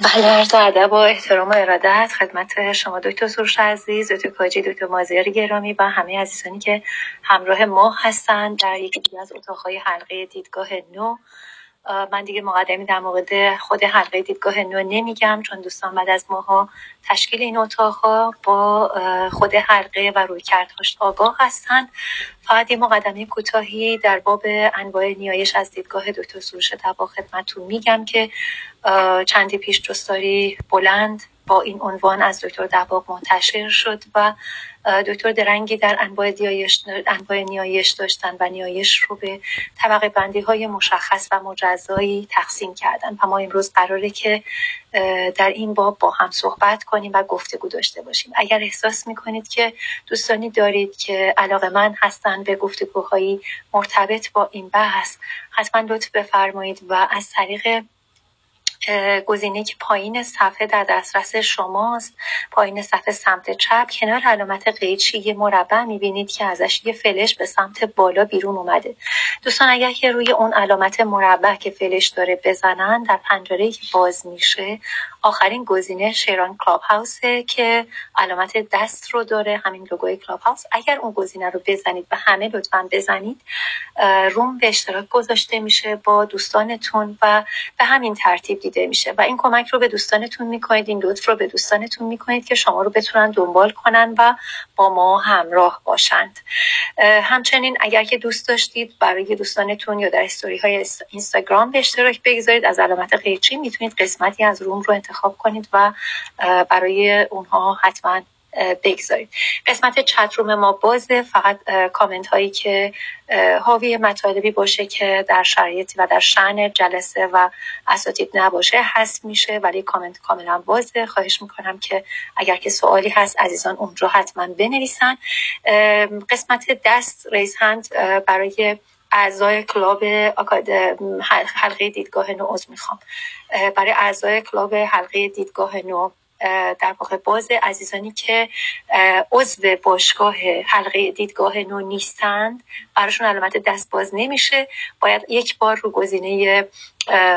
بله عرض ادب و احترام و ارادت خدمت شما دکتر سروش عزیز دکتر کاجی دکتر مازیار گرامی و همه عزیزانی که همراه ما هستند در یکی از اتاقهای حلقه دیدگاه نو. من دیگه مقدمی در مورد خود حلقه دیدگاه نو نمیگم چون دوستان بعد از ماها تشکیل این اتاقها با خود حلقه و روی کردهاش آگاه هستند. فقط یه مقدمه کوتاهی در باب انواع نیایش از دیدگاه دکتر سروش تبا خدمتتون میگم که چندی پیش جستاری بلند با این عنوان از دکتر دباغ منتشر شد و دکتر درنگی در انواع, انواع نیایش داشتن و نیایش رو به طبقه بندی های مشخص و مجزایی تقسیم کردن. و ما امروز قراره که در این باب با هم صحبت کنیم و گفتگو داشته باشیم. اگر احساس می‌کنید که دوستانی دارید که علاقه من هستن به گفتگوهایی مرتبط با این بحث حتما لطف بفرمایید و از طریق گزینه که پایین صفحه در دسترس شماست. پایین صفحه سمت چپ کنار علامت قیچی یه مربع می‌بینید که ازش یه فلش به سمت بالا بیرون اومده. دوستان اگر که روی اون علامت مربع که فلش داره بزنن در پنجره که باز میشه آخرین گزینه share on Clubhouse ه که علامت دست رو داره همین لوگوی Clubhouse اگر اون گزینه رو بزنید و همه لطفا بزنید. روم به اشتراک گذاشته میشه با دوستانتون و به همین ترتیب دیده میشه و این کمک رو به دوستانتون می‌کنید این لطف رو به دوستانتون می‌کنید که شما رو بتونن دنبال کنن و با ما همراه باشند. همچنین اگر که دوست داشتید برای دوستانتون یا در استوری های اینستاگرام به اشتراک بگذارید از علامت قیچی می‌تونید قسمتی از روم رو انتخاب کنید و برای اونها حتما بگذارید. قسمت چت روم ما بازه. فقط کامنت هایی که حاوی مطالبی باشه که در شرایطی و در شأن جلسه و اساتید نباشه هست میشه. ولی کامنت کاملا بازه. خواهش می‌کنم که اگر که سوالی هست عزیزان اونجا حتما بنویسن. قسمت دست raise hand برای اعضای کلاب حلقه دیدگاه نو می‌خوام. برای اعضای کلاب حلقه دیدگاه نو در واقع باز عزیزانی که عضو باشگاه حلقه دیدگاه نو نیستند براشون علامت دست باز نمیشه. باید یک بار رو گزینه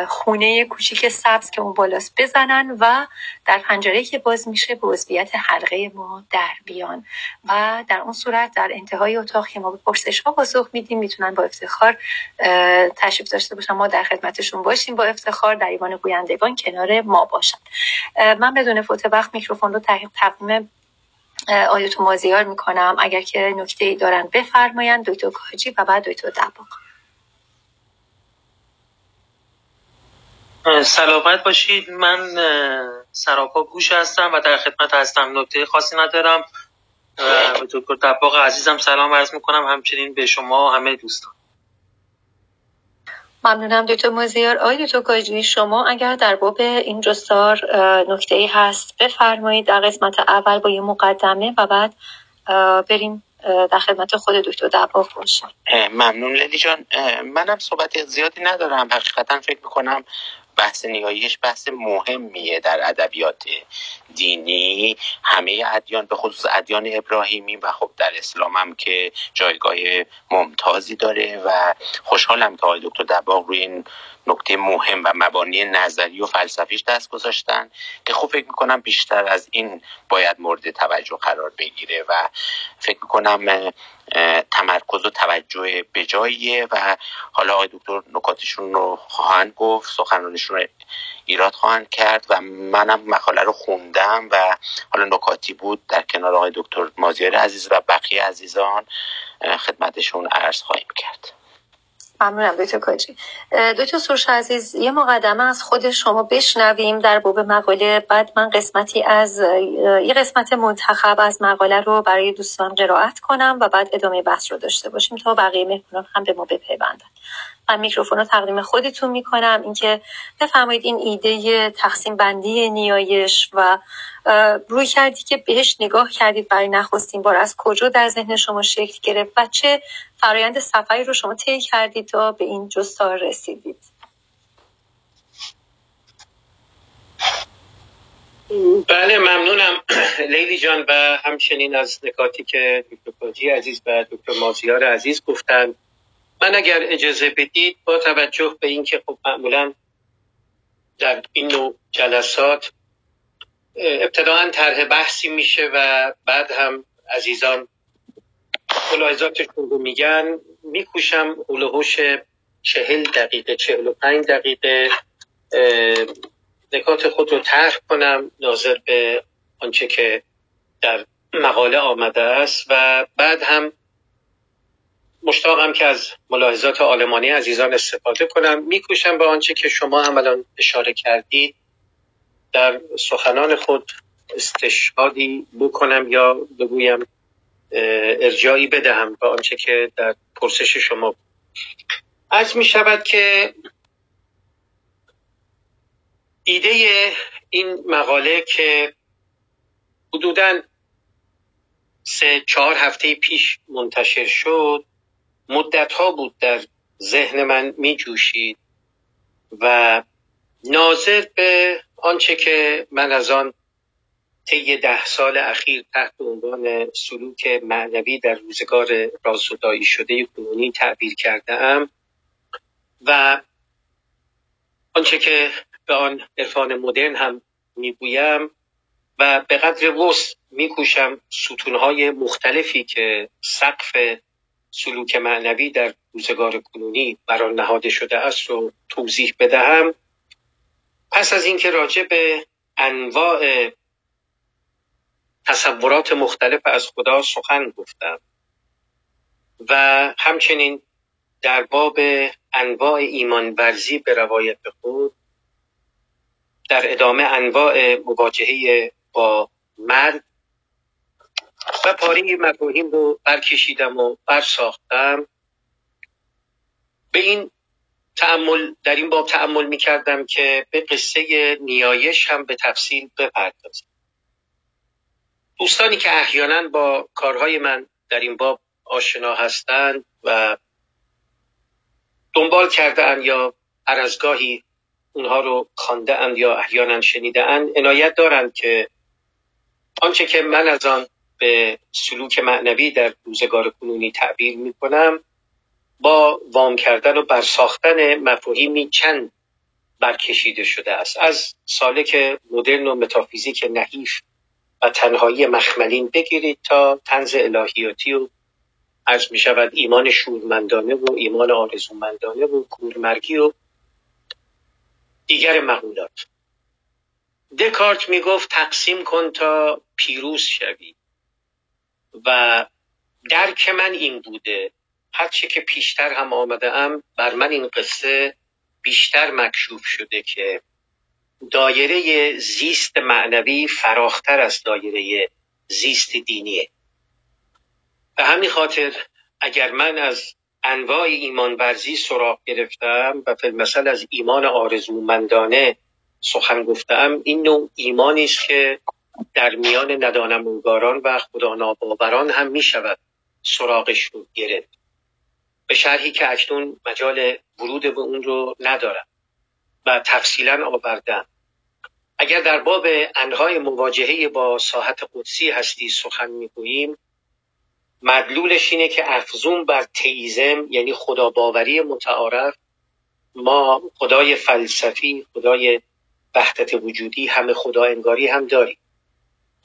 خونه کوچیک سبز که اون بالاست بزنن و در پنجره که باز میشه به عضویت حلقه ما در بیان. و در اون صورت در انتهای اتاق که ما به پرسش ها پاسخ میدیم می‌تونن با افتخار تشریف داشته باشن. ما در خدمتشون باشیم با افتخار در ایوان گویندگان کنار ما باشن. من بدون فوت وقت میکروفون رو تقدیم آیتو مازیار می‌کنم. اگر که نکته ای دارن بفرمایند دکتر کاجی و بعد دکتر دباغ. سلامت باشید. من سراپا گوش هستم و در خدمت هستم. نکته خاصی ندارم. به دکتر دباغ عزیزم سلام عرض می‌کنم. همچنین به شما همه دوستان. ممنونم دکتر مازیار. آقای دکتر کاجی شما اگر در باب این جستار نکته ای هست بفرمایید در قسمت اول با یه مقدمه و بعد بریم در خدمت خود دکتر دباغ باشیم. ممنون لیدی جان. منم صحبت زیادی ندارم. حقیقتا فکر می‌کنم بحث نیایش بحث مهمیه در ادبیات دینی. همه ادیان به خصوص ادیان ابراهیمی و خب در اسلام هم که جایگاه ممتازی داره و خوشحالم که آقای دکتر دباغ روی این نکته مهم و مبانی نظری و فلسفیش دست گذاشتن که خب فکر می‌کنم بیشتر از این باید مورد توجه قرار بگیره و فکر می‌کنم تمرکز و توجه به جاییه و حالا آقای دکتر نکاتشون رو خواهند گفت سخنرانشون رو ایراد خواهند کرد و منم مقاله رو خوندم و حالا نکاتی بود در کنار آقای دکتر مازیار عزیز و بقیه عزیزان خدمتشون عرض خواهیم کرد. ممنونم دکتر کاجی. دکتر سروش عزیز یه مقدمه از خود شما بشنویم در باب مقاله. بعد من قسمتی از یه قسمت منتخب از مقاله رو برای دوستان قرائت کنم و بعد ادامه بحث رو داشته باشیم تا بقیه مهمونان هم به ما بپیوندن. من میکروفون رو تقدیم خودتون می‌کنم. اینکه بفرمایید این ایده تقسیم بندی نیایش و روی کردی که بهش نگاه کردید برای نخستین بار از کجا در ذهن شما شکل گرفت و چه فرایند سفری رو شما طی کردید تا به این جستار رسیدید؟ بله ممنونم. لیلی جان و همچنین از نکاتی که دکتر کاجی عزیز و دکتر مازیار عزیز گفتند. من اگر اجازه بدید با توجه به اینکه خب معمولا در این نوع جلسات ابتداعا طرح بحثی میشه و بعد هم عزیزان ملاحظاتشون رو میگن. میکوشم هلوهوش چهل دقیقه چهل و پنج دقیقه. نکات خود رو طرح کنم ناظر به آنچه که در مقاله آمده است و بعد هم مشتاقم که از ملاحظات آلمانی عزیزان استفاده کنم. میکوشم به آنچه که شما هم الان اشاره کردید در سخنان خود استشهادی بکنم یا بگویم ارجایی بدهم به آنچه که در پرسش شما از می شود که ایده این مقاله که حدودا سه چهار هفته پیش منتشر شد مدت ها بود در ذهن من می جوشید و ناظر به آنچه که من از آن طی ده سال اخیر تحت عنوان سلوک معنوی در روزگار رازودایی شده کنونی تعبیر کرده ام و آنچه که به آن عرفان مدرن هم می‌گویم و به قدر وس میکوشم ستونهای مختلفی که سقف سلوک معنوی در روزگار کنونی بران نهاده شده است رو توضیح بدهم. پس از اینکه راجع به انواع تصورات مختلف از خدا سخن گفتم و همچنین در باب انواع ایمان ورزی به روایت خود در ادامه انواع مواجهه با مرد و پاره مفاهیم رو برکشیدم و برساختم. به این تعمل در این باب تعمل می کردم که به قصه نیایش هم به تفصیل بپردازم. دوستانی که احیانا با کارهای من در این باب آشنا هستند و دنبال کرده یا هر از گاهی اونها رو خانده اند یا احیانا شنیده اند عنایت دارند که آنچه که من از آن به سلوک معنوی در روزگار کنونی تعبیر می کنم با وام کردن و برساختن مفاهیمی چند برکشیده شده است. از سالک مدرن و متافیزیک نحیف و تنهایی مخملین بگیرید تا تنز الهیاتی و عرض می شود ایمان شورمندانه و ایمان آرزومندانه و کورمرگی و دیگر مقولات. دکارت می گفت تقسیم کن تا پیروز شوی. و درک من این بوده. هرچه که پیشتر هم آمده ام بر من این قصه بیشتر مکشوف شده که دایره زیست معنوی فراختر از دایره زیست دینیه. به همین خاطر اگر من از انواع ایمان ورزی سراغ گرفتم و مثل از ایمان آرزومندانه سخن گفتم این نوع ایمانی است که در میان ندانمونگاران و خدا ناباوران هم می شود سراغش رو گرفت. به شرحی که اکنون مجال ورود به اون رو ندارم و تفصیلا آوردم. اگر در باب انهای مواجهه با ساحت قدسی هستی سخن می‌گوییم مدلولش اینه که افزون بر تیزم یعنی خدا باوری متعارف ما خدای فلسفی خدای وحدت وجودی همه خدا انگاری هم داریم.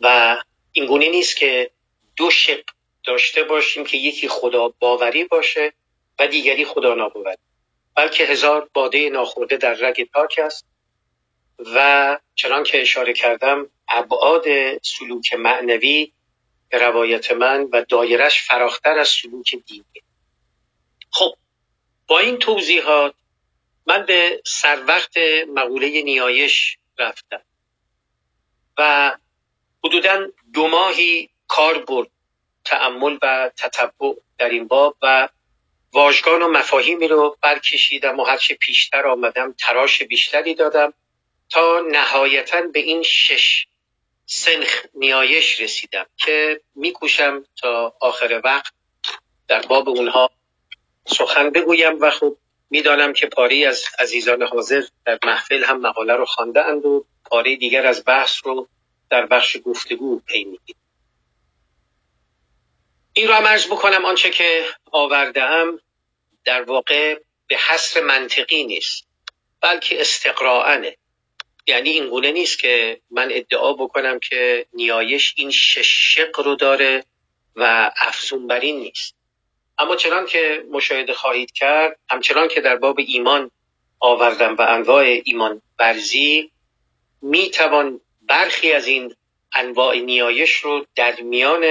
و اینگونه نیست که دو شق داشته باشیم که یکی خدا باوری باشه و دیگری خدا ناباوری. بلکه هزار باده ناخورده در رگ پاک است و چنان که اشاره کردم ابعاد سلوک معنوی به روایت من و دایرش فراختر از سلوک دینی. خب با این توضیحات من به سر وقت مقوله نیایش رفتم و حدودا دو ماهی کار برد تعمل و تتبع در این باب و واژگان و مفاهیمی رو برکشیدم و هرچه پیشتر آمدم تراش بیشتری دادم تا نهایتا به این شش سنخ نیایش رسیدم که میکوشم تا آخر وقت در باب اونها سخن بگویم و خب می‌دانم که پاری از عزیزان حاضر در محفل هم مقاله رو خوانده اند و پاره دیگر از بحث رو در بخش گفتگو پی میگید این را مرز بکنم آنچه که آورده در واقع به حصر منطقی نیست بلکه استقراعنه یعنی این گونه نیست که من ادعا بکنم که نیایش این شش شق رو داره و افزون بر این نیست. اما چنان که مشاهده خواهید کرد همچنان که در باب ایمان آوردم و انواع ایمان برزی می توان برخی از این انواع نیایش رو در میان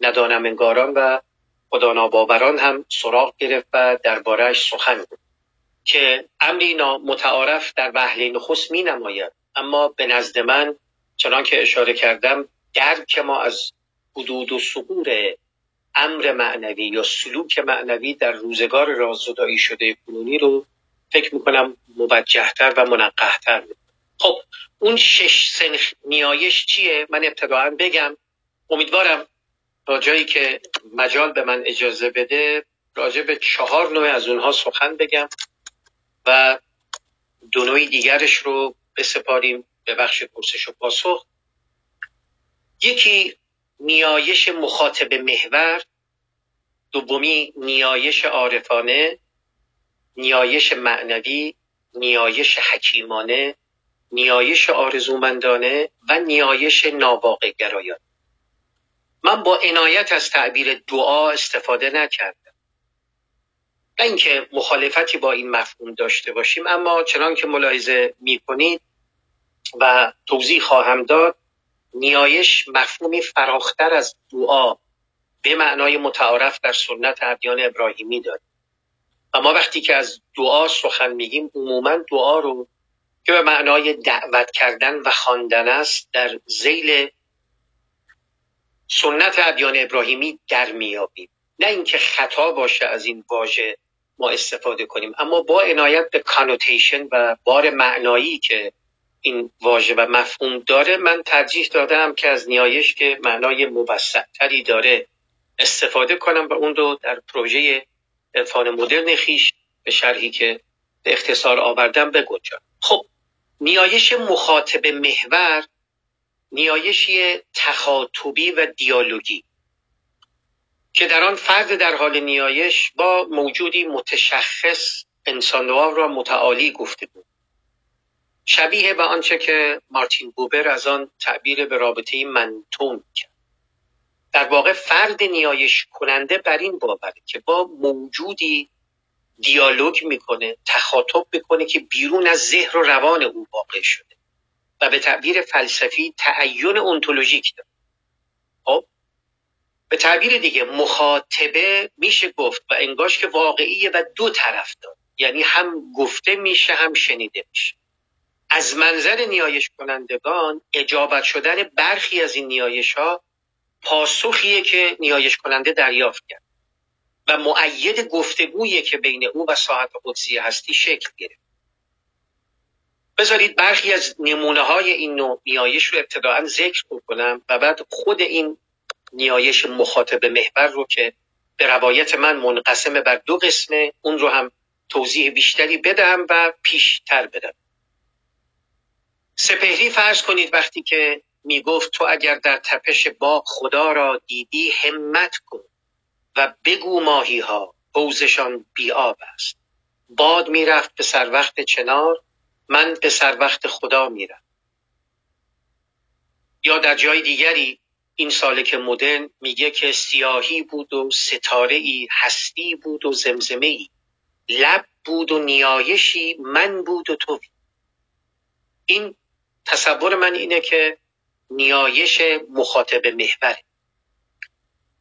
ندانمنگاران و خداناباوران هم سراغ گرفت و دربارهش سخن گفت که امری متعارف در وهله نخست می نماید اما به نزد من چنان که اشاره کردم درک ما از حدود و سقور امر معنوی یا سلوک معنوی در روزگار رازدایی شده کنونی رو فکر می‌کنم موجهتر و منقهتر خب اون شش سنخ نیایش چیه؟ من ابتداعا بگم. امیدوارم تا جایی که مجال به من اجازه بده راجع به چهار نوع از اونها سخن بگم و دو نوع دیگرش رو بسپاریم به بخش پرسش و پاسخ. یکی نیایش مخاطب محور دومی نیایش عارفانه نیایش معنوی نیایش حکیمانه نیایش آرزومندانه و نیایش ناواقع گرایان. من با عنایت از تعبیر دعا استفاده نکردم. نه اینکه مخالفتی با این مفهوم داشته باشیم اما چنان که ملاحظه می کنید و توضیح خواهم داد نیایش مفهومی فراختر از دعا به معنای متعارف در سنت ادیان ابراهیمی دارد و ما وقتی که از دعا سخن میگیم عموما دعا رو که به معنای دعوت کردن و خواندن است در زیل سنت ادیان ابراهیمی در میابیم. نه اینکه خطا باشه از این واژه ما استفاده کنیم اما با عنایت به کانوتیشن و بار معنایی که این واژه و مفهوم داره من ترجیح دادم که از نیایش که معنای موسعتری داره استفاده کنم و اون رو در پروژه عرفان مدرن خیش به شرحی که به اختصار آوردم بگنجم. خب نیایش مخاطب محور نیایشی تخاطبی و دیالوگی که در آن فرد در حال نیایش با موجودی متشخص انسان را متعالی گفته بود. شبیه به آنچه که مارتین بوبر از آن تعبیر به رابطه منتون کرد. در واقع فرد نیایش کننده بر این باوره که با موجودی دیالوگ می‌کنه تخاطب می‌کنه که بیرون از ذهن و روان او واقع شده و به تعبیر فلسفی تعین انتولوژیک داره. خب؟ به تعبیر دیگه مخاطبه میشه گفت و انگاش که واقعیه و دو طرف داره. یعنی هم گفته میشه هم شنیده میشه. از منظر نیایش کنندگان اجابت شدن برخی از این نیایش ها پاسخیه که نیایش کننده دریافت کرد. و معید گفتگویی که بین او و ساعت قدسی هستی شکل گرفت. بذارید برخی از نمونه های این نوع نیایش رو ابتداعا ذکر بکنم و بعد خود این نیایش مخاطب محور رو که به روایت من منقسم بر دو قسمه اون رو هم توضیح بیشتری بدم و پیشتر بدم. سپهری فرض کنید وقتی که می‌گفت تو اگر در تپش باغ خدا را دیدی همت کن. و بگو ماهی ها حوزشان بیاب است. باد می‌رفت به سر وقت چنار من به سر وقت خدا میرم. یا در جای دیگری این سالک مدرن میگه که سیاهی بود و ستاره ای هستی بود و زمزمه ای لب بود و نیایشی من بود و تو این تصور من اینه که نیایش مخاطب محوره.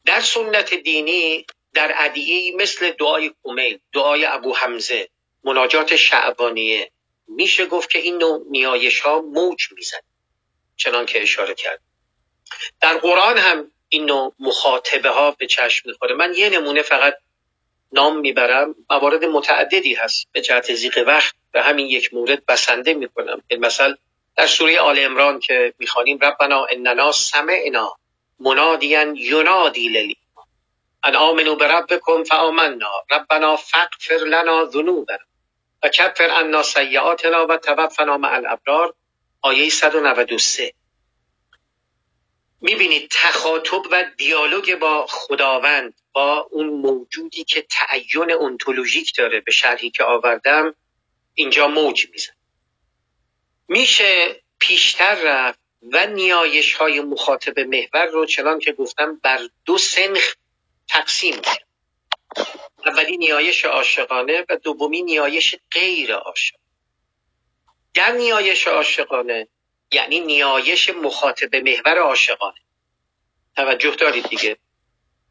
در سنت دینی در ادعیه مثل دعای کمیل دعای ابو حمزه مناجات شعبانیه میشه گفت که این نوع نیایش ها موج میزن چنان که اشاره کرد. در قرآن هم این نوع مخاطبه ها به چشم می‌خوره. من یه نمونه فقط نام می‌برم. موارد متعددی هست. به جهت زیق وقت به همین یک مورد بسنده می‌کنم. مثلا در سوره آل امران که می‌خوانیم ربنا اننا سمعنا منادیا ینادی للی ان آمنو بربکم فآمنا. ربنا فاغفر لنا ذنوبنا و کفر عنا سیئاتنا و توفنا مع الابرار. آیه 193 می‌بینید تخاطب و دیالوگ با خداوند با اون موجودی که تعین انتولوژیک داره به شرحی که آوردم اینجا موج میزن میشه پیشتر رفت و نیایش های مخاطب محور رو چنان که گفتم بر دو سنخ تقسیم کرد اولی نیایش عاشقانه و دومی نیایش غیر عاشق. در نیایش عاشقانه یعنی نیایش مخاطب محور عاشقانه. توجه دارید دیگه؟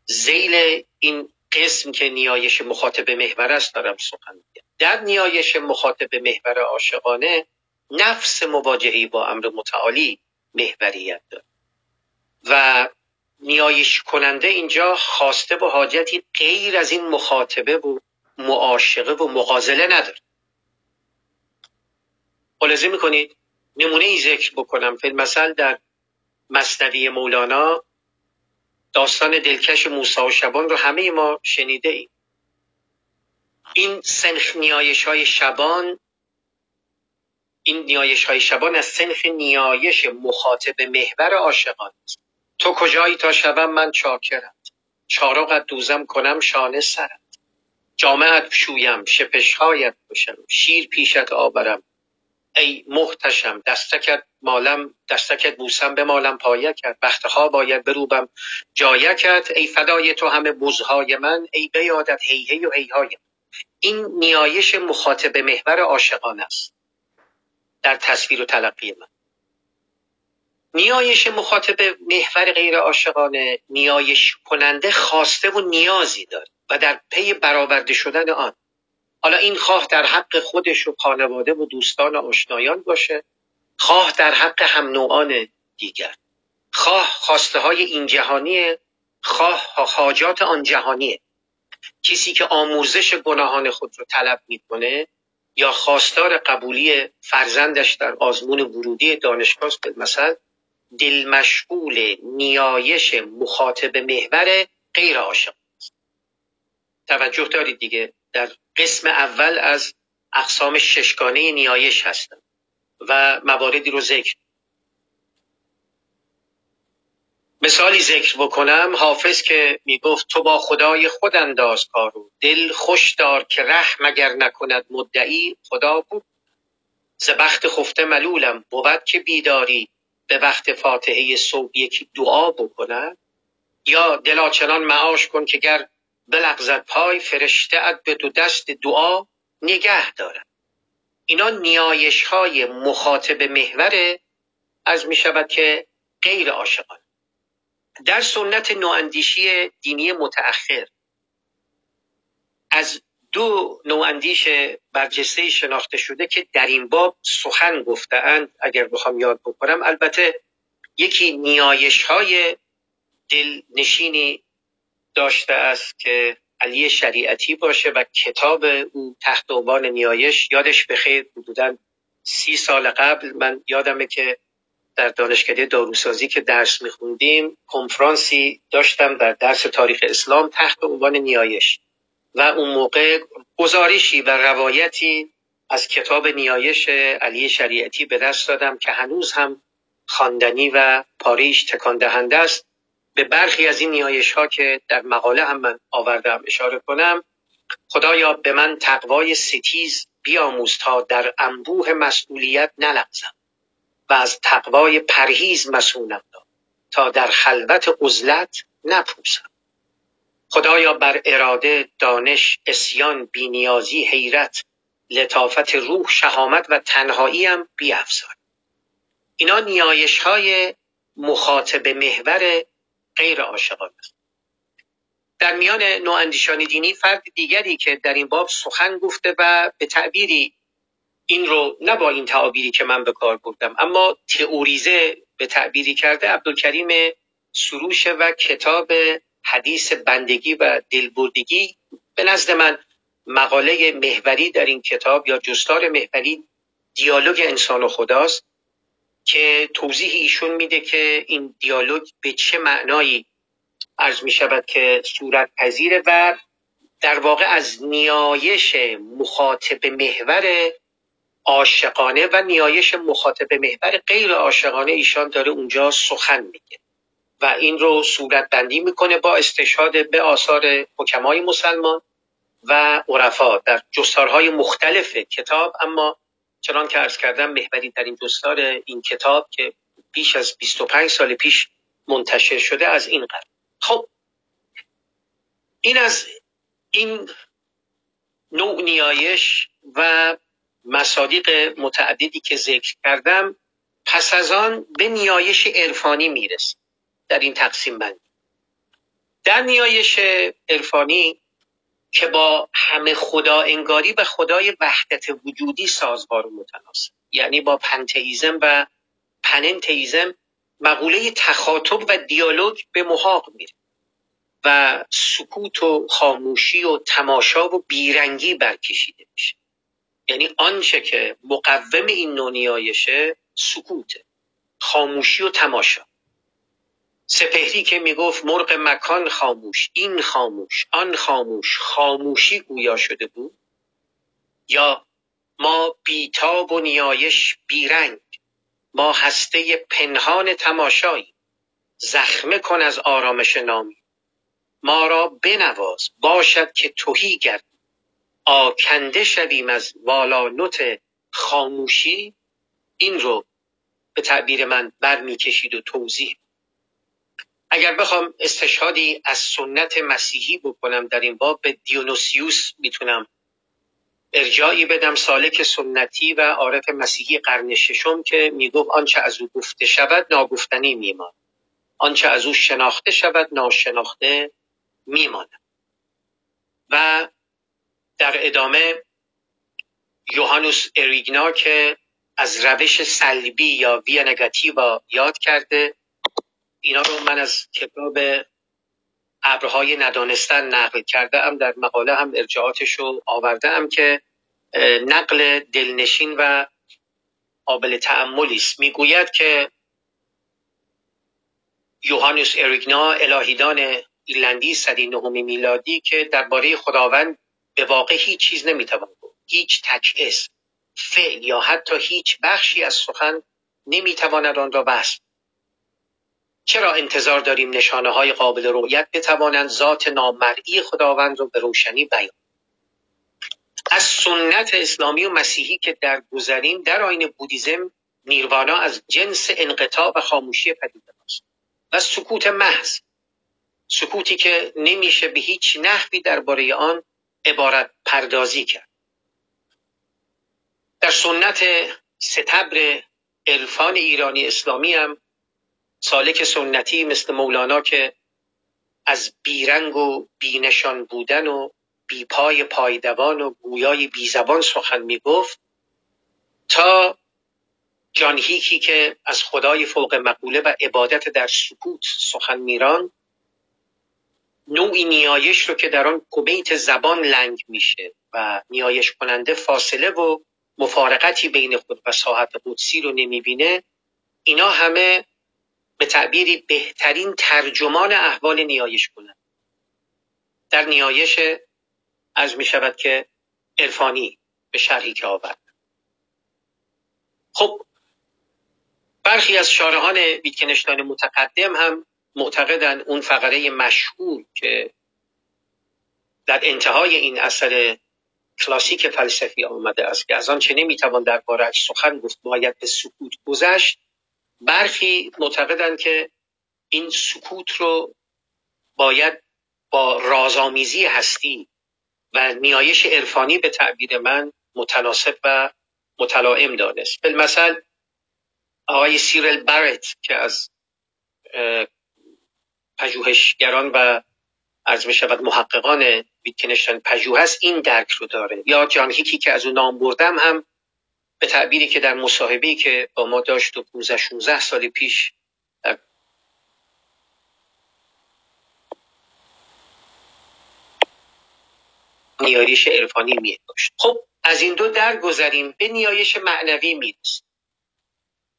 زیل این قسم که نیایش مخاطب محور است دارم سخن میگم. در نیایش مخاطب محور عاشقانه نفس مواجهی با امر متعالی محوریت داره و نیایش کننده اینجا خواسته و حاجتی غیر از این مخاطبه و معاشقه و مغازله نداره. خلاصه می‌کنید نمونه ای ذکر بکنم. مثل در مصنوی مولانا داستان دلکش موسی و شبان رو همه ما شنیده ایم. این سنخ نیایش های شبان این نیایش های شبان از سنخ نیایش مخاطب محور عاشقان است. تو کجایی تا شبم من چاکرم. چارقت دوزم کنم شانه سرت جامعت شویم شپشهایت بشم شیر پیشت آورم. ای محتشم دستکت مالم دستکت بوسم به مالم پایه کرد. وقتها باید بروبم. جایکت ای فدای تو همه بزهای من. ای بیادت هیهی و هیهای این نیایش مخاطب محور عاشقان است. در تصویر و تلقی من. نیایش مخاطب محور غیر عاشقانه نیایش کننده خواسته و نیازی داره و در پی برآورده شدن آن. حالا این خواه در حق خودش و خانواده و دوستان و آشنایان باشه. خواه در حق هم نوعان دیگر. خواه خواسته های این جهانیه. خواه حاجات آن جهانیه. کسی که آموزش گناهان خود رو طلب می‌کنه یا خواستار قبولی فرزندش در آزمون ورودی دانشگاه به مثل دل مشغول نیایش مخاطب محور غیر عاشق توجه دارید دیگه در قسم اول از اقسام ششگانه نیایش هستن و مواردی رو ذکر مثالی ذکر بکنم. حافظ که می‌گفت تو با خدای خود انداز کارو دل خوش دار که رحم اگر نکند مدعی خدا بود. ز بخت خفته ملولم بود که بیداری. به وقت فاتحه صبح یکی دعا بکند. یا دلا چنان معاش کن که گر بلغزد پای فرشته ات به دو دست دعا نگه دارد. اینا نیایش های مخاطب محور از می شود که غیر عاشقان در سنت نواندیشی دینی متأخر از دو نواندیش برجسته شناخته شده که در این باب سخن گفتهاند اگر بخوام یاد بکنم. البته یکی نیایش های دلنشینی داشته است که علی شریعتی باشه و کتاب او تحت عنوان نیایش یادش بخیر حدودا سی سال قبل من یادمه که در دانشکده داروسازی که درس میخوندیم کنفرانسی داشتم در درس تاریخ اسلام تحت عنوان نیایش. و اون موقع گزارشی و روایتی از کتاب نیایش علی شریعتی به دست دادم که هنوز هم خواندنی و پاریش تکان دهنده است. به برخی از این نیایش ها که در مقاله هم من آوردم اشاره کنم خدایا به من تقوای ستیز بیاموز تا در انبوه مسئولیت نلغزم. و از تقوای پرهیز مسئولم داد تا در خلوت عزلت نپوسم. خدایا بر اراده دانش اسیان بینیازی حیرت لطافت روح شهامت و تنهاییم بیافزای اینا نیایش های مخاطب محور غیر عاشقان است. در میان نواندیشان دینی فرد دیگری که در این باب سخن گفته و به تعبیری این رو نه با این تعابیری که من به کار بردم اما تئوریزه به تعبیری کرده عبدالکریم سروش و کتاب حدیث بندگی و دلبردگی به نزد من. مقاله محوری در این کتاب یا جستار محوری دیالوگ انسان و خداست که توضیح ایشون میده که این دیالوگ به چه معنایی عرض می شود که صورت پذیره و در واقع از نیایش مخاطب محور عاشقانه و نیایش مخاطب محور غیر عاشقانه ایشان داره اونجا سخن میگه. و این رو صورت بندی می‌کنه با استشهاد به آثار حکمای مسلمان و عرفا در جستارهای مختلف کتاب. اما چنان که ارز کردم بهترین ترین دستار این کتاب که بیش از 25 سال پیش منتشر شده از این قرار خب این از این نوع نیایش و مصادیق متعددی که ذکر کردم پس از آن به نیایش عرفانی می‌رسیم در این تقسیم بندی. در نیایش عرفانی که با همه خدا انگاری و خدای وحدت وجودی سازگار و متناسب یعنی با پنتئیزم و پننتئیزم مقوله تخاطب و دیالوگ به محاق میره و سکوت و خاموشی و تماشا و بیرنگی برکشیده میشه. یعنی آنچه که مقوم این نوع نیایشه سکوته خاموشی و تماشا. سپهری که می‌گفت مرغ مکان خاموش این خاموش آن خاموش خاموشی گویا شده بود؟ یا ما بیتاب و نیایش بیرنگ ما هسته پنهان تماشایی زخمه کن از آرامش نامی. ما را بنواز باشد که توهی گرد آکنده شویم از والانوت خاموشی این رو به تعبیر من برمیکشید و توضیح. اگر بخوام استشهادی از سنت مسیحی بکنم در این باب به دیونوسیوس می‌تونم ارجاعی بدم سالک سنتی و عارف مسیحی قرن ششم که می‌گفت آنچه از او گفته شود ناگفتنی میمان آنچه از او شناخته شود ناشناخته میماند. و در ادامه یوهانوس اریگنا که از روش سلبی یا ویا نگاتیوا یاد کرده اینا رو من از کتاب ابرهای ندانستن نقل کرده ام در مقاله هم ارجاعاتش رو آورده ام که نقل دلنشین و قابل تعملی است. می‌گوید که یوهانوس اریگنا الهیدان ایرلندی صدی نهمی میلادی که درباره خداوند به واقع هیچ چیز نمی‌توان گفت. هیچ تک اسم فعل یا حتی هیچ بخشی از سخن نمی‌تواند آن را بس چرا انتظار داریم نشانه های قابل رؤیت بتوانند ذات نامرئی خداوند را به روشنی بیان؟ از سنت اسلامی و مسیحی که در گذریم در آین بودیزم نیروانا از جنس انقطاع و خاموشی پدیده است و سکوت محض سکوتی که نمیشه به هیچ نحوی درباره آن عبارت پردازی کرد. در سنت ستبر عرفان ایرانی اسلامی هم سالک سنتی مثل مولانا که از بیرنگ و بینشان بودن و بیپای پایدوان و گویای بیزبان سخن می‌گفت تا جان هیکی که از خدای فوق مقوله و عبادت در سکوت سخن میران نوعی نیایش رو که در آن کمیت زبان لنگ میشه و نیایش کننده فاصله و مفارقتی بین خود و ساحت قدسی رو نمی‌بینه اینا همه به تعبیری بهترین ترجمان احوال نیایش کنند. در نیایش از می شود که عرفانی به شرحی که آورد. خب برخی از شارعان ویتکنشتاین متقدم هم معتقدند اون فقره مشهور که در انتهای این اثر کلاسیک فلسفی آمده است که از آن چه نمی‌توان دربارهاش سخن گفت باید به سکوت گذشت. برخی معتقدند که این سکوت رو باید با رازآمیزی هستی و نیایش عرفانی به تعبیر من متناسب و متلائم دانست. بالمثل آقای سیرل بارت که از پژوهشگران و از می شود محققان ویتکنشتاین پژوه هست این درک رو داره. یا جان هیکی که از اون نام بردم هم به تعبیری که در مصاحبه‌ای که با ما داشت و 15 16 سال پیش در نیایش عرفانی می داشت خب از این دو درگذریم به نیایش معنوی می‌رسیم.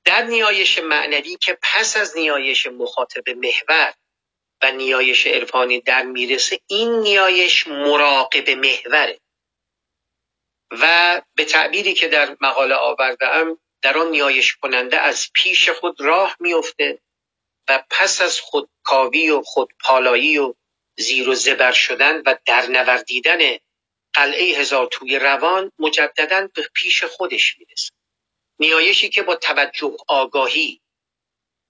در نیایش معنوی که پس از نیایش مخاطب محور و نیایش عرفانی در می‌رسه این نیایش مراقب محوره. و به تعبیری که در مقاله آوردم در آن نیایش کننده از پیش خود راه میفته و پس از خودکاوی و خودپالایی و زیر و زبر شدن و در نوردیدن قلعه هزار توی روان مجددا به پیش خودش می‌رسه. نیایشی که با توجه آگاهی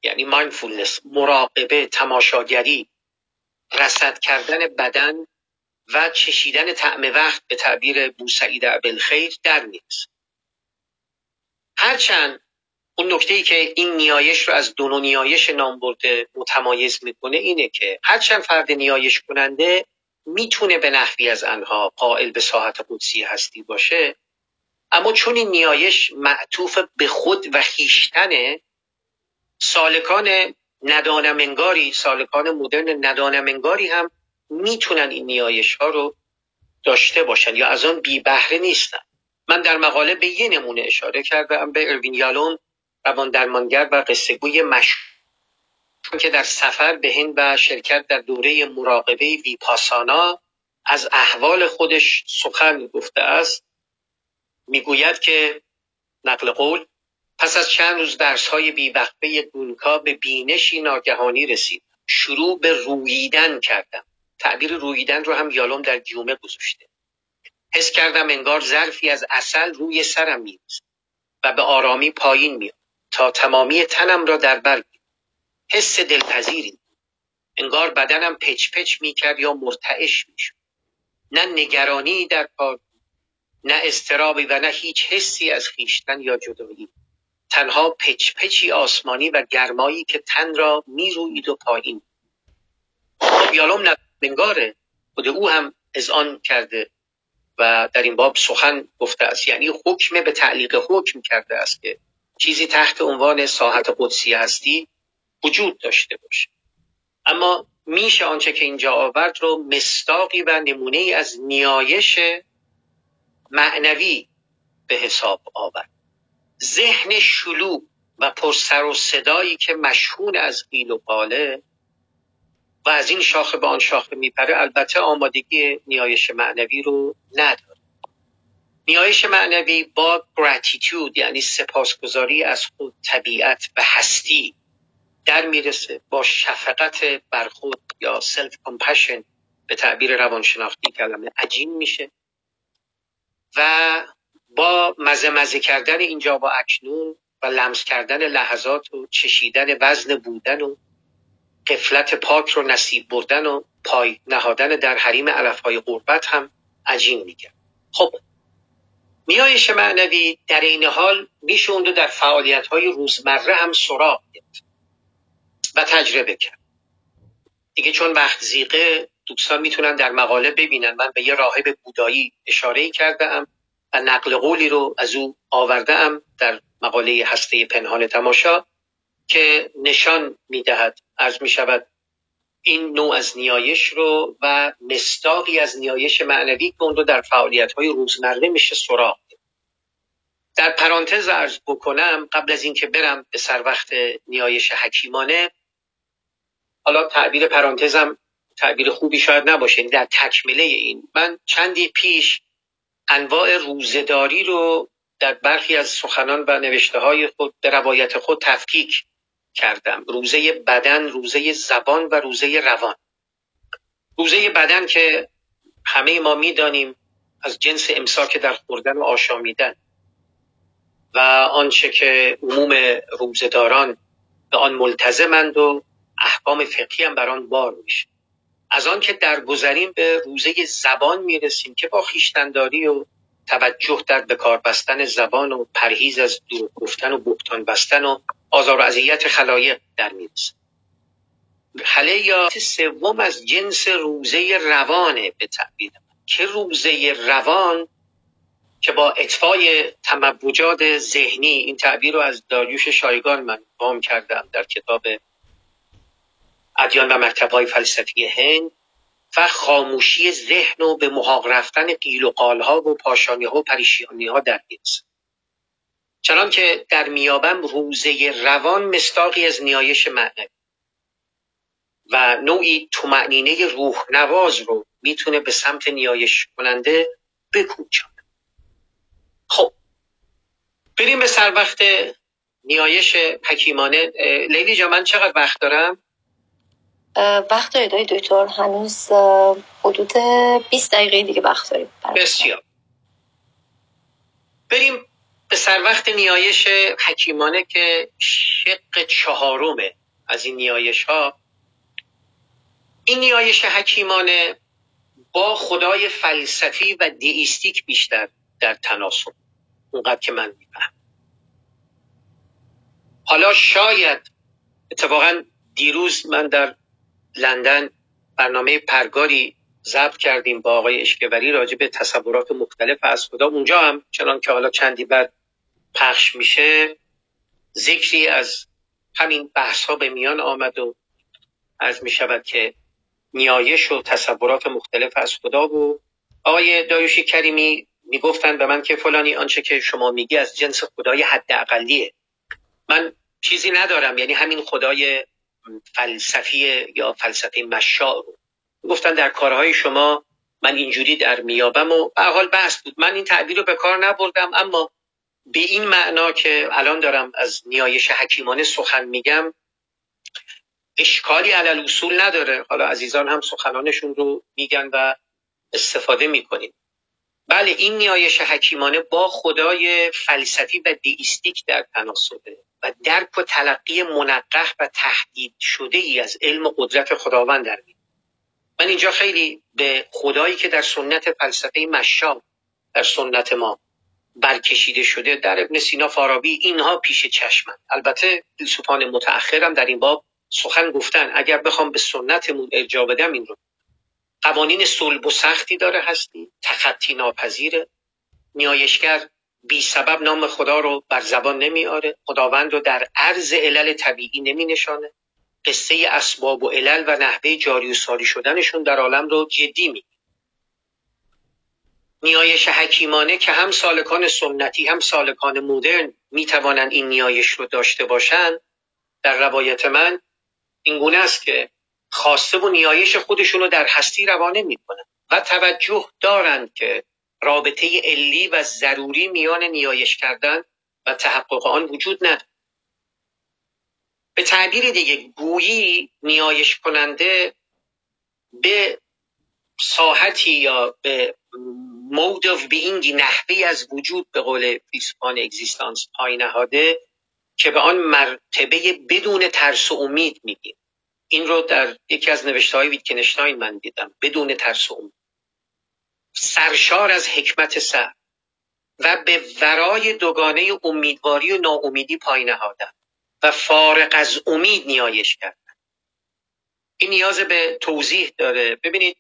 یعنی مایندفولنس مراقبه تماشاگری رسد کردن بدن و چشیدن طعم وقت به تعبیر بوسعید عبلخیر در می‌رسه هرچند اون نکته ای که این نیایش رو از دو نیایش نام برده متمایز می‌کنه اینه که هرچند فرد نیایش کننده می‌تونه به نحوی از انها قائل به ساحت قدسی هستی باشه اما چون این نیایش معطوف به خود و خیشتنه سالکان ندانمنگاری سالکان مدرن ندانمنگاری هم می‌تونن این نیایش ها رو داشته باشن یا از آن بی بهره نیستن. من در مقاله به یه نمونه اشاره کردم به اروین یالون روان درمانگر و قصه گوی که در سفر به هند و شرکت در دوره مراقبه ویپاسانا از احوال خودش سخن گفته است. می‌گوید که نقل قول پس از چند روز درس های بیوقفه گونکا به بینشی ناگهانی رسید. شروع به رویدن کردم. تعبیر رویدن رو هم یالوم در دیومه گذاشته. حس کردم انگار ظرفی از اصل روی سرم میریزد و به آرامی پایین میاد تا تمامی تنم را در بر حس دلپذیری. انگار بدنم پچ پچ می‌کرد یا مرتعش می‌شد. نه نگرانی در کار نه استرابی و نه هیچ حسی از خیشتن یا جدایی. تنها پچ پچی آسمانی و گرمایی که تن را می‌روید و پایین. خب یالوم نگاره خود او هم آن کرده و در این باب سخن گفته است. یعنی حکم به تعلیق حکم کرده است که چیزی تحت عنوان ساحت قدسی هستی وجود داشته باشه. اما میشه آنچه که اینجا آورد رو مستاقی و نمونه از نیایش معنوی به حساب آورد. ذهن شلو و پرسر و صدایی که مشهون از قیل و قاله و از این شاخه به آن شاخه میپره البته آمادگی نیایش معنوی رو نداره. نیایش معنوی با gratitude یعنی سپاسگزاری از خود طبیعت و هستی در می‌رسه با شفقت بر خود یا self-compassion به تعبیر روانشناختی کلمه عجین میشه. و با مزه مزه کردن اینجا با اکنون و لمس کردن لحظات و چشیدن وزن بودن و قفلت پاک رو نصیب بردن و پای نهادن در حریم علفهای قربت هم عجین میگه خب نیایش معنوی در این حال میشه اون در فعالیت های روزمره هم سراغ گرفت و تجربه کرد. دیگه چون وقت زیقه دوستان می‌تونن در مقاله ببینن. من به یه راهب بودایی اشاره کردم و نقل قولی رو از او آورده در مقاله هسته پنهان تماشا که نشان می‌دهد از می شود این نوع از نیایش رو و مستاقی از نیایش معنوی که اون رو در فعالیت های روزمره میشه سراغ در پرانتز ارز بکنم قبل از اینکه برم به سر وقت نیایش حکیمانه حالا تعبیر پرانتزم تعبیر خوبی شاید نباشه در تکمله این. من چندی پیش انواع روزداری رو در برخی از سخنان و نوشته های خود به روایت خود تفکیک کردم. روزه بدن روزه زبان و روزه روان. روزه بدن که همه ما می‌دانیم از جنس امساک در خوردن و آشامیدن و آنچه که عموم روزداران به آن ملتزمند و احکام فقهی هم بر آن بار میشه. از آن که درگذریم به روزه زبان می‌رسیم که با خیشتنداری و توجه در بکار بستن زبان و پرهیز از دروغ گفتن و بهتان بستن و آزار و اذیت خلایق در می‌رسه. حله یا سوم از جنس روزه روانه به تعبیر که روزه روان که با اطفای تموجات ذهنی این تعبیر رو از داریوش شایگان من وام کردم در کتاب ادیان و مکتبهای فلسفی هند و خاموشی ذهن و به محاق رفتن قیل و قالها و پاشانی ها و پریشیانی ها در می‌رسه چنان که در میابم روزه روان مستاقی از نیایش معنوی و نوعی تومعنینه روح نواز رو می‌تونه به سمت نیایش کننده بکوچانه خب بریم به سر وقت نیایش حکیمانه. لیلی جا من چقدر وقت دارم؟ وقت ادای دکتر؟ هنوز حدود 20 دقیقه دیگه وقت داریم بسیار. بریم به سر وقت نیایش حکیمانه که شق چهارمه از این نیایش ها این نیایش حکیمانه با خدای فلسفی و دیستیک بیشتر در تناسب. اونقدر که من میفهم حالا شاید اتفاقا دیروز من در لندن برنامه پرگاری ضبط کردیم با آقای اشکوری راجع به تصورات مختلف از خدا. اونجا هم چنان که حالا چندی بعد پخش میشه ذکری از همین بحث ها به میان آمد و از می شود که نیایش و تصورات مختلف از خدا و آقای داروشی کریمی می‌گفتن به من که فلانی آنچه که شما میگی از جنس خدای حد اقلیه من چیزی ندارم یعنی همین خدای فلسفی یا فلسفه مشاع رو. گفتن در کارهای شما من اینجوری در میابم و به حال بحث بود. من این تعبیر رو به کار نبردم اما به این معنا که الان دارم از نیایش حکیمانه سخن میگم اشکالی علل اصول نداره. حالا عزیزان هم سخنانشون رو میگن و استفاده می‌کنیم. بله این نیایش حکیمانه با خدای فلسفی و دیستیک در تناسبه درک و تلقی منقح و تهدید شده ای از علم و قدرت خداوند در می من اینجا خیلی به خدایی که در سنت فلسفه مشام در سنت ما برکشیده شده در ابن سینا فارابی اینها پیش چشمند. البته فیلسوفان متأخرم در این باب سخن گفتن. اگر بخوام به سنتمون ارجا بدم این رو. قوانین صلب و سختی داره هستی. تخطی ناپذیره. نیایشگر بی سبب نام خدا رو بر زبان نمیاره. خداوند رو در عرض علل طبیعی نمی نشانه قصه اسباب و علل و نحوه جاری و ساری شدنشون در عالم رو جدی می نیایش حکیمانه که هم سالکان سنتی هم سالکان مدرن می توانند این نیایش رو داشته باشند در روایت من این گونه است که خواسته و نیایش خودشون رو در هستی روانه می کنند و توجه دارند که رابطه علی و ضروری میان نیایش کردن و تحقق آن وجود ندارد. به تعبیر دیگه گویی نیایش کننده به ساحتی یا به مود of being نحوی از وجود به قول فیلسوفان اگزیستانس پای نهاده که به آن مرتبه بدون ترس و امید میگیم این رو در یکی از نوشته های ویتکنشتاین من دیدم. بدون ترس و امید. سرشار از حکمت سر و به ورای دوگانه امیدواری و ناامیدی پای نهادن و فارق از امید نیایش کردن. این نیاز به توضیح داره. ببینید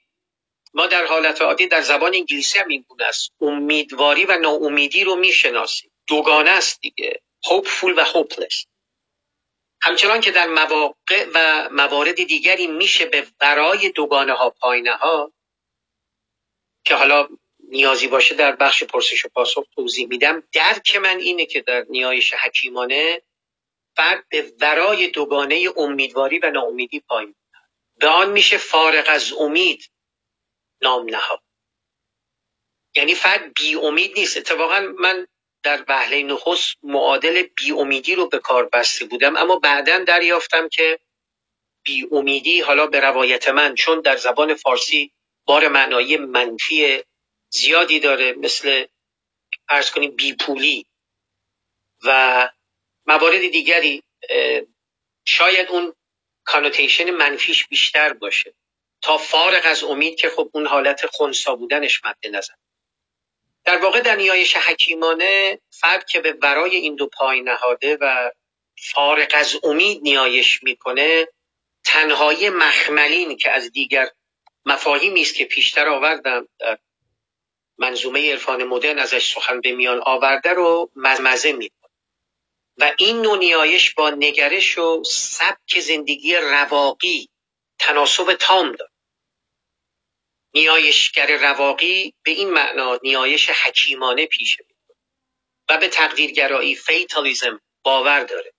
ما در حالت عادی در زبان انگلیسی هم این گونه است. امیدواری و ناامیدی رو می‌شناسیم. دوگانه است دیگه. Hopeful و hopeless. همچنان که در مواقع و موارد دیگری میشه به ورای دوگانه ها پایینه ها که حالا نیازی باشه در بخش پرسش و پاسخ توضیح میدم. درک من اینه که در نیایش حکیمانه فرد به ورای دوگانه امیدواری و ناامیدی پایین به آن میشه فارغ از امید نام نهاد. یعنی فرد بی امید نیست. اتفاقا من در وهله نخست معادل بی امیدی رو به کار بسته بودم اما بعدا دریافتم که بی امیدی حالا به روایت من چون در زبان فارسی بار معنایی منفی زیادی داره مثل ارز کنیم بیپولی و موارد دیگری شاید اون کانوتیشن منفیش بیشتر باشه تا فارغ از امید که خب اون حالت خونسا بودنش مد نظر. در واقع در نیایش حکیمانه فرد که به ورای این دو پای نهاده و فارغ از امید نیایش می‌کنه تنهایی مخملین که از دیگر مفاهیمی است که پیشتر آوردم. در منظومه عرفان مدرن ازش سخن به میان آورده رو مزمزه می‌کنه و این نوع نیایش با نگرش و سبک زندگی رواقی تناسب تام داره. نیایشگر رواقی به این معنا نیایش حکیمانه پیش می‌کنه و به تقدیرگرایی fatalism باور داره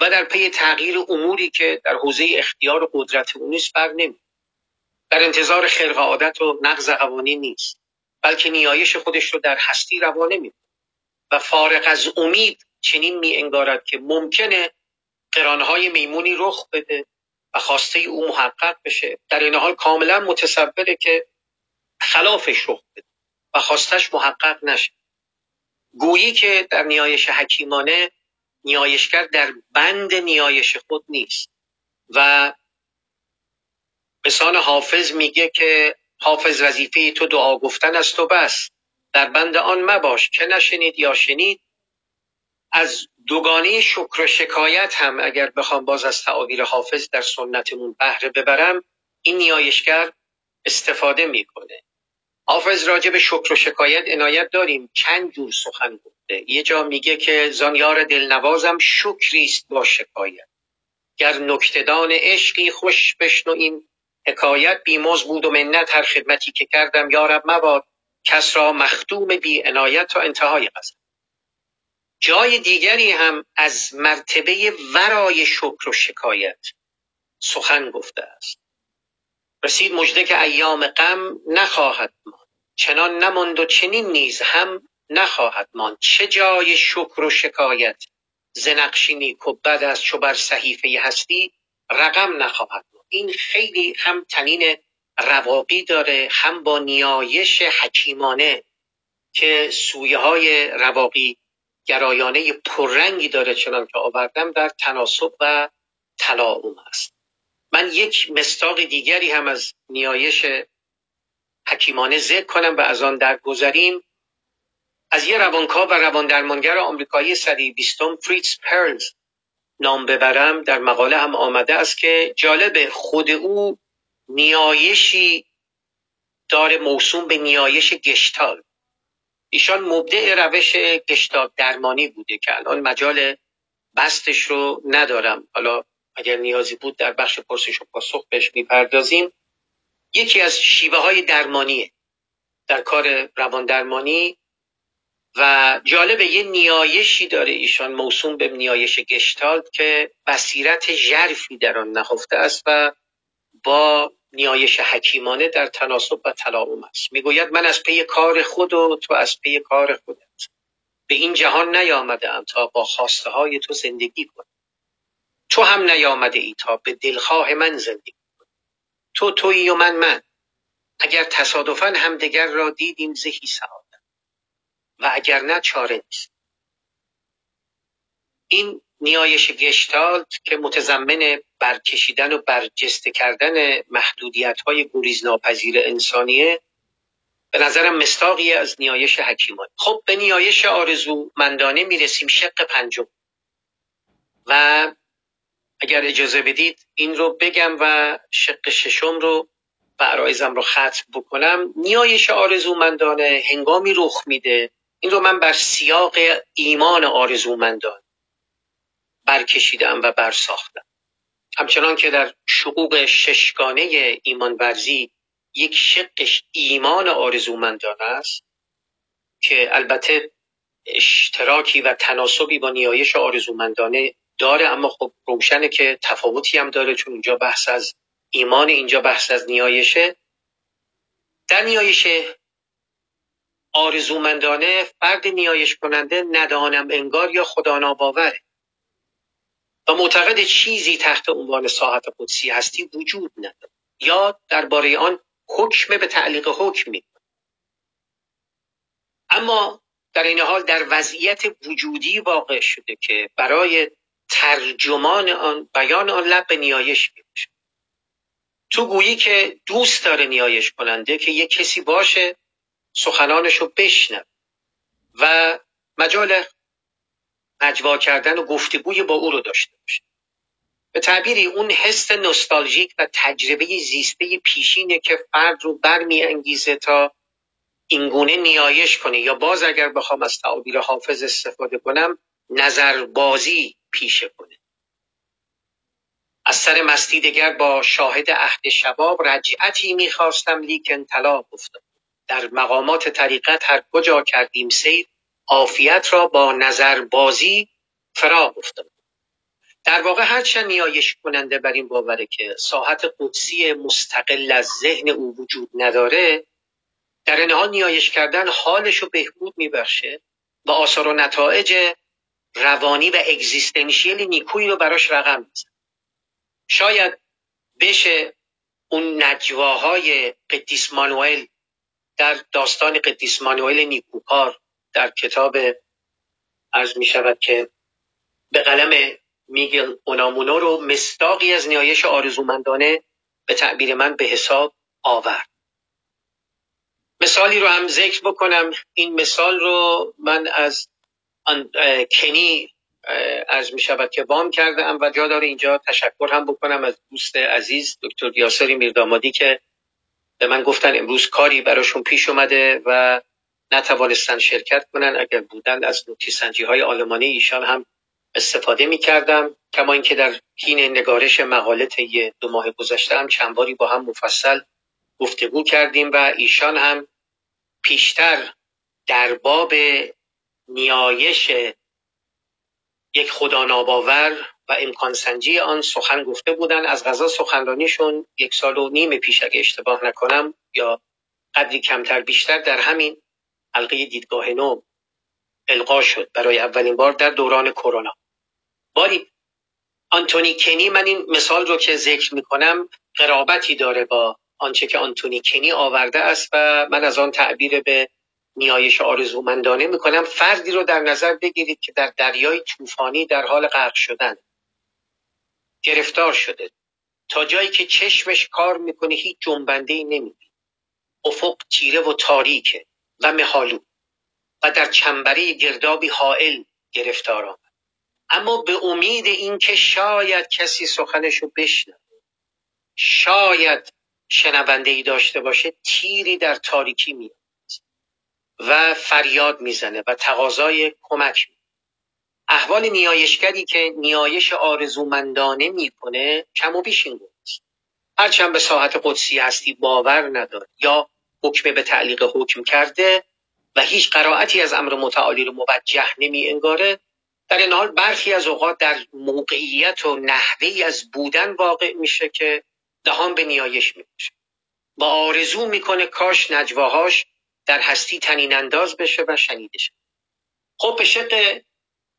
و در پی تغییر اموری که در حوزه اختیار و قدرت او نیست بر نمی در انتظار خلق عادت و نقض قوانین نیست بلکه نیایش خودش رو در هستی روانه می و فارغ از امید چنین می انگارد که ممکنه قرانهای میمونی رخ بده و خواسته او محقق بشه. در این حال کاملا متصوره که خلافش رخ بده و خواستش محقق نشه. گویی که در نیایش حکیمانه نیایشگر در بند نیایش خود نیست و بسان حافظ میگه که حافظ وظیفه تو دعا گفتن است و بس. در بند آن مباش که نشنید یا شنید. از دوگانه شکر و شکایت هم اگر بخوام باز از تعابیر حافظ در سنتمون بهره ببرم این نیایشگر استفاده می‌کنه. حافظ راجع به شکر و شکایت عنایت داریم. چند جور سخن گفته. یه جا میگه که زانیار دلنوازم شکریست با شکایت. گر نکتدان عشقی خوش بشنو این حکایت بیمز بود و منت هر خدمتی که کردم. یارب مباد کس را مختوم بی عنایت تا انتهای قصد جای دیگری هم از مرتبه ورای شکر و شکایت سخن گفته است. رسید مژده که ایام غم نخواهد ماند. چنان نماند و چنین نیز هم نخواهد ماند. چه جای شکر و شکایت ز نقشی نیک و است چو بر صحیفه هستی رقم نخواهد این خیلی هم تنین رواقی داره هم با نیایش حکیمانه که سویه های رواقی گرایانه پررنگی داره چنان که آوردم در تناسب و تلاعوم است. من یک مستاق دیگری هم از نیایش حکیمانه ذکر کنم و از آن درگذریم. از یه روانکاو و روان درمانگر آمریکایی صدی بیستم فریتز پرلز نام ببرم در مقاله هم آمده است که جالب خود او نیایشی داره موسوم به نیایش گشتال. ایشان مبدع روش گشتاب درمانی بوده که الان مجال بستش رو ندارم. حالا اگر نیازی بود در بخش پرسش و پاسخ بهش می‌پردازیم. یکی از شیوه های درمانیه. در کار روان درمانی و جالب یه نیایشی داره. ایشان موسوم به نیایش گشتالت که بصیرت ژرفی در آن نهفته است و با نیایش حکیمانه در تناسب و تلاعوم است. می‌گوید من از پی کار خود و تو از پی کار خودت. به این جهان نیامده ام تا با خواسته های تو زندگی کنم. تو هم نیامده ای تا به دلخواه من زندگی کنی. تو تویی و من من. اگر تصادفا همدیگر را دیدیم زهی سعادت و اگر نه چاره نیست. این نیایش گشتالت که متضمن برکشیدن و برجسته کردن محدودیت های گریزناپذیر انسانیه به نظرم مستاقی از نیایش حکیمان خب به نیایش آرزو مندانه می‌رسیم شق پنجم. و اگر اجازه بدید این رو بگم و شق ششم رو و عرایزم رو ختم بکنم. نیایش آرزومندانه هنگامی رخ میده این رو من بر سیاق ایمان آرزومندان برکشیدم و برساختم. همچنان که در شقوق ششگانه ایمان ورزی یک شقش ایمان آرزومندان است که البته اشتراکی و تناسبی با نیایش آرزومندانه داره اما خب روشنه که تفاوتی هم داره چون اینجا بحث از ایمان اینجا بحث از نیایشه. در نیایش آرزومندانه فرد نیایش کننده ندانم انگار یا خدا ناباوره. و معتقد چیزی تحت عنوان ساحت قدسی هستی وجود نداره یا درباره آن حکم به تعلیق حکم می اما در این حال در وضعیت وجودی واقع شده که برای ترجمان آن بیان آن لب نیایش می تو گویی که دوست داره نیایش کننده که یک کسی باشه سخنانش رو بشنو و مجال نجوا کردن و گفتگوی با او رو داشته باشه به تعبیری اون حس نوستالژیک و تجربه زیسته پیشینه که فرد رو برمیانگیزه تا اینگونه نیایش کنه. یا باز اگر بخوام از تعابیر حافظ استفاده کنم نظربازی پیشه کنه. از سر مستی دگر با شاهد عهد شباب رجعتی می‌خواستم لیکن طلاق افتاد. در مقامات طریقت هر کجا کردیم سیر عافیت را با نظربازی فرا افتاد در واقع هرچند نیایش کننده بر این باوره که ساحت قدسی مستقل از ذهن او وجود نداره در این حال نیایش کردن حالش رو بهبود میبخشه و آثار و نتایج روانی و اگزیستنشیل نیکویی رو براش رقم میزن شاید بشه اون نجواهای قدیس مانوئل در داستان قدیس مانوئل نیکوکار در کتاب عرض می شود که به قلم میگل اونامونو رو مستاقی از نیایش آرزومندانه به تعبیر من به حساب آورد. مثالی رو هم ذکر بکنم. این مثال رو من از کنی از می شود که وام کرده ام و جا داره اینجا تشکر هم بکنم از دوست عزیز دکتر یاسری میردامادی که به من گفتن امروز کاری براشون پیش اومده و نتوانستن شرکت کنن. اگر بودن از نوتیسنجی های آلمانی ایشان هم استفاده می کردم کما اینکه در حین نگارش مقاله طی دو ماه گذشته هم چند باری با هم مفصل گفتگو کردیم و ایشان هم پیشتر در باب نیایش یک خدا ناباور و امکان سنجی آن سخن گفته بودن. از غذا سخنرانیشون یک سال و نیم پیش اگه اشتباه نکنم یا قدری کمتر بیشتر در همین حلقه دیدگاه نو القا شد برای اولین بار در دوران کرونا. باری آنتونی کنی من این مثال رو که ذکر می‌کنم قرابتی داره با آنچه که آنتونی کنی آورده است و من از آن تعبیر به نیایش آرزومندانه می‌کنم. فردی رو در نظر بگیرید که در دریای طوفانی در حال غرق شدن. گرفتار شده. تا جایی که چشمش کار می‌کنه هیچ جنبنده ای نمی‌بینه افق تیره و تاریکه و مهالو و در چنبره گردابی حائل گرفتار آمد. اما به امید اینکه شاید کسی سخنش رو بشنوه شاید شنونده ای داشته باشه تیری در تاریکی میاد و فریاد می‌زنه و تقاضای کمک می احوال نیایشگری که نیایش آرزومندانه می‌کنه کم و بیش این هرچند به ساحت قدسی هستی باور نداره یا حکم به تعلیق حکم کرده و هیچ قرائتی از امر متعالی رو موجه نمی انگاره در این حال برخی از اوقات در موقعیت و نحوی از بودن واقع میشه که دهان به نیایش میشه و آرزو می‌کنه کاش نجواهاش در هستی تنین انداز بشه و شنیده شه. خب به شق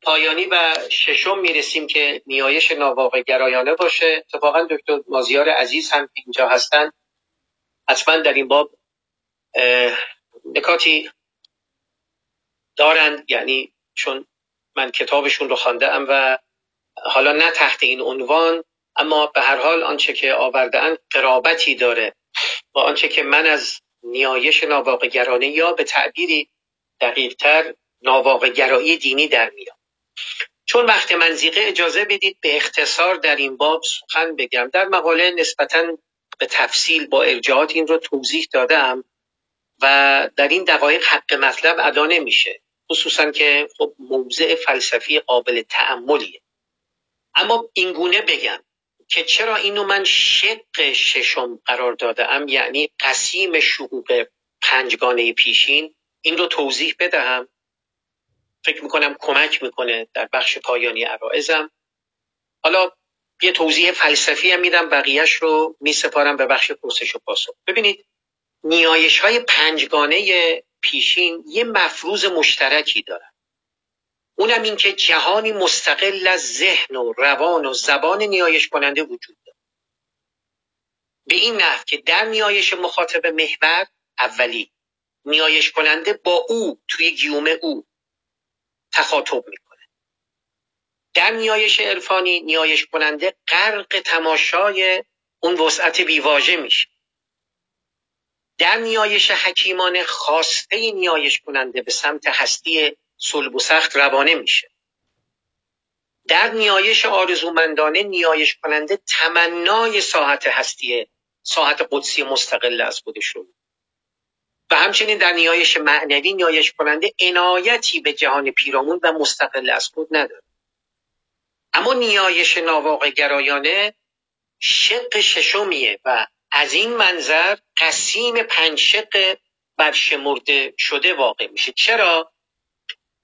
پایانی و ششم می‌رسیم که نیایش ناواقع گرایانه باشه. اتفاقا دکتر مازیار عزیز هم اینجا هستن. حتما در این باب نکاتی دارند یعنی چون من کتابشون رو خانده ام و حالا نه تحت این عنوان اما به هر حال آنچه که آورده قرابتی داره. با آنچه که من از نیایش ناواقع گرانه یا به تعبیری دقیقتر ناواقع گرایی دینی در میاد چون وقت منزیقه اجازه بدید به اختصار در این باب سخن بگم. در مقاله نسبتا به تفصیل با ارجاعات این رو توضیح دادم و در این دقایق حق مطلب ادا نمیشه خصوصا که خب موضع فلسفی قابل تعملیه اما اینگونه بگم که چرا اینو من شق ششم قرار داده ام یعنی قسیم شقوق پنجگانه پیشین این رو توضیح بدهم. فکر می‌کنم کمک می‌کنه در بخش پایانی عرائزم. حالا یه توضیح فلسفی هم میدم بقیهش رو میسپارم به بخش پرسش و پاسخ. ببینید نیایش های پنجگانه پیشین یه مفروض مشترکی دارن. اونم این که جهانی مستقل از ذهن و روان و زبان نیایش کننده وجود داره. به این نحو که در نیایش مخاطب محور اولی نیایش کننده با او توی گیوم او تخاطب می‌کنه. در نیایش عرفانی نیایش کننده غرق تماشای اون وسعت بیواژه میشه. در نیایش حکیمانه خواسته نیایش کننده به سمت هستی صلب و سخت روانه میشه. در نیایش آرزومندانه نیایش کننده تمنای ساعت هستی ساعت قدسی مستقل از خودش رو و همچنین در نیایش معنوی نیایش کننده عنایتی به جهان پیرامون و مستقل از خود نداره. اما نیایش ناواقع گرایانه شق ششمیه و از این منظر قسیم پنج شق برشمرده شده واقع میشه. چرا؟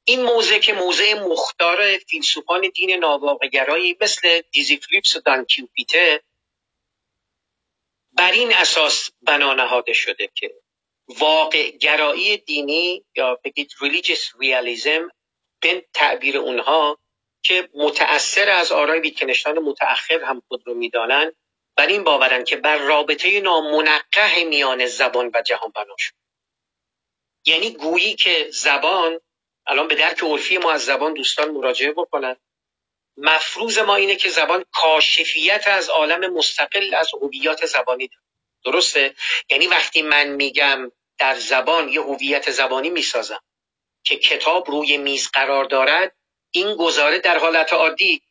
این موضع که موضع مختار فیلسوفان دین ناواقعگرایی مثل دیزیکلیپس و دان کیوپیته بر این اساس بنا نهاده شده که واقع گرایی دینی یا بگید religious realism به تعبیر اونها که متأثر از آرای ویتکنشتان متأخر هم خود رو می‌دانند بر این باورن که بر رابطه نامنقه میان زبان و جهان بنا شد. یعنی گویی که زبان الان به درک عرفی ما از زبان دوستان مراجعه بکنن مفروض ما اینه که زبان کاشفیت از عالم مستقل از هویت زبانی داره. درسته؟ یعنی وقتی من میگم در زبان یه هویت زبانی می‌سازم که کتاب روی میز قرار دارد این گزاره در حالت عادی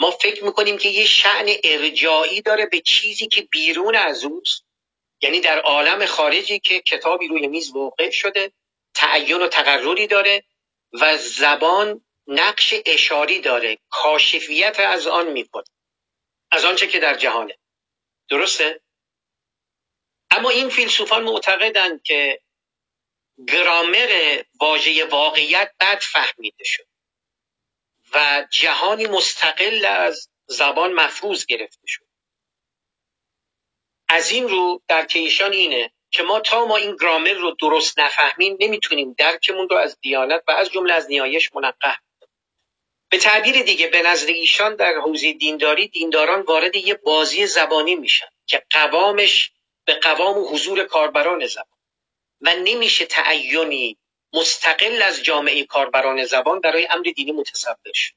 ما فکر می‌کنیم که یه شعن ارجایی داره به چیزی که بیرون از اوست. یعنی در عالم خارجی که کتابی روی میز واقع شده تعین و تقرری داره و زبان نقش اشاری داره کاشفیت از آن می‌کنه از آنچه که در جهانه. درسته؟ اما این فیلسوفان معتقدند که گرامر واژه واقعیت بد فهمیده شد و جهانی مستقل از زبان مفروض گرفته شد. از این رو در ایشان اینه که ما تا ما این گرامر رو درست نفهمیم نمی‌تونیم درکمون رو از دیانت و از جمله از نیایش منقه به تعبیر دیگه به نظر ایشان در حوزه دینداری دینداران وارد یه بازی زبانی میشن که قوامش به قوام و حضور کاربران زبان. و نمیشه تعینی مستقل از جامعه کاربران زبان برای امر دینی متصور شد.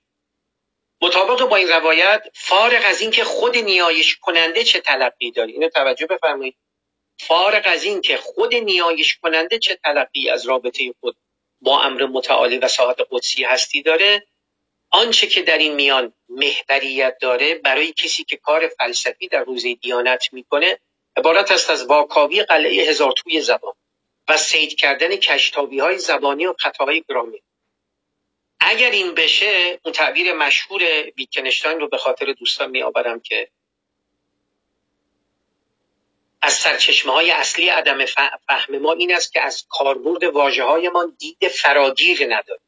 مطابق با این روایت فارغ از اینکه خود نیایش کننده چه تلقی داری؟ اینو توجه بفرمایید. فارغ از اینکه خود نیایش کننده چه تلقی از رابطه خود با امر متعالی و ساعت قدسی هستی داره آنچه که در این میان محوریت داره برای کسی که کار فلسفی در روزه دیانت می‌کنه عبارت است از واکاوی قلعه هزار توی زبان و سید کردن کشتابی های زبانی و خطاهای گرامی. اگر این بشه اون تعبیر مشهور ویتکنشتاین رو به خاطر دوستان می آورم که از سرچشمه های اصلی عدم فهم ما این است که از کاربرد واجه های ما دید فراگیر نداره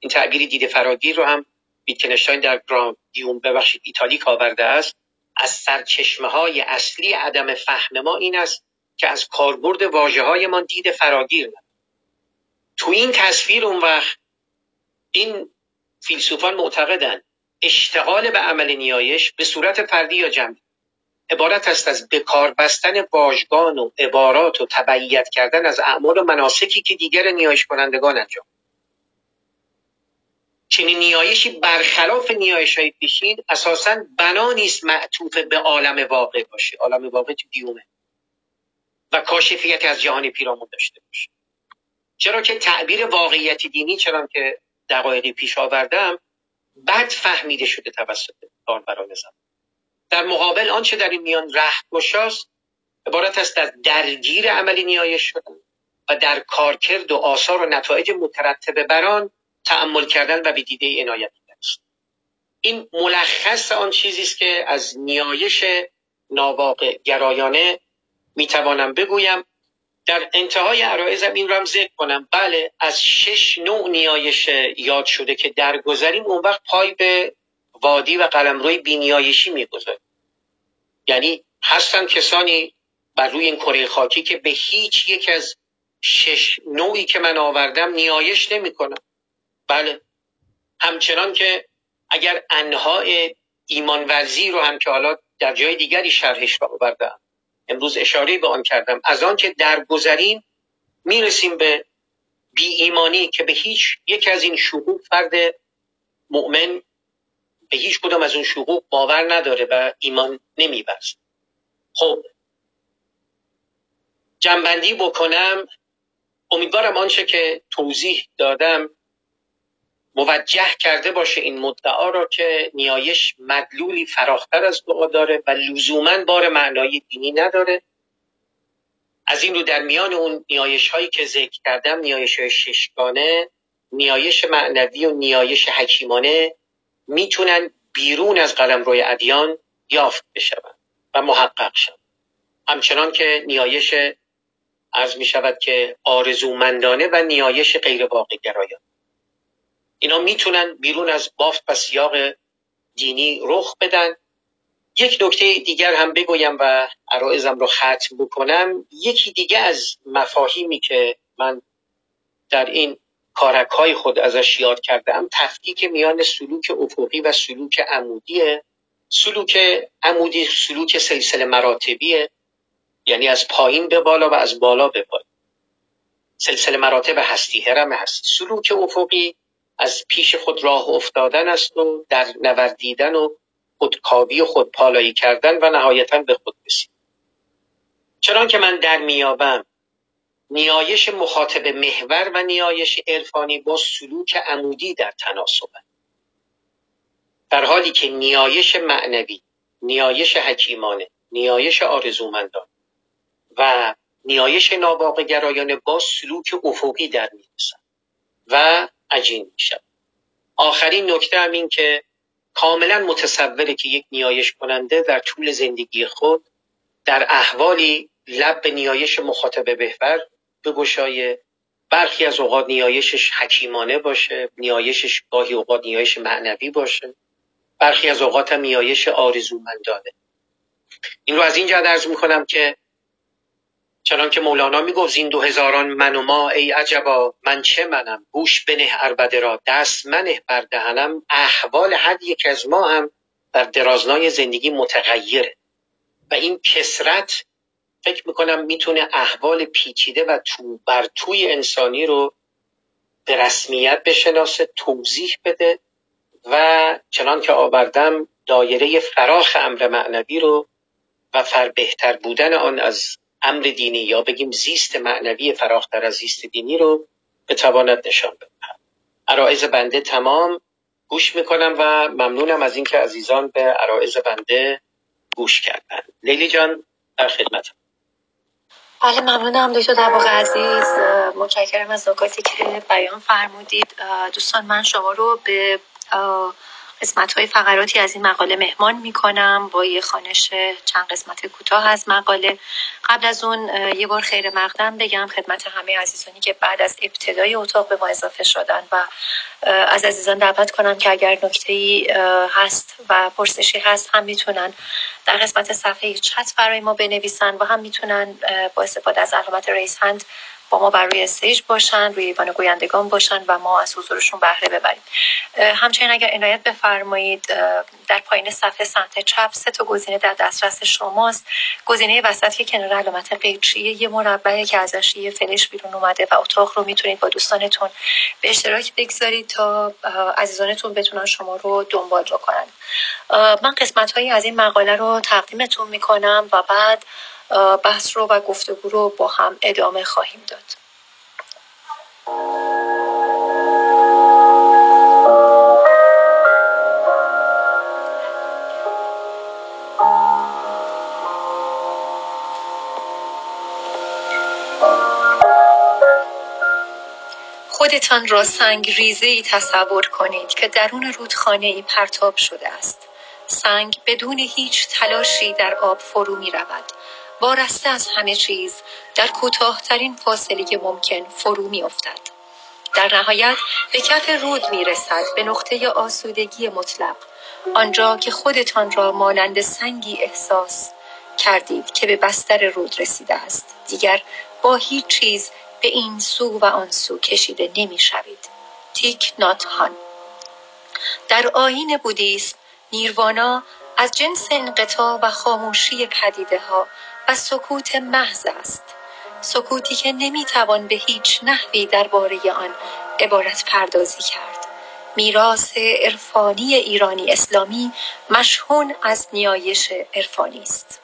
این تعبیر دید فراگیر رو هم ویتکنشتاین در گراندیوم ببخشید ایتالیک آورده است. از سرچشمه های اصلی عدم فهم ما این است که از کاربرد واجه های ما دید فراگیر نداره تو این تصویر اون وقت این فیلسوفان معتقدند اشتغال به عمل نیایش به صورت فردی یا جمعی. عبارت است از بکار بستن واژگان و عبارات و تبعیت کردن از اعمال و مناسکی که دیگر نیایش کنندگان انجام چنین نیایشی برخلاف نیایش های پیشین اساسا بنا نیست معطوف به عالم واقع باشه. عالم واقع تو دیومه. و کاشفیت از جهان پیرامون داشته باشه. چرا که تعبیر واقعیت دینی چرا که دقایقی پیش آوردم بد فهمیده شده توسط کاربران زمان. در مقابل آنچه در این میان گشاست عبارت است از درگیر عملی نیایش شدن و در کارکرد و آثار و نتایج مترتب بر آن تعمل کردن و به دیده عنایت است این ملخص آن چیزی است که از نیایش ناواقع گرایانه می‌توانم بگویم. در انتهای عرایزم این رو هم ذکر کنم. بله از شش نوع نیایش یاد شده که درگذریم اون وقت پای به وادی و قلمروی بینیایشی می‌گذاریم. یعنی هستن کسانی بر روی این کره خاکی که به هیچ یک از شش نوعی که من آوردم نیایش نمی‌کنن. بله. همچنان که اگر انواع ایمان ورزی رو هم که حالا در جای دیگری شرحش رو آوردم امروز اشاره به آن کردم از آن که درگذریم می‌رسیم به بی ایمانی که به هیچ یک از این شهود فرد مؤمن به هیچ کدام از اون شقوق باور نداره و ایمان نمی‌برد خب. جنبندی بکنم. امیدوارم آنچه که توضیح دادم موجه کرده باشه این مدعا را که نیایش مدلولی فراختر از دعا داره و لزوما بار معنایی دینی نداره. از این رو در میان اون نیایش هایی که ذکر کردم نیایش های ششگانه نیایش معنوی و نیایش حکیمانه می‌تونن بیرون از قلم روی ادیان یافت بشوند و محقق شوند. همچنان که نیایش عرض می شود که آرزومندانه و نیایش غیر واقع گرایان اینا می‌تونن بیرون از بافت و سیاق دینی رخ بدن. یک نکته دیگر هم بگویم و عرائزم رو ختم بکنم. یکی دیگه از مفاهیمی که من در این کارک های خود ازش یاد کردم تفکیک میان سلوک افقی و سلوک عمودیه. سلوک عمودی سلوک سلسله مراتبیه. یعنی از پایین به بالا و از بالا به پایین. سلسله مراتب هستی هرم هستی. سلوک افقی از پیش خود راه افتادن است و در نوردیدن و خودکاوی و خودپالایی کردن و نهایتا به خود رسید. چنان که من در میابم نیایش مخاطب محور و نیایش عرفانی با سلوک عمودی در تناسب در حالی که نیایش معنوی نیایش حکیمانه نیایش آرزومندان و نیایش ناباقی گرایانه با سلوک افقی در می‌رسن و عجین میشن آخرین نکته هم این که کاملا متصوره که یک نیایش کننده در طول زندگی خود در احوالی لب به نیایش مخاطب بهبر بگشایه برخی از اوقات نیایشش حکیمانه باشه نیایشش گاهی اوقات نیایش معنوی باشه. برخی از اوقات هم نیایش آرزومندانه. این رو از این جهت می‌کنم که چنان که مولانا می‌گفت این دو هزاران من و ما ای عجبا من چه منم؟ گوش بنه اربده را دست منه بر دهنم احوال هر یک از ما هم در درازنای زندگی متغیره. و این کسرت فکر می‌کنم می‌تونه احوال پیچیده و تو بر توی انسانی رو به رسمیت بشناسه توضیح بده و چنان که آوردم دایره فراخ امر معنوی رو و فر بهتر بودن آن از امر دینی یا بگیم زیست معنوی فراختر از زیست دینی رو بتواند نشان بده. عرائز بنده تمام. گوش می‌کنم و ممنونم از اینکه عزیزان به عرائز بنده گوش کردن. لیلی جان در خدمت. بله ممنونم دکتر واقع عزیز. متشکرم از نکاتی که بیان فرمودید. دوستان من شما رو به قسمت های فقراتی از این مقاله مهمان می کنم با یه خانش چند قسمت کوتاه از مقاله. قبل از اون یه بار خیر مقدم بگم خدمت همه عزیزانی که بعد از ابتدای اتاق به ما اضافه شدن و از عزیزان دعوت کنم که اگر نکته ای هست و پرسشی هست هم می‌تونن در قسمت صفحه چت برای ما بنویسن و هم می‌تونن با استفاده از علامت ریس هند با ما بر روی استیج باشن روی ایوان گویندگان باشن و ما از حضورشون بهره ببریم. همچنین اگر عنایت بفرمایید در پایین صفحه سمت چپ سه تا گزینه در دسترس شماست. گزینه وسط که کنار علامت قیچیه یه مربعه که ازش یه فلش بیرون اومده و اتاق رو می‌تونید با دوستانتون به اشتراک بگذارید تا عزیزانتون بتونن شما رو دنبال کنن من قسمت هایی از این مقاله رو تقدیمتون می‌کنم و بعد بحث رو و گفتگو رو با هم ادامه خواهیم داد خودتان را سنگ ریزه ای تصور کنید که درون رودخانه ای پرتاب شده است. سنگ بدون هیچ تلاشی در آب فرو می رود. وارسته از همه چیز در کوتاهترین فاصله ممکن فرو می افتد. در نهایت به کف رود می رسد به نقطه آسودگی مطلق آنجا که خودتان را مانند سنگی احساس کردید که به بستر رود رسیده است دیگر با هیچ چیز به این سو و آن سو کشیده نمی شوید. تیک نات هان در آین بودیسم نیروانا از جنس انقطاع و خاموشی پدیده ها و سکوت محض است. سکوتی که نمی‌توان به هیچ نحوی درباره آن عبارت پردازی کرد. میراث عرفانی ایرانی اسلامی مشهون از نیایش عرفانی است.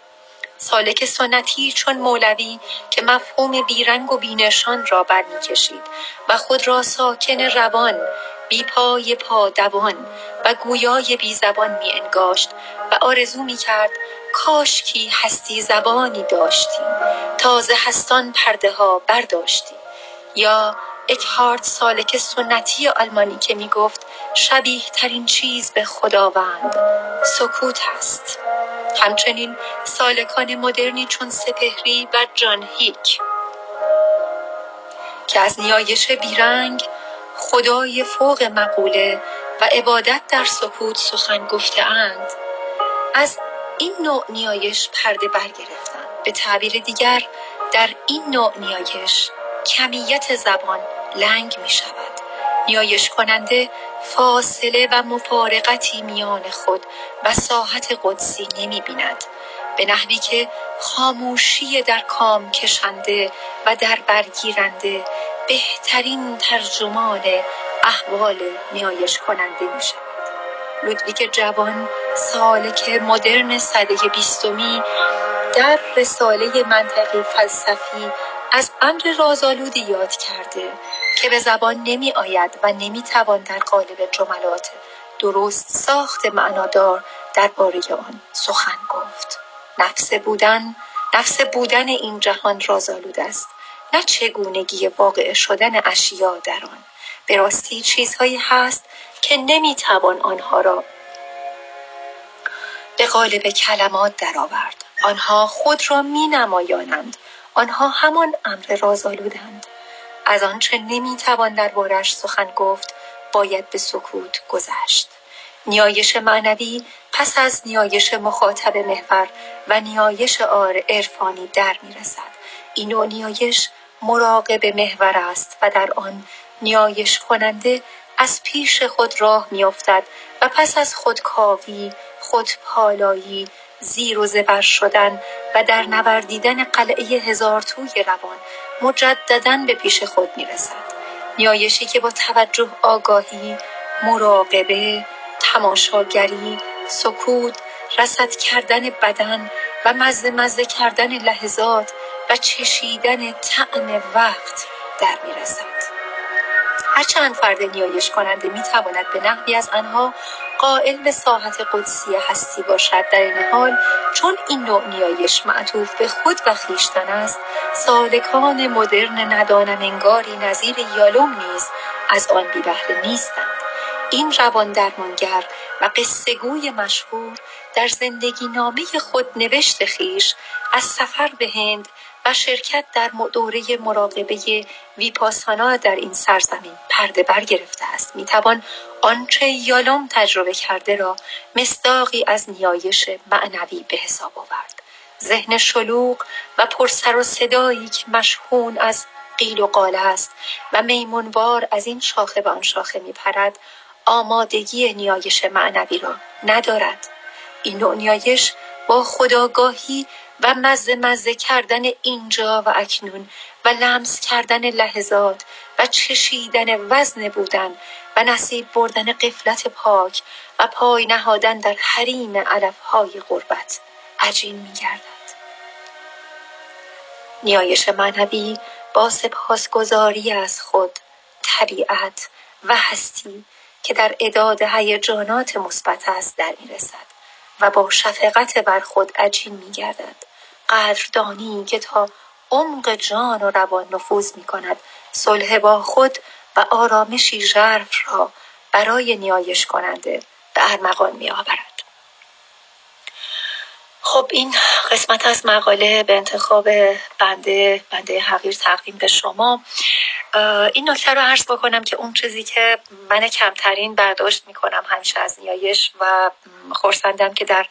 سالک سنتی چون مولوی که مفهوم بیرنگ و بینشان را برمیکشید و خود را ساکن روان بی پای پادوان و گویای بی زبان می انگاشت و آرزو می کرد کاشکی هستی زبانی داشتیم تازه هستان پرده ها برداشتیم یا اتهارد سالک سنتی آلمانی که می گفت شبیه ترین چیز به خداوند سکوت است. همچنین سالکان مدرنی چون سپهری و جان هیک که از نیایش بیرنگ خدای فوق مقوله و عبادت در سکوت سخن گفته اند. از این نوع نیایش پرده برگرفتند به تعبیر دیگر در این نوع نیایش کمیت زبان لنگ می شود. نیایش کننده فاصله و مفارقتی میان خود و ساحت قدسی نمی بیند. به نحوی که خاموشی در کام کشنده و در برگیرنده بهترین ترجمان احوال نیایش کننده می شود. لودویک جوان سالک مدرن سده بیستمی در رساله منطقی فلسفی از امر رازآلودی یاد کرده که به زبان نمی آید و نمی توان در قالب جملات درست ساخت معنادار درباره آن سخن گفت. نفس بودن نفس بودن این جهان رازآلود است. نه چگونگی واقع شدن اشیا در آن. به راستی چیزهایی هست که نمی توان آنها را به قالب کلمات درآورد. آنها خود را می نمایانند آنها همان امر رازآلودند از آنچه نمی توان دربارش سخن گفت باید به سکوت گذشت. نیایش معنوی پس از نیایش مخاطب محور و نیایش عرفانی در می رسد این نوع نیایش مراقب محور است و در آن نیایش کننده از پیش خود راه میافتد و پس از خودکاوی خودپالایی زیر و زبر شدن و در نوردیدن قلعه هزار توی روان مجددا به پیش خود می‌رسد. نیایشی که با توجه آگاهی مراقبه تماشاگری سکوت رصد کردن بدن و مزه مزه کردن لحظات و چشیدن طعم وقت در می‌رسد. هرچند فرد نیایش کننده می تواند به نحوی از آنها قائل به ساحت قدسی هستی باشد. در این حال چون این نوع نیایش معطوف به خود و خویشتن است سالکان مدرن ندانم انگاری نظیر یالوم نیز از آن بی بهره نیستند. این روان درمانگر و قصهگوی مشهور در زندگی نامه خود نوشت خیش از سفر به هند شرکت در دوره مراقبه ویپاسانا در این سرزمین پرده برگرفته است. می‌توان آنچه یالوم تجربه کرده را مصداقی از نیایش معنوی به حساب آورد. ذهن شلوغ و پرسر و صدایی که مشحون از قیل و قال است و میمونوار از این شاخه به آن شاخه میپرد آمادگی نیایش معنوی را ندارد. این نوع نیایش با خداگاهی و مزه مزه کردن اینجا و اکنون و لمس کردن لحظات و چشیدن وزن بودن و نصیب بردن قفلت پاک و پای نهادن در حریم علفهای غربت عجین می گردد. نیایش معنوی با سپاسگزاری از خود طبیعت و هستی که در اداد هیجانات مثبت است در می رسد و با شفقت بر خود عجین می گردد قدردانی که تا عمق جان و روان نفوذ می کند صلح با خود و آرامشی ژرف را برای نیایش کننده به ارمغان می آورد. خب این قسمت از مقاله به انتخاب بنده بنده حقیر تقدیم به شما این نکته رو عرض بکنم که اون چیزی که من کمترین برداشت می‌کنم همیشه از نیایش و خورسندم که در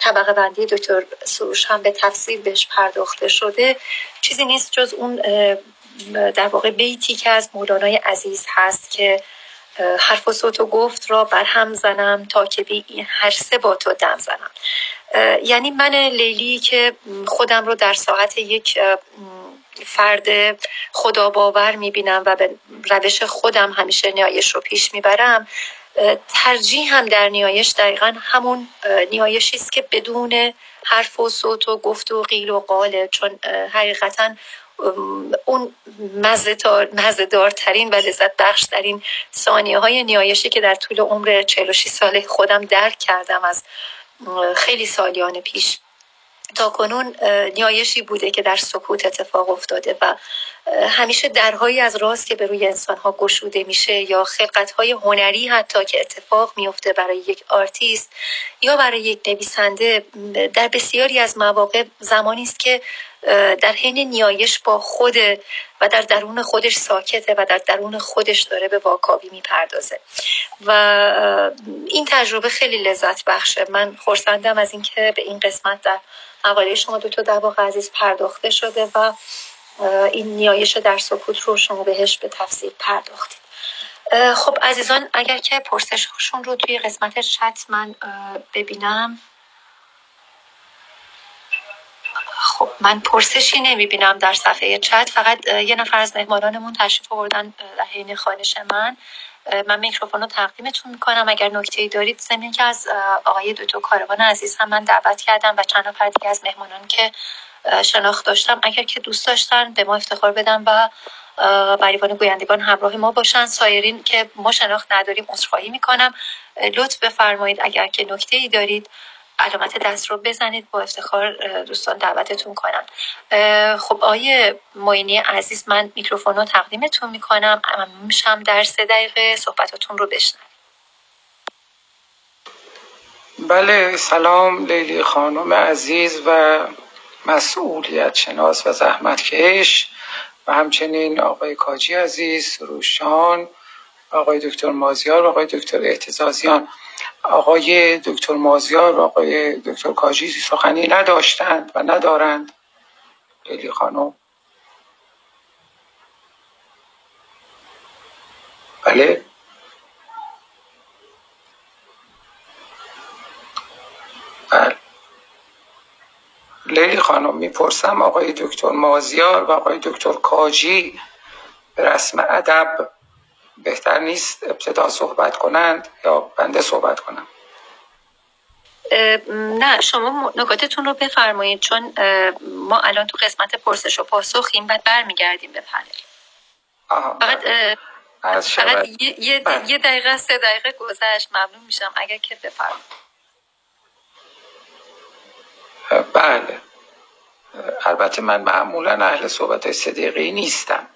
طبقه بندی دکتر سروش هم به تفصیل بهش پرداخته شده. چیزی نیست جز اون در واقع بیتی که از مولانای عزیز هست که حرف و صوت و گفت را بر هم زنم تا که بی هر سه با تو دم زنم. یعنی من لیلی که خودم رو در ساعت یک فرد خدا باور می‌بینم و به روش خودم همیشه نیایش رو پیش می‌برم ترجیح هم در نیایش دقیقا همون نیایشی است که بدون حرف و صوت و گفت و قیل و قاله چون حقیقتا اون مزه‌دارترین و لذت بخشترین ثانیه های نیایشی که در طول عمر 46 ساله خودم درک کردم از خیلی سالیان پیش. تا کنون نیایشی بوده که در سکوت اتفاق افتاده و همیشه درهایی از راز است که به روی انسان ها گشوده میشه یا خلقت های هنری حتی که اتفاق میفته برای یک آرتیست یا برای یک نویسنده در بسیاری از مواقع زمانی است که در حین نیایش با خود و در درون خودش ساکته و در درون خودش داره به واکاوی می‌پردازه. و این تجربه خیلی لذت بخشه. من خورسندم از اینکه به این قسمت در مقاله شما دو تا در عزیز پرداخته شده و این نیایش در سکوت رو شما بهش به تفصیل پرداختید. خب عزیزان اگر که پرسششون رو توی قسمت چت من ببینم. خب من پرسشی نمی‌بینم در صفحه چت. فقط یه نفر از مهمانانمون تشریف آوردن در حین خانش من. من میکروفون رو تقدیمتون می‌کنم. اگر نکته ای دارید زمین که از آقای دوتو کاروان عزیز هم من دعوت کردم و چند نفر دیگه از مهمانان که شناخت داشتم اگر که دوست داشتن به ما افتخار بدم و بریوان گویندگان همراه ما باشن. سایرین که ما شناخت نداریم عذرخواهی می‌کنم. لطف بفرمایید اگر که نکته ای دارید. علامت دست رو بزنید. با افتخار دوستان دعوتتون کنم. خب آیه معینی عزیز من میکروفون رو تقدیمتون می‌کنم. میشم در سه دقیقه صحبتاتون رو بشنم بله سلام لیلی خانم عزیز و مسئولیت شناس و زحمتکش و همچنین آقای کاجی عزیز روشان آقای دکتر مازیار و آقای دکتر اعتزازیان. آقای دکتر مازیار و آقای دکتر کاجی سخنی نداشتند و ندارند. لیلی خانم. بله. بله. لیلی خانم می‌پرسم آقای دکتر مازیار و آقای دکتر کاجی به رسم ادب بهتر نیست ابتدا صحبت کنند یا بنده صحبت کنم؟ نه شما نکاتتون رو بفرمایید چون ما الان تو قسمت پرسش و پاسخیم بعد برمیگردیم به پنل. فقط فقط یه, بله. یه دقیقه سه دقیقه گذشت ممنون میشم. اگر که بفرمایید. بله. البته من معمولا اهل صحبت دقیقه نیستم.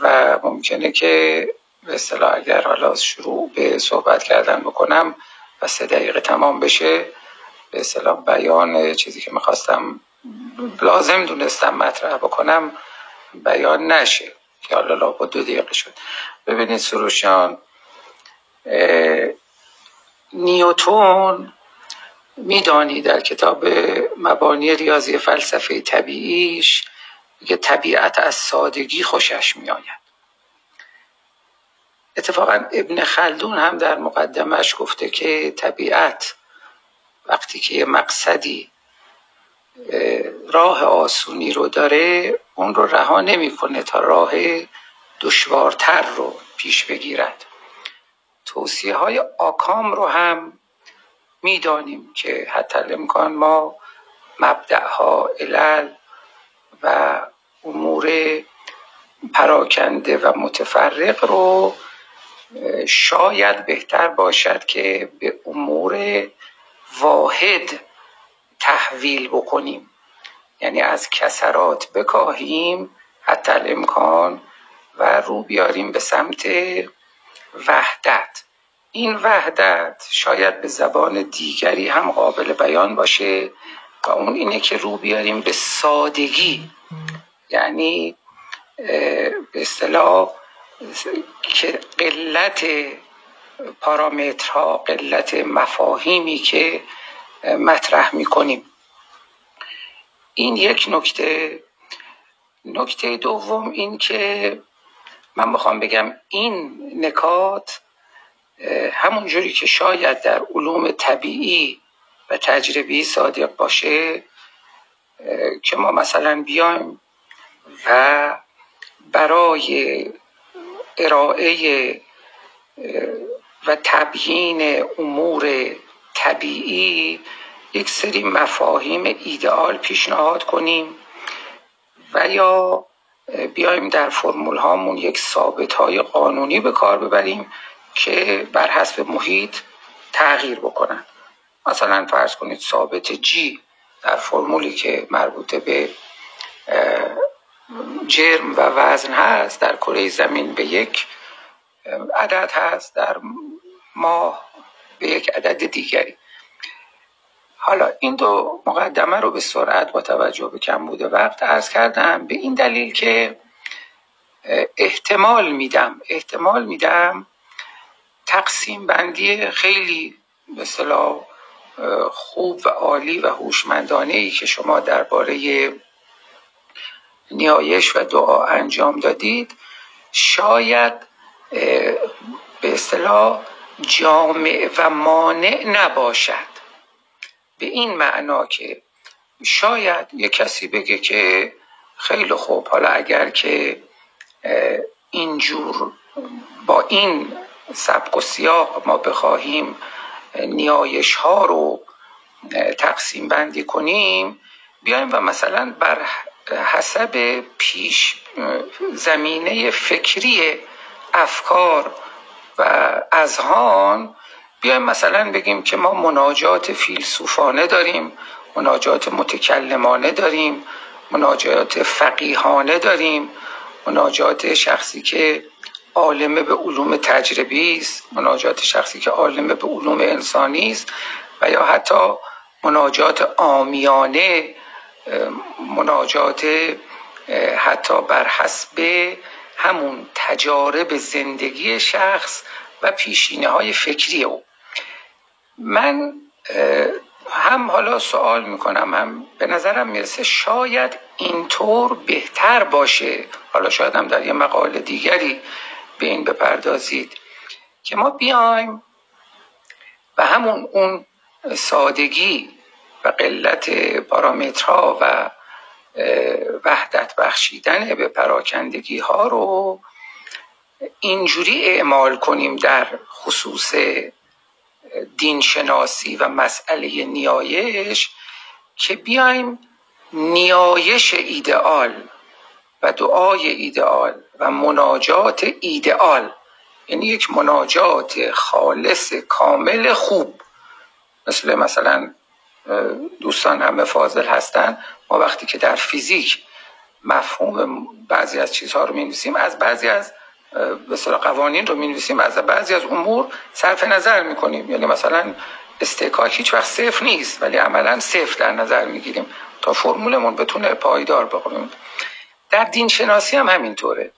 و ممکنه که به اصطلاح اگر حالا شروع به صحبت کردن بکنم و سه دقیقه تمام بشه به اصطلاح بیان چیزی که می‌خواستم لازم دونستم مطرح بکنم بیان نشه که حالا با دو دقیقه شد. ببینید سروشان نیوتون میدانی در کتاب مبانی ریاضی فلسفه طبیعیش که طبیعت از سادگی خوشش میآید. اتفاقا ابن خلدون هم در مقدمش گفته که طبیعت وقتی که یه مقصدی راه آسونی رو داره اون رو رها نمی‌کنه تا راه دشوارتر رو پیش بگیرد. توصیه های آکام رو هم می‌دانیم که حتی امکان ما مبدعها علل و امور پراکنده و متفرق رو شاید بهتر باشد که به امور واحد تحویل بکنیم. یعنی از کسرات بکاهیم حتی الامکان و رو بیاریم به سمت وحدت. این وحدت شاید به زبان دیگری هم قابل بیان باشه. و اون اینه که رو بیاریم به سادگی. یعنی به اصطلاح که قلت پارامترها قلت مفاهیمی که مطرح می‌کنیم. این یک نکته. نکته دوم این که من می‌خوام بگم این نکات همونجوری که شاید در علوم طبیعی و تجربی صادق باشه که ما مثلا بیایم و برای ارائه و تبیین امور طبیعی یک سری مفاهیم ایدئال پیشنهاد کنیم و یا بیایم در فرمول هامون یک ثابت های قانونی به کار ببریم که بر حسب محیط تغییر بکنن. مثلا فرض کنید ثابت جی در فرمولی که مربوط به جرم و وزن هست در کره زمین به یک عدد هست در ماه به یک عدد دیگری. حالا این دو مقدمه رو به سرعت با توجه به کم بوده وقت ارز کردم به این دلیل که احتمال میدم احتمال میدم تقسیم بندی خیلی مثلا خوب و عالی و هوشمندانه ای که شما درباره نیایش و دعا انجام دادید. شاید به اصطلاح جامع و مانع نباشد. به این معنا که شاید یه کسی بگه که خیلی خوب حالا اگر که اینجور با این سبک و سیاق ما بخواهیم نیایش ها رو تقسیم بندی کنیم بیایم و مثلا بر حسب پیش زمینه فکری افکار و اذهان بیایم مثلا بگیم که ما مناجات فیلسوفانه داریم مناجات متکلمانه داریم مناجات فقیهانه داریم مناجات شخصی که عالم به علوم تجربی است مناجات شخصی که عالم به علوم انسانی است و یا حتی مناجات آمیانه مناجات حتی بر حسب همون تجارب زندگی شخص و پیشینه های فکری او. من هم حالا سوال می‌کنم هم به نظرم می‌رسه شاید اینطور بهتر باشه. حالا شاید هم در یه مقاله دیگری به این بپردازید که ما بیایم و همون اون سادگی و قلت پارامترها و وحدت بخشیدن به پراکندگی ها رو اینجوری اعمال کنیم در خصوص دینشناسی و مسئله نیایش که بیایم نیایش ایدئال و دعای ایدئال و مناجات ایدئال. یعنی یک مناجات خالص کامل خوب. مثل مثلا دوستان همه فاضل هستن. ما وقتی که در فیزیک مفهوم بعضی از چیزها رو می از بعضی از مثلا قوانین رو می از بعضی از امور صرف نظر می کنیم یعنی مثلا استکاک هیچ وقت صفر نیست ولی عملا صفر در نظر می گیریم تا فرمولمون بتونه پایدار بقویم در دین شناسی هم همینطوره.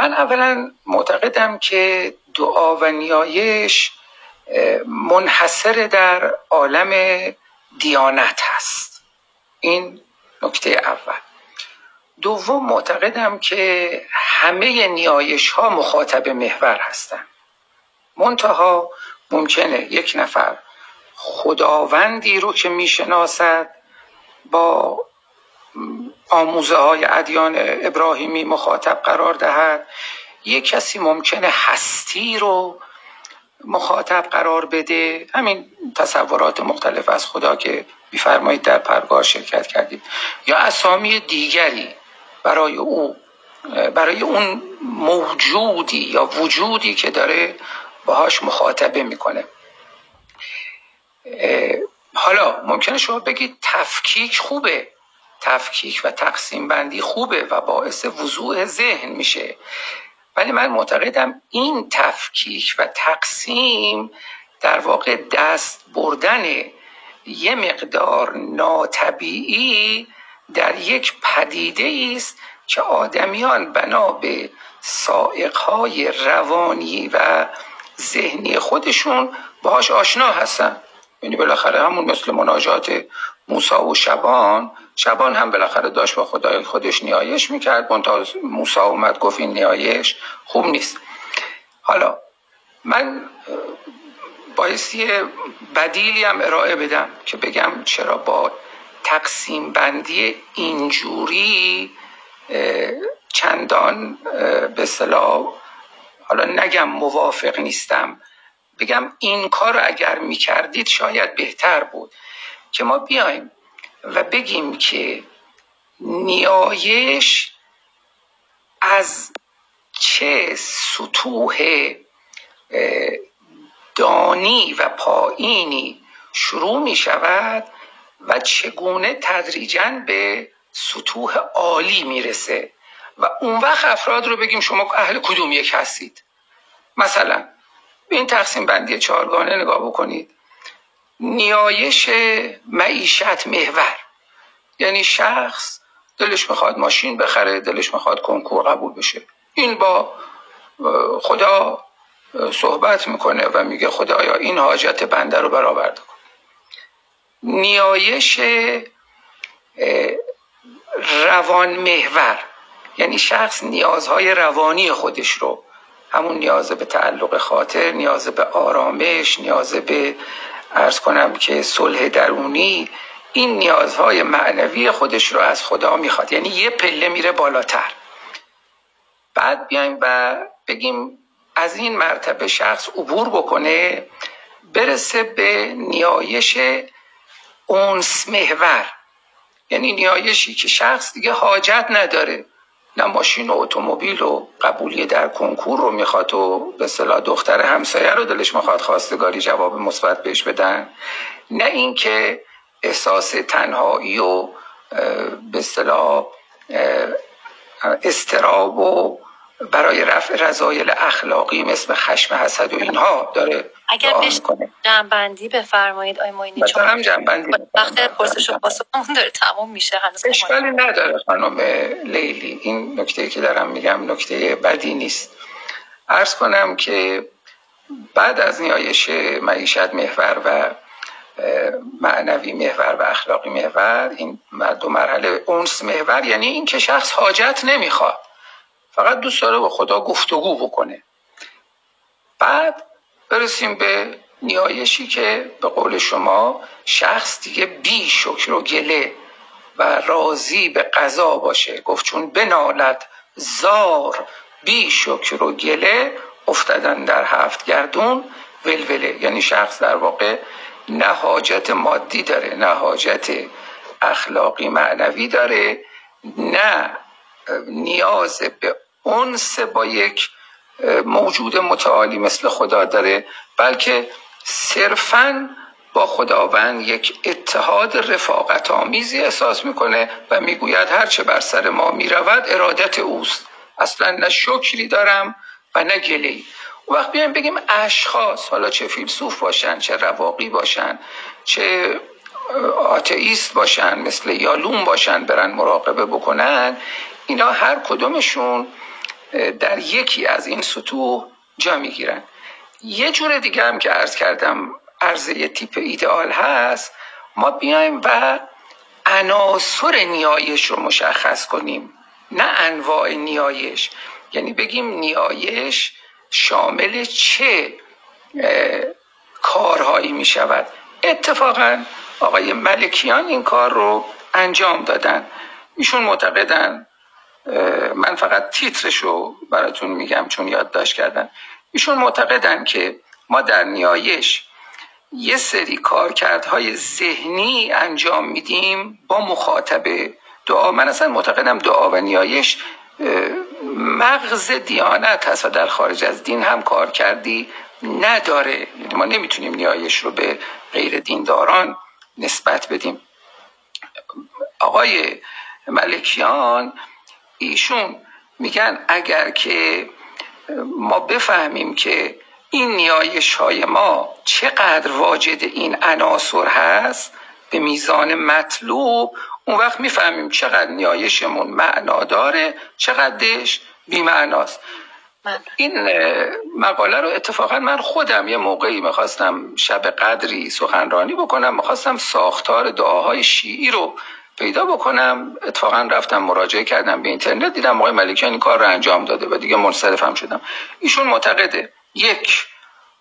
من اولا معتقدم که دعا و نیایش منحصر در عالم دیانت هست. این نکته اول. دوم معتقدم که همه نیایش ها مخاطب محور هستند منتها ممکنه یک نفر خداوندی رو که می‌شناسد با آموزه های ادیان ابراهیمی مخاطب قرار دهد. یک کسی ممکنه هستی رو مخاطب قرار بده. همین تصورات مختلف از خدا که میفرمایید در پرگاه شرکت کردید. یا اسامی دیگری برای او برای اون موجودی یا وجودی که داره باهاش مخاطبه می‌کنه. حالا ممکنه شما بگید تفکیک خوبه. تفکیک و تقسیم بندی خوبه و باعث وضوع ذهن میشه. ولی من معتقدم این تفکیک و تقسیم در واقع دست بردن یه مقدار ناطبیعی در یک پدیده است که آدمیان بنا به سائقهای روانی و ذهنی خودشون باهاش آشنا هستن. یعنی بالاخره همون مثل مناجات موسا و شبان شبان هم بالاخره داشت با خدای خودش نیایش می‌کرد. منتها موسا اومد گفت این نیایش خوب نیست. حالا من بایستی بدیلی هم ارائه بدم که بگم چرا با تقسیم بندی اینجوری چندان به صلاح حالا نگم موافق نیستم. بگم این کار اگر می‌کردید شاید بهتر بود. که ما بیایم و بگیم که نیایش از چه سطوح دانی و پایینی شروع می شود و چگونه تدریجا به سطوح عالی می‌رسه و اون وقت افراد رو بگیم شما اهل کدوم یک هستید. مثلا این تقسیم بندی چهارگانه نگاه بکنید. نیایش معیشت محور. یعنی شخص دلش می‌خواد ماشین بخره دلش می‌خواد کنکور قبول بشه. این با خدا صحبت می‌کنه و میگه خدایا این حاجت بنده رو برآورده کن؟ نیایش روان محور. یعنی شخص نیازهای روانی خودش رو همون نیاز به تعلق خاطر نیاز به آرامش نیاز به ارز کنم که صلح درونی این نیازهای معنوی خودش رو از خدا می‌خواد. یعنی یه پله میره بالاتر. بعد بیایم و بگیم از این مرتبه شخص عبور بکنه برسه به نیایش اونس محور. یعنی نیایشی که شخص دیگه حاجت نداره. نه ماشین و اتومبیل و قبولی در کنکور رو می‌خواد و به صلاح دختر همسایه رو دلش می‌خواد خواستگاری جواب مثبت بهش بدن. نه اینکه احساس تنهایی و به صلاح استراب و برای رفع رضایل اخلاقی مثل خشم حسد و اینها داره اگر بهش جنبندی بفرمایید آی موینی چون هم جنبندی وقت پرسش و پاسخمون داره تموم میشه هنوز. اشکالی نداره خانم لیلی. این نکته که دارم میگم نکته بدی نیست. عرض کنم که بعد از نیایش معیشت محور و معنوی محور و اخلاقی محور این دو مرحله اونس محور یعنی اینکه شخص حاجت نمی‌خواد. فقط دوست داره با خدا گفتگو بکنه. بعد برسیم به نیایشی که به قول شما شخص دیگه بی شکر و گله و راضی به قضا باشه. گفت چون بنالد زار بی شکر و گله افتادن در هفت گردون ولوله. یعنی شخص در واقع نه حاجت مادی داره نه حاجت اخلاقی معنوی داره نه نیاز به اونس با یک موجود متعالی مثل خدا داره بلکه صرفا با خداوند یک اتحاد رفاقت آمیزی احساس می‌کنه و می‌گوید هرچه بر سر ما می‌رود ارادت اوست. اصلا نه شکری دارم و نه گلی. و وقت بیایم بگیم اشخاص حالا چه فیلسوف باشن چه رواقی باشن چه آتئیست باشن مثل یالوم باشن برن مراقبه بکنن اینا هر کدومشون در یکی از این سطوح جا می‌گیرن. یه جور دیگه هم که عرض کردم عرضه تیپ ایدئال هست. ما بیایم و عناصر نیایش رو مشخص کنیم. نه انواع نیایش. یعنی بگیم نیایش شامل چه کارهایی می شود اتفاقا آقای ملکیان این کار رو انجام دادن. ایشون معتقدن من فقط تیترش رو براتون میگم چون یادداشت کردن ایشون معتقدن که ما در نیایش یه سری کارکردهای ذهنی انجام میدیم با مخاطب دعا. من اصلا معتقدم دعا و نیایش مغز دیانت هست و در خارج از دین هم کار کردی نداره. یعنی ما نمی‌تونیم نیایش رو به غیر دینداران نسبت بدیم. آقای ملکیان ایشون میگن اگر که ما بفهمیم که این نیایش های ما چقدر واجد این عناصر هست به میزان مطلوب اون وقت می‌فهمیم چقدر نیایشمون معنا داره چقدرش بیمعناست. این مقاله رو اتفاقا من خودم یه موقعی می‌خواستم شب قدری سخنرانی بکنم می‌خواستم ساختار دعاهای شیعی رو پیدا بکنم. اتفاقا رفتم مراجعه کردم به اینترنت دیدم آقای ملکیان این کار رو انجام داده و دیگه منصرفم شدم. ایشون معتقده یک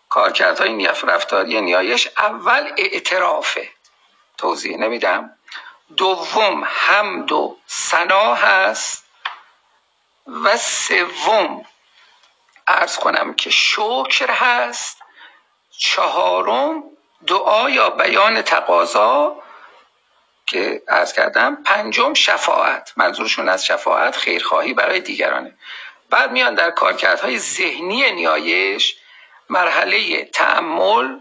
کارکردهای نیف رفتاری نیایش اول اعترافه. توضیح نمیدم. دوم حمد و سنا هست. و سوم ارز کنم که شکر هست. چهارم دعا یا بیان تقاضا. که ارز کردم پنجم شفاعت. منظورشون از شفاعت خیرخواهی برای دیگرانه. بعد میان در کارکردهای ذهنی نیایش مرحله تعمل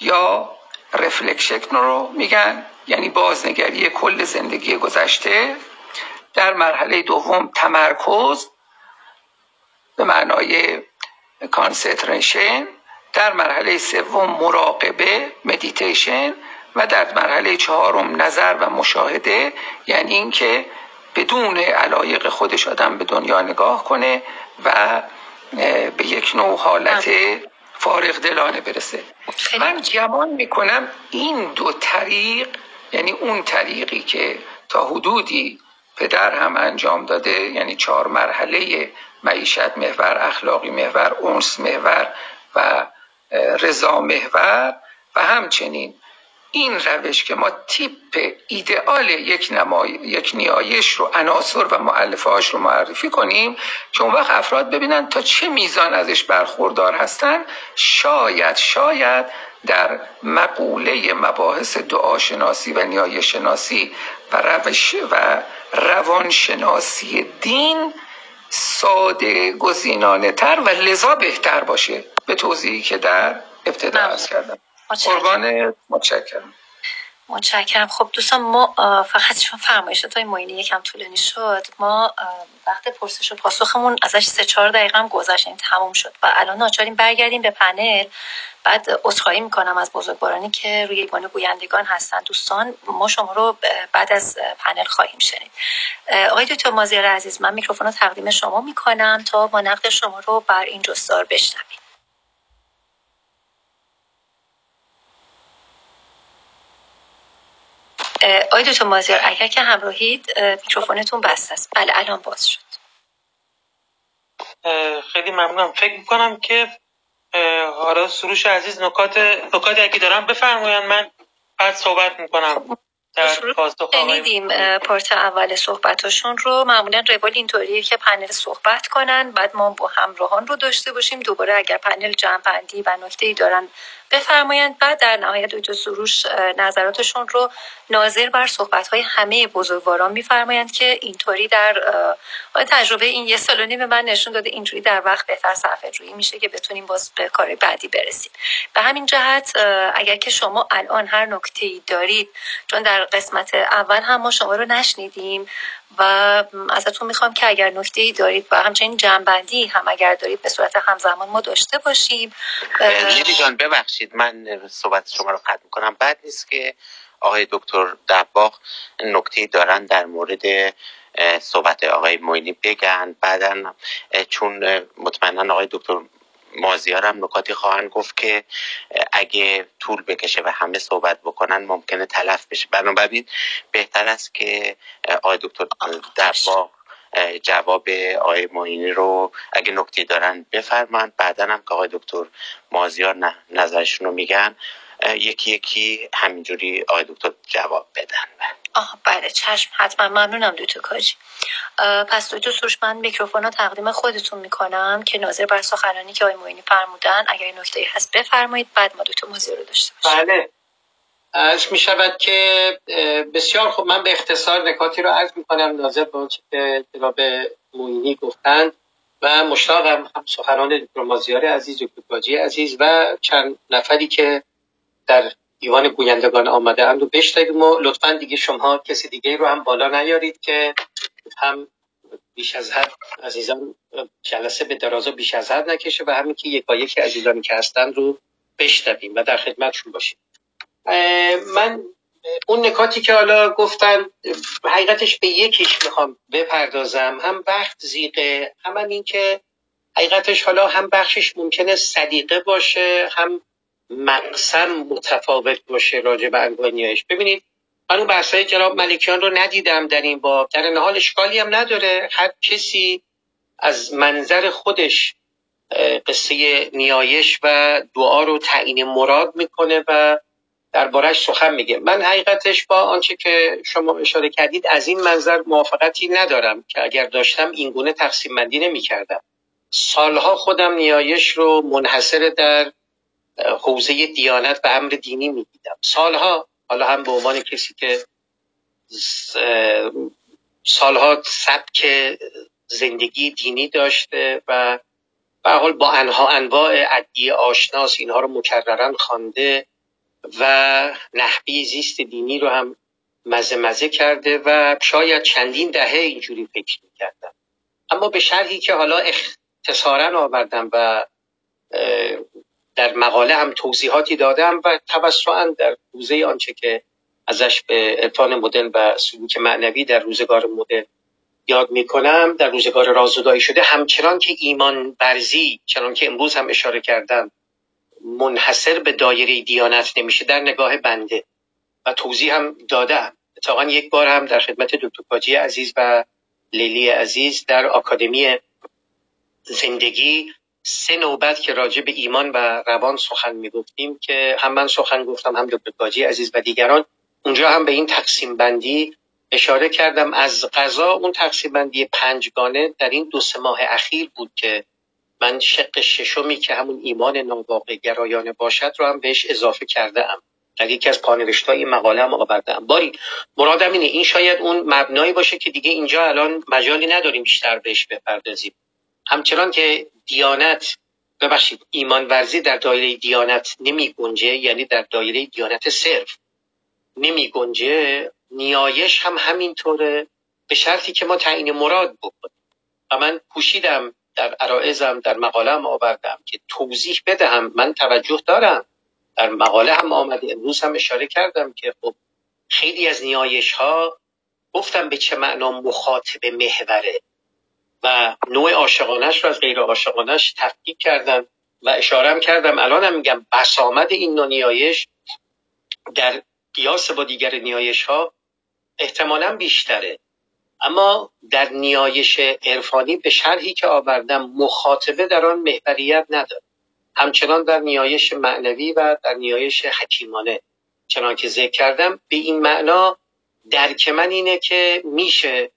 یا reflection رو میگن یعنی بازنگری کل زندگی گذشته. در مرحله دوم تمرکز به معنای concentration در مرحله سوم مراقبه مدیتیشن و در مرحله چهارم نظر و مشاهده یعنی اینکه بدون علایق خودش آدم به دنیا نگاه کنه و به یک نوع حالت فارغ دلانه برسه. من گمان می‌کنم این دو طریق یعنی اون طریقی که تا حدودی پدر هم انجام داده یعنی چهار مرحله معیشت محور اخلاقی محور اونس محور و رضا محور و همچنین این روش که ما تیپ ایدئال یک, نمای... یک نیایش رو عناصر و معلفه رو معرفی کنیم که اون وقت افراد ببینن تا چه میزان ازش برخوردار هستن شاید شاید در مقوله مباحث دعاشناسی و نیایش شناسی و روش و روانشناسی دین ساده گزینانه تر و لذا بهتر باشه. به توضیحی که در ابتدا ارز کردم. قربان متشکرم. متشکرم. خب دوستان ما فقط چون فرمایشات های معینی یکم طولانی شد. ما وقت پرسش و پاسخمون ازش سه چهار دقیقه هم گذشت این تموم شد. و الان ناچاریم برگردیم به پنل. بعد عذرخواهی می‌کنم از بزرگوارانی که روی ایوان گویندگان هستن. دوستان ما شما رو بعد از پنل خواهیم شنید. آقای دکتر مازیار عزیز من میکروفون رو تقدیم شما می‌کنم تا با نقد شما رو بر این جستار بشنویم. آقای دکتر مازیار اگر که همراهید میکروفونتون بسته است. بله الان باز شد. خیلی ممنونم. فکر می‌کنم که حالا سروش عزیز نکات نکاتی اگه دارم بفرمایند. من بعد صحبت می‌کنم خب، شنیدیم پارت اول صحبتاشون رو. معمولا روال اینطوریه که پنل صحبت کنن بعد ما با همراهان رو داشته باشیم. دوباره اگر پنل جمع بندی و نکته ای دارن بفرمایند بعد در نهایت دکتر سروش نظراتشون رو ناظر بر صحبت های همه بزرگواران میفرمایند که اینطوری در تجربه این یه سال به من نشون داده اینجوری در وقت بهتر صرفه جویی میشه که بتونیم باز به کار بعدی برسیم؟ به همین جهت اگر که شما الان هر نکته ای دارید چون در قسمت اول هم ما شما رو نشنیدیم و ازتون می‌خوام که اگر نکته ای دارید و همچنین جنبندی هم اگر دارید به صورت همزمان ما داشته باشیم. لیلی جان ببخشید من صحبت شما رو قطع می‌کنم. بعد نیست که آقای دکتر دباغ نکته دارن در مورد صحبت آقای موینی بگن. بعدا چون مطمئنا آقای دکتر مازیارم نکاتی خواهند گفت که اگه طول بکشه و همه صحبت بکنن ممکنه تلف بشه. بنابراین بهتر است که آقای دکتر دباغ جواب آقای معینی رو اگه نکته دارن بفرمان بعدا هم که آقای دکتر مازیار نظرشون رو میگن یکی یکی همینجوری آقای دکتر جواب بدن. آه بله چشم حتما ممنونم دکتر کاجی پس دکتر سروش من میکروفون رو تقدیم خودتون می‌کنم که ناظر بر سخنرانی که آقای معینی فرمودن اگر نکته هست بفرمایید بعد ما دکتر مازیار رو داشته باشیم. بله. عرض می شود که بسیار خوب. من به اختصار نکاتی رو عرض می کنم ناظر به آنچه که جناب موینی گفتند و مشتاقم هم سخنان دکتر مازیار عزیز دکتر عزیز و چند نفری که در دیوان گویندگان آمده اند و بشنویم و لطفا دیگه شما کسی دیگه رو هم بالا نیارید که هم بیش از حد عزیزان جلسه به درازا بیش از حد نکشه و همین که یکا یکی عزیزانی که هستن رو بشنویم و در خدمتشون باشیم. من اون نکاتی که حالا گفتن حقیقتش به یکیش می‌خوام بپردازم. هم وقت زیقه هم, هم این که حقیقتش حالا هم بخشش ممکنه صدیقه باشه هم مقسم متفاوت باشه راجع به انواع نیایش ببینید من اون بحثای جناب ملکیان رو ندیدم در این باب. در این حال اشکالی هم نداره. هر کسی از منظر خودش قصه نیایش و دعا رو تعیین مراد می‌کنه و دربارهش سخن میگه. من حقیقتش با آنچه که شما اشاره کردید از این منظر موافقتی ندارم که اگر داشتم این گونه تقسیم بندی نمی‌کردم. سالها خودم نیایش رو منحصر در حوزه دیانت و امر دینی می‌دیدم. سالها حالا هم به عنوان کسی که سالها سبک زندگی دینی داشته و به حال با انها انواع عدی آشناس اینها رو مکررن خوانده و نحوی زیست دینی رو هم مزه مزه کرده و شاید چندین دهه اینجوری فکر می‌کردم. اما به شرحی که حالا اختصارا آوردم و در مقاله هم توضیحاتی دادم و توسعا در حوزه آنچه که ازش به عرفان مدل و سلوک معنوی در روزگار مدل یاد می‌کنم در روزگار رازدایی شده همچنان که ایمان برزی چنان که امروز هم اشاره کردم منحصر به دایره دیانت نمیشه در نگاه بنده. و توضیح هم دادم. اتفاقا یک بار هم در خدمت دکتر کاجی عزیز و لیلی عزیز در آکادمی زندگی سه نوبت که راجع به ایمان و روان سخن می‌گفتیم که هم من سخن گفتم هم دکتر کاجی عزیز و دیگران. اونجا هم به این تقسیم بندی اشاره کردم. از غذا اون تقسیم بندی پنجگانه در این دو سه ماه اخیر بود که من شق ششمی که همون ایمان ناواقع گرایانه باشد رو هم بهش اضافه کرده ام در یکی از پانوشت های مقاله هم آورده ام باری مرادم اینه این شاید اون مبنایی باشه که دیگه اینجا الان مجالی نداریم بیشتر بهش بپردازیم. همچنان که دیانت ببخشید ایمان ورزی در دایره دیانت نمی گنجه یعنی در دایره دیانت صرف نمی گنجه نیایش هم همینطوره به شرطی که ما تعیین مراد بکنیم. و من کوشیدم در عرائزم در مقاله هم آوردم که توضیح بدهم. من توجه دارم. در مقاله هم آمده. امروز هم اشاره کردم که خب خیلی از نیایش ها گفتم به چه معنا مخاطب محوره. و نوع عاشقانش رو از غیر عاشقانش تفکیک کردم و اشارم کردم. الان هم میگم بسامد این نوع نیایش در قیاس با دیگر نیایش ها احتمالا بیشتره. اما در نیایش عرفانی به شرحی که آوردم مخاطبه در آن محوریت نداره. همچنان در نیایش معنوی و در نیایش حکیمانه. چنان که ذکر کردم به این معنا درک من اینه که میشه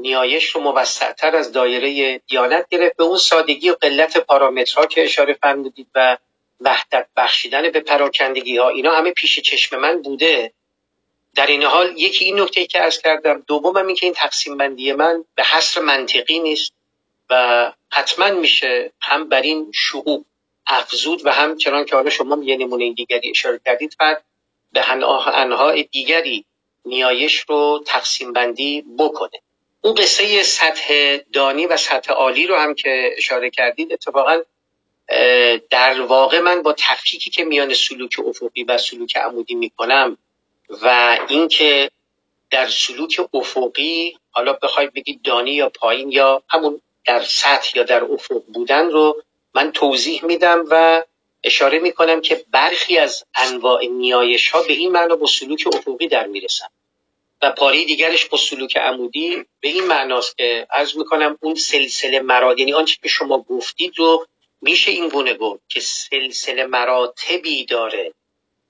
نیایش رو موسعتر از دایره دیانت گرفت. به اون سادگی و قلت پارامترها که اشاره فرمودید و وحدت بخشیدن به پراکندگی ها اینا همه پیش چشم من بوده. در این حال یکی این نکته که از کردم دومم این که این تقسیم بندی من به حصر منطقی نیست و حتما میشه هم بر این شعوب افزود و هم چنان که حالا شما یه نمونه دیگری اشاره کردید فرد به انهای دیگری نیایش رو تقسیم بندی بکنه. اون قصه سطح دانی و سطح عالی رو هم که اشاره کردید اتفاقا در واقع من با تفکیکی که میان سلوک افقی و سلوک عمودی می‌کنم و اینکه در سلوک افقی حالا بخوای بگید دانی یا پایین یا همون در سطح یا در افق بودن رو من توضیح میدم و اشاره می‌کنم که برخی از انواع نیایش ها به این معنا با سلوک افقی در می‌رسن. و پاره دیگرش با سلوک عمودی به این معناست که عرض می‌کنم اون سلسله مراد یعنی آنچه که شما گفتید رو میشه این گونه گفت که سلسله مراتبی داره.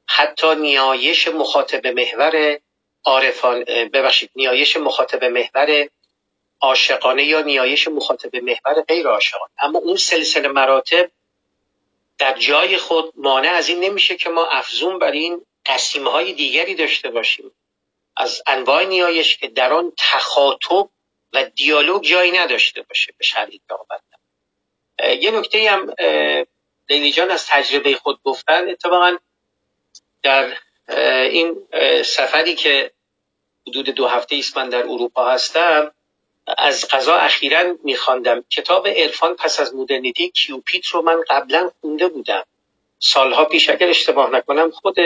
حتی نیایش مخاطب محور عارفان ببخشید نیایش مخاطب محور عاشقانه یا نیایش مخاطب محور غیر عاشقانه. اما اون سلسله مراتب در جای خود مانع از این نمیشه که ما افزون بر این قسیمه های دیگری داشته باشیم. از انواع نیایش که در آن تخاطب و دیالوگ جایی نداشته باشه به شرحی که یه نکته هم لیلی جان از تجربه خود گفتن. اتفاقا در این سفری که حدود دو هفته ایست من در اروپا هستم از قضا اخیرا میخواندم. کتاب عرفان پس از مدرنیتی کیوپیت رو من قبلا خونده بودم. سالها پیش اگر اشتباه نکنم خود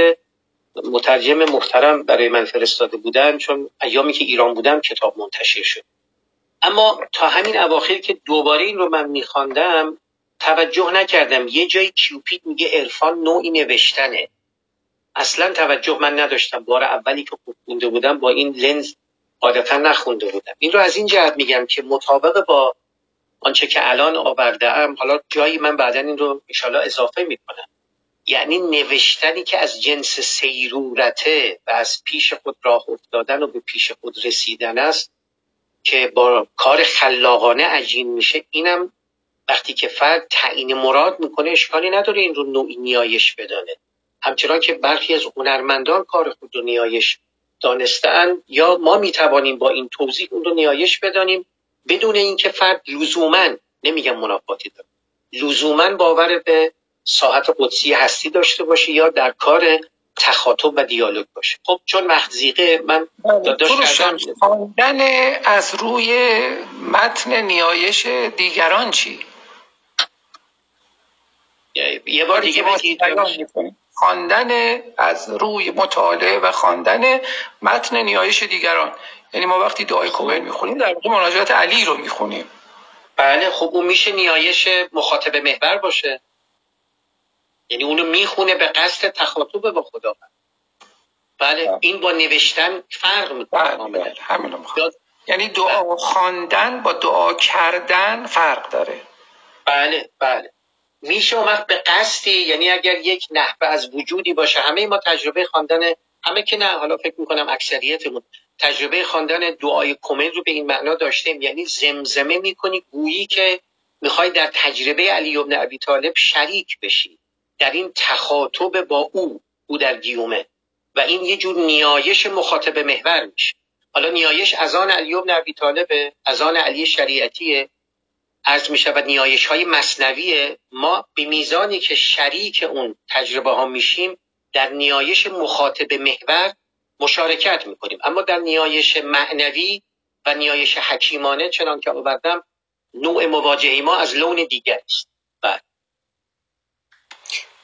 مترجم محترم برای من فرستاده بودن چون ایامی که ایران بودم کتاب منتشر شد. اما تا همین اواخر که دوباره این رو من میخواندم توجه نکردم. یه جایی کیوپیت میگه عرفان نوعی نوشتنه. اصلا توجه من نداشتم. بار اولی که خونده بودم با این لنز عادتا نخونده بودم. این رو از این جهت میگم که مطابق با آنچه که الان آورده ام حالا جایی من بعدا این رو انشالله اضافه می‌کنم. یعنی نوشتنی که از جنس سیرورته و از پیش خود راه افتادن و به پیش خود رسیدن است که با کار خلاقانه عجین میشه اینم وقتی که فرد تعیین مراد می‌کنه اشکالی نداره این رو نوعی نیایش بدانه. همچنان که برخی از هنرمندان کار خود رو نیایش دانستن یا ما می‌توانیم با این توضیح اون رو نیایش بدانیم بدون اینکه فرد لزوما نمیگم منافاتی داره لزوما باور به ساعت قدسی هستی داشته باشه یا در کار تخاطب و دیالوگ باشه. خب چون وقت زیقه من داداش خواندن از روی متن نیایش دیگران چی؟ یه بار دیگه بگید. خواندن از روی مطالعه و خواندن متن نیایش دیگران. یعنی ما وقتی دعای خب. کومل می‌خونیم در واقع مناجات علی رو می‌خونیم. بله خب اون میشه نیایش مخاطب محور باشه. یعنی اونو می‌خونه به قصد تخاطب با خدا. بله این با نوشتن فرق می‌کنه. بله همینو یعنی دعا خواندن با دعا کردن فرق داره. بله بله. میشه اومد به قصدی یعنی اگر یک نحوه از وجودی باشه همه ما تجربه خواندن همه که نه حالا فکر می‌کنم اکثریتمون تجربه خواندن دعای کمل رو به این معنا داشتیم. یعنی زمزمه می‌کنی گویی که می‌خوای در تجربه علی ابن ابی طالب شریک بشی. در این تخاطب با او او در گیومه. و این یه جور نیایش مخاطب محور میشه. حالا نیایش از آن علی ابن ابی طالب از آن علی شریعتیه. از می شود نیایش های مصنوی ما به میزانی که شریک اون تجربه ها میشیم در نیایش مخاطب محور مشارکت می‌کنیم. اما در نیایش معنوی و نیایش حکیمانه چنان که آوردم نوع مواجهه ما از لون دیگر است. بله.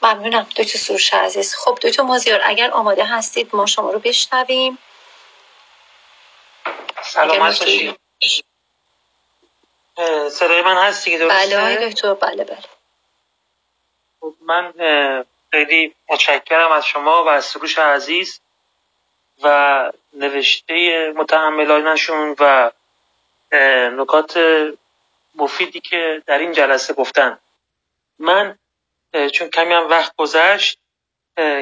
ممنونم دکتر سروش عزیز. خب دکتر مازیار اگر آماده هستید ما شما رو بشنویم. باشید صدای من هست دیگه درسته؟ بله دکتر بله بله. خب، من خیلی متشکرم از شما و از سروش عزیز و نوشته متحملانشون و نکات مفیدی که در این جلسه گفتن. من چون کمی هم وقت گذشت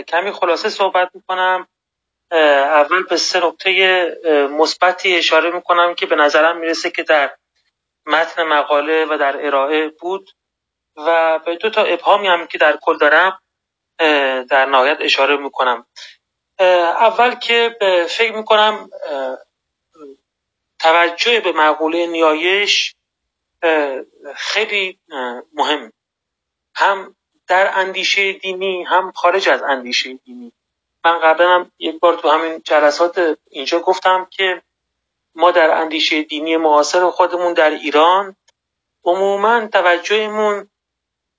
کمی خلاصه صحبت می‌کنم. اول به سه نقطه مثبتی اشاره می‌کنم که به نظرم می‌رسه که در متن مقاله و در ارائه بود و به دو تا ابهامی هم که در کل دارم در نهایت اشاره می‌کنم. اول که فکر می‌کنم توجه به مقوله نیایش خیلی مهم. هم در اندیشه دینی هم خارج از اندیشه دینی. من قبلا هم یک بار تو همین جلسات اینجا گفتم که ما در اندیشه دینی معاصر خودمون در ایران عموما توجهمون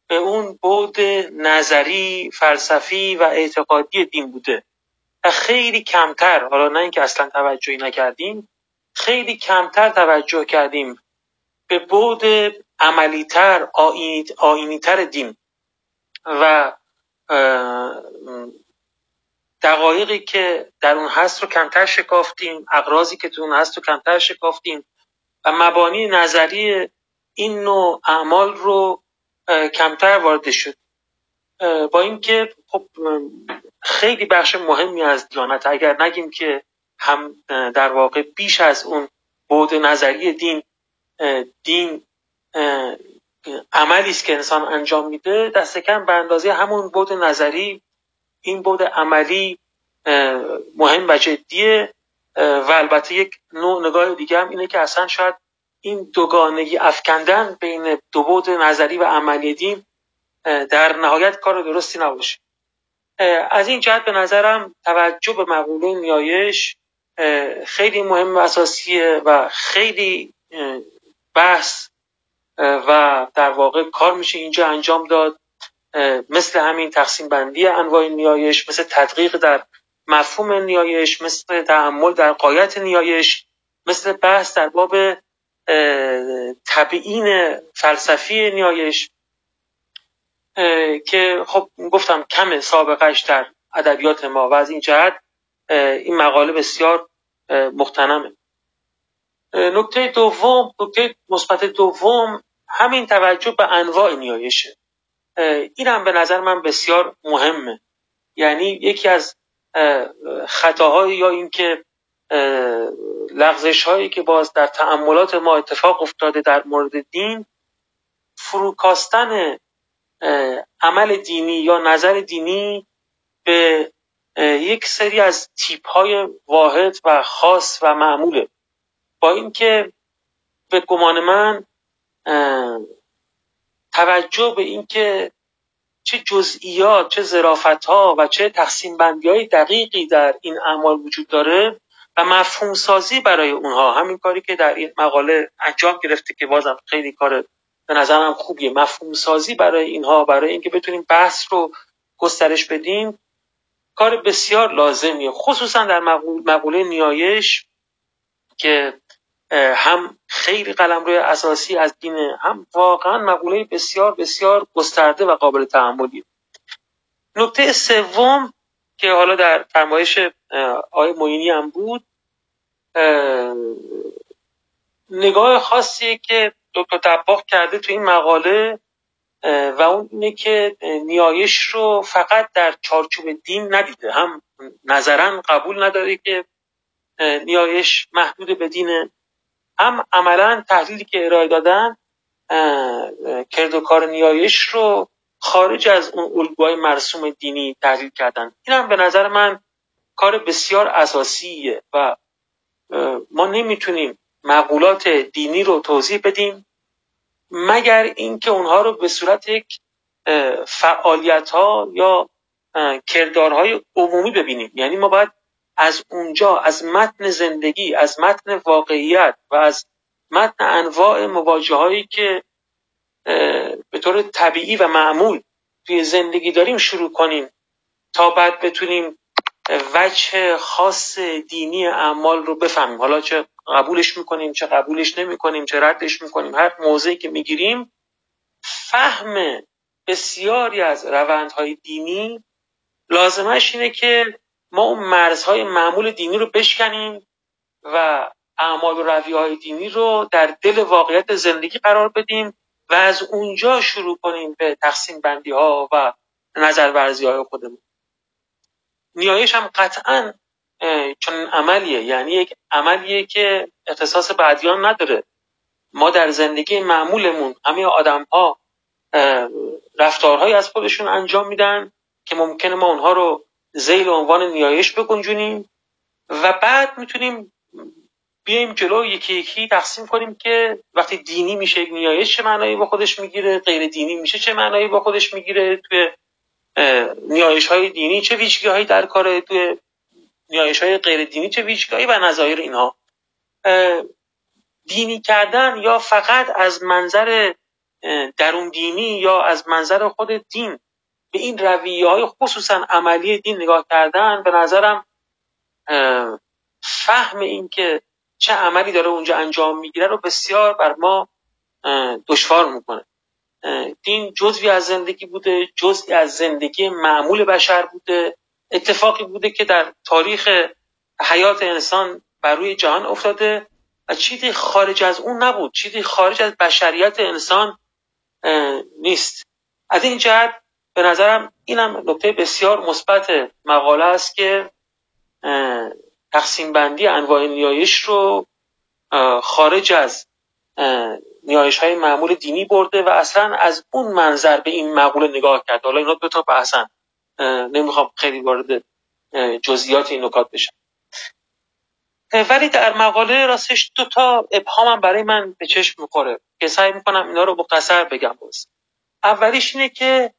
به اون بود نظری فلسفی و اعتقادی دین بوده. و خیلی کمتر حالا نه اینکه اصلا توجهی نکردیم خیلی کمتر توجه کردیم به بود عملیتر آینیتر دین. و دقایقی که در اون هست رو کمتر شکافتیم اقرازی که تو اون هست رو کمتر شکافتیم و مبانی نظری این نوع اعمال رو کمتر وارد شد. با اینکه خب خیلی بخش مهمی از دیانت اگر نگیم که هم در واقع بیش از اون بود نظری دین دین عملی است که انسان انجام میده دست کم به اندازه همون بود نظری این بود عملی مهم و جدیه. و البته یک نوع نگاه دیگه هم اینه که اصلا شاید این دوگانگی افکندن بین دو بود نظری و عملی دین در نهایت کار درستی نباشه. از این جهت به نظرم توجه به مقوله نیایش خیلی مهم و اساسیه و خیلی بحث و در واقع کار میشه اینجا انجام داد. مثل همین تقسیم بندی انواع نیایش مثل تدقیق در مفهوم نیایش مثل تعمل در قایت نیایش مثل بحث در باب تبیین فلسفی نیایش. که خب گفتم کم سابقش در ادبیات ما و از این جهت این مقاله بسیار مختنمه نکته دوم نکته مثبت دوم همین توجه به انواع نیایشه. این هم به نظر من بسیار مهمه. یعنی یکی از خطاهایی یا اینکه لغزش هایی که باز در تعملات ما اتفاق افتاده در مورد دین فروکاستن عمل دینی یا نظر دینی به یک سری از تیپ های واحد و خاص و معموله. با اینکه به گمان من توجه به اینکه چه جزئیات چه ظرافت ها و چه تقسیم بندی های دقیقی در این اعمال وجود داره و مفهوم سازی برای اونها. همین کاری که در این مقاله انجام گرفته که بازم خیلی کار به نظرم خوبیه. مفهوم سازی برای اینها برای اینکه بتونیم بحث رو گسترش بدیم کار بسیار لازمیه. خصوصا در مقوله نیایش که هم خیلی قلم روی اساسی از دینه هم واقعا مقوله بسیار بسیار گسترده و قابل تحملی. نکته سوم که حالا در فرمایش آقای معینی هم بود نگاه خاصیه که دکتر طباخ کرده تو این مقاله و اون اینه که نیایش رو فقط در چارچوب دین ندیده. هم نظرا قبول نداره که نیایش محدود به دینه هم عملا تحلیلی که ارائه دادن کرد کار نیایش رو خارج از اون الگوهای مرسوم دینی تحلیل کردن. این هم به نظر من کار بسیار اساسیه و ما نمی‌تونیم مقولات دینی رو توضیح بدیم مگر اینکه اونها رو به صورت یک فعالیت ها یا کردارهای عمومی ببینیم. یعنی ما باید از اونجا از متن زندگی از متن واقعیت و از متن انواع مواجه هایی که به طور طبیعی و معمول توی زندگی داریم شروع کنیم تا بعد بتونیم وجه خاص دینی اعمال رو بفهمیم. حالا چه قبولش می‌کنیم چه قبولش نمی‌کنیم چه ردش می‌کنیم هر موضعی که می‌گیریم فهم بسیاری از روندهای دینی لازمش اینه که ما اون مرزهای معمول دینی رو بشکنیم و اعمال و رویه های دینی رو در دل واقعیت زندگی قرار بدیم و از اونجا شروع کنیم به تقسیم بندی ها و نظر ورزی های خودمون. نیایش هم قطعا چون عملیه یعنی یک عملیه که اختصاص به ادیان نداره. ما در زندگی معمولمون همه آدم ها رفتارهایی از خودشون انجام میدن که ممکنه ما اونها رو زیل عنوان نیایش بگنجونیم و بعد می‌تونیم بیایم جلو یکی یکی تقسیم کنیم که وقتی دینی میشه نیایش چه معنایی با خودش می‌گیره غیر دینی میشه چه معنایی با خودش می‌گیره توی نیایش های دینی چه ویژگی هایی در کار توی نیایش های غیر دینی چه ویژگی و نظایر اینها. دینی کردن یا فقط از منظر درون دینی یا از منظر خود دین به این رویه های خصوصا عملی دین نگاه کردن به نظرم فهم این که چه عملی داره اونجا انجام می‌گیره رو بسیار بر ما دشوار می‌کنه. دین جزوی از زندگی بوده جزئی از زندگی معمول بشر بوده. اتفاقی بوده که در تاریخ حیات انسان بر روی جهان افتاده و چیزی خارج از اون نبود. چیزی خارج از بشریت انسان نیست. از این جهت به نظرم اینم نکته بسیار مثبت مقاله است که تقسیم بندی انواع نیایش رو خارج از نیایش های معمول دینی برده و اصلا از اون منظر به این مقوله نگاه کرد. حالا اینا دو تا بحثن. نمی‌خوام خیلی وارد جزئیات این نکات بشم. ولی در مقاله راستش دو تا ابهامم برای من به چشم می‌خوره که سعی می‌کنم اینا رو مختصر بگم باز. اولیش اینه که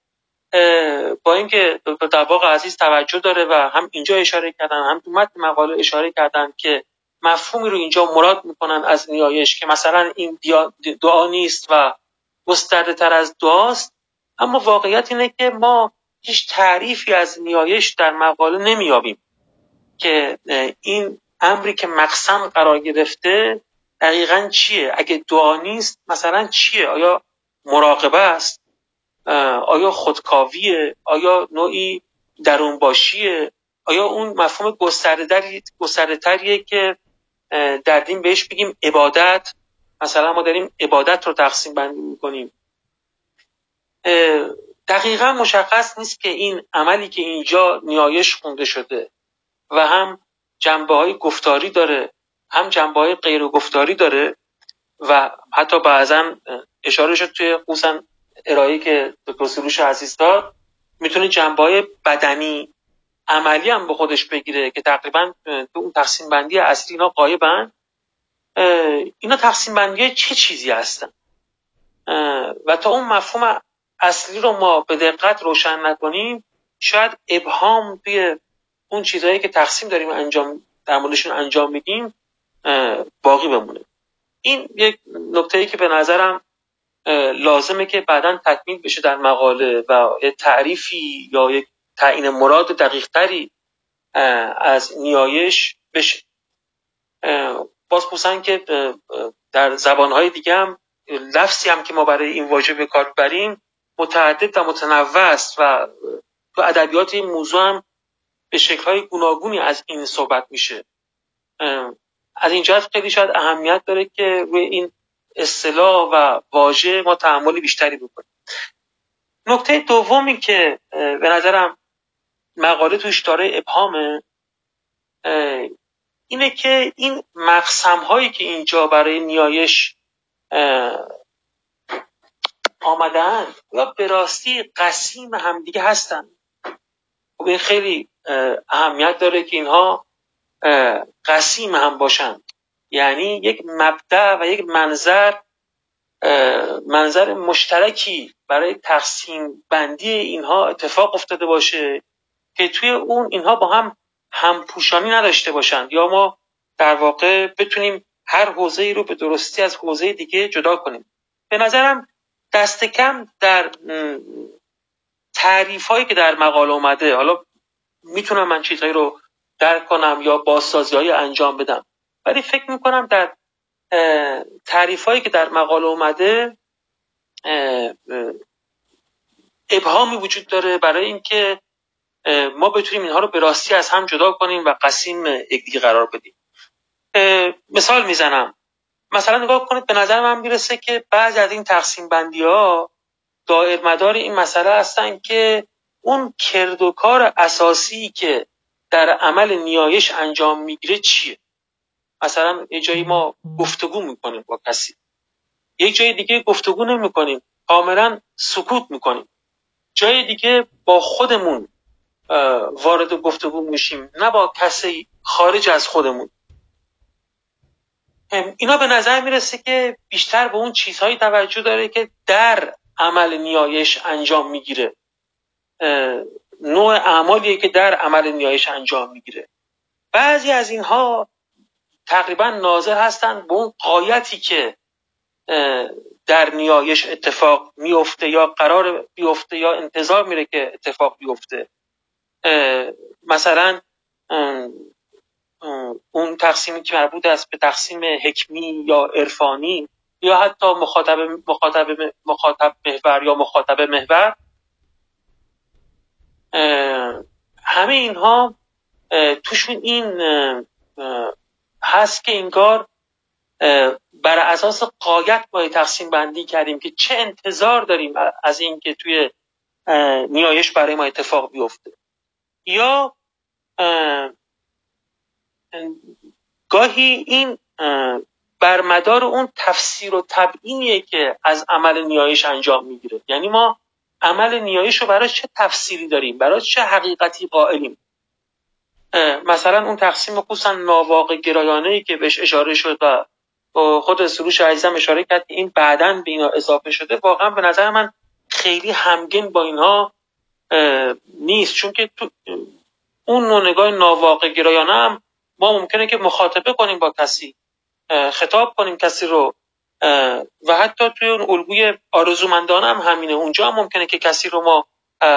با اینکه دکتر دباغ عزیز توجه داره و هم اینجا اشاره کردن هم تو متن مقاله اشاره کردن که مفهومی رو اینجا مراد می‌کنن از نیایش که مثلا این دعا نیست و گسترده تر از دعاست اما واقعیت اینه که ما هیچ تعریفی از نیایش در مقاله نمیابیم که این امری که مقسم قرار گرفته دقیقا چیه؟ اگه دعا نیست مثلا چیه؟ آیا مراقبه است؟ آیا خودکاویه؟ آیا نوعی درونباشیه؟ آیا اون مفهوم گسترده که در دین بهش بگیم عبادت؟ مثلا ما داریم عبادت رو تقسیم بندی می‌کنیم. دقیقا مشخص نیست که این عملی که اینجا نیایش خونده شده و هم جنبه های گفتاری داره هم جنبه های غیر گفتاری داره و حتی بعضا اشاره شد توی خصوصا ارائه که دکتر سروش عزیز داد می‌تونه جنبه های بدنی عملی هم به خودش بگیره که تقریبا تو اون تقسیم بندی اصلی اینا قایبن اینا تقسیم بندی چه چیزی هستن؟ و تا اون مفهوم اصلی رو ما به دقت روشن نکنیم شاید ابهام توی اون چیزهایی که تقسیم داریم انجام در موردشون انجام میدیم باقی بمونه. این یک نکته ای که به نظرم لازمه که بعدا تکمیل بشه در مقاله و تعریفی یا یک تعیین مراد دقیق تری از نیایش بشه. باز پوسن که در زبانهای دیگه هم لفظی هم که ما برای این واژه به کار بریم متعدد و متنوع است و تو ادبیات این موضوع هم به شکلهای گوناگونی از این صحبت میشه. از این جهت خیلی شاید اهمیت داره که روی این اصطلاح و واژه ما تحمل بیشتری بکنیم. نکته دومی که به نظرم مقاله توش داره ابهامه. اینه که این مقسم هایی که اینجا برای نیایش آمدن یا به راستی قسیم همدیگه هستن. خب این خیلی اهمیت داره که اینها قسیم هم باشن. یعنی یک مبدع و یک منظر منظر مشترکی برای تقسیم بندی اینها اتفاق افتاده باشه که توی اون اینها با هم همپوشانی نداشته باشند. یا ما در واقع بتونیم هر حوزه ای رو به درستی از حوزه دیگه جدا کنیم. به نظرم دست کم در تعریف هایی که در مقاله اومده حالا می‌تونم من چیزهایی رو درک کنم یا بازسازی های انجام بدم. ولی فکر می‌کنم در تعریف هایی که در مقاله اومده ابهامی وجود داره برای اینکه ما بتونیم اینها رو به راستی از هم جدا کنیم و قسیم یکدیگه قرار بدیم. مثال می‌زنم. مثلا نگاه کنید به نظر من می‌رسه که بعضی از این تقسیم بندی ها دائر مدار این مسئله هستن که اون کردوکار اساسی که در عمل نیایش انجام می‌گیره چیه؟ مثلا یه جایی ما گفتگو می‌کنیم با کسی. یک جای دیگه گفتگو نمی‌کنیم. کاملا سکوت می‌کنیم. جای دیگه با خودمون وارد گفتگو میشیم. نه با کسی خارج از خودمون. اینا به نظر می‌رسه که بیشتر به اون چیزهایی توجه داره که در عمل نیایش انجام می‌گیره. نوع اعمالیه که در عمل نیایش انجام می‌گیره. بعضی از اینها تقریبا ناظر هستند به اون قایتی که در نیایش اتفاق میفته یا قرار بیفته یا انتظار میره که اتفاق بیفته. مثلا اون تقسیمی که مربوط است به تقسیم حکمی یا عرفانی یا حتی مخاطب مخاطب مخاطب محور یا مخاطب محور همه اینها توشون این هست که انگار بر اساس قایت باید تقسیم بندی کردیم که چه انتظار داریم از اینکه توی نیایش برای ما اتفاق بیفته. یا گاهی این بر مدار اون تفسیر و تبعینیه که از عمل نیایش انجام می‌گیره. یعنی ما عمل نیایش رو برای چه تفسیری داریم؟ برای چه حقیقتی قائلیم؟ مثلا اون تقسیم خصوصا ناواقع گرایانه ای که بهش اشاره شد و خود سروش عزیزم اشاره کرد این بعدا به اینا اضافه شده واقعا به نظر من خیلی همگن با اینها نیست. چون که تو اون نوع نگاه ناواقع گرایانه هم ما ممکنه که مخاطبه کنیم با کسی خطاب کنیم کسی رو و حتی توی اون الگوی آرزومندانه هم همینه. اونجا هم ممکنه که کسی رو ما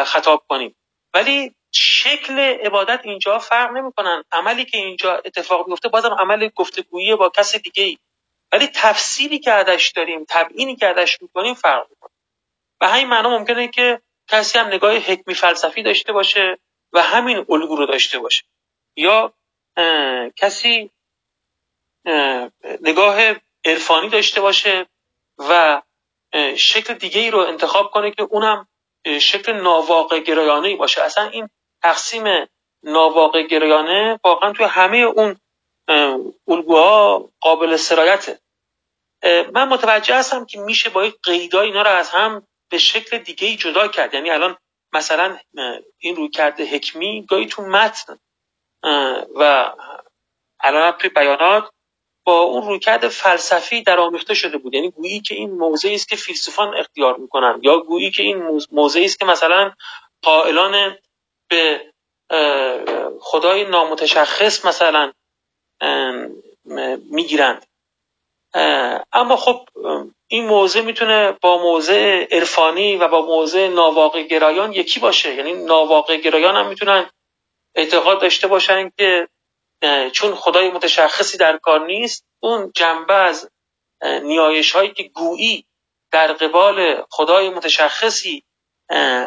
خطاب کنیم. ولی شکل عبادت اینجا فرق نمی‌کنن. عملی که اینجا اتفاق میفته بازم عمل گفتگویی با کسی دیگه ای ولی تفسیری که ازش داریم تبیینی که ازش می‌کنیم فرق می‌کنه. و همین معنا ممکنه که کسی هم نگاه حکمی فلسفی داشته باشه و همین الگو رو داشته باشه. یا کسی نگاه عرفانی داشته باشه و شکل دیگه ای رو انتخاب کنه که اونم شکل ناواقع گرایانه باشه. اصلا این تقسیم ناواقع گرایانه واقعا توی همه اون الگوها قابل سرایته. من متوجه هستم که میشه با یک قیدای اینا رو از هم به شکل دیگه ای جدا کرد. یعنی الان مثلا این روی کرده حکمی گاهی تو متن. و الان توی بیانات با اون رویکرد فلسفی در آمیخته شده بود. یعنی گویی که این موضعی است که فیلسوفان اختیار می‌کنن یا گویی که این موضعی است که مثلا قائلان به خدای نامتشخص مثلا می‌گیرند. اما خب این موضع می‌تونه با موضع عرفانی و با موضع ناواقع گرایان یکی باشه. یعنی ناواقع گرایان هم می‌تونن اعتقاد داشته باشن که چون خدای متشخصی در کار نیست اون جنبه از نیایش هایی که گویی در قبال خدای متشخصی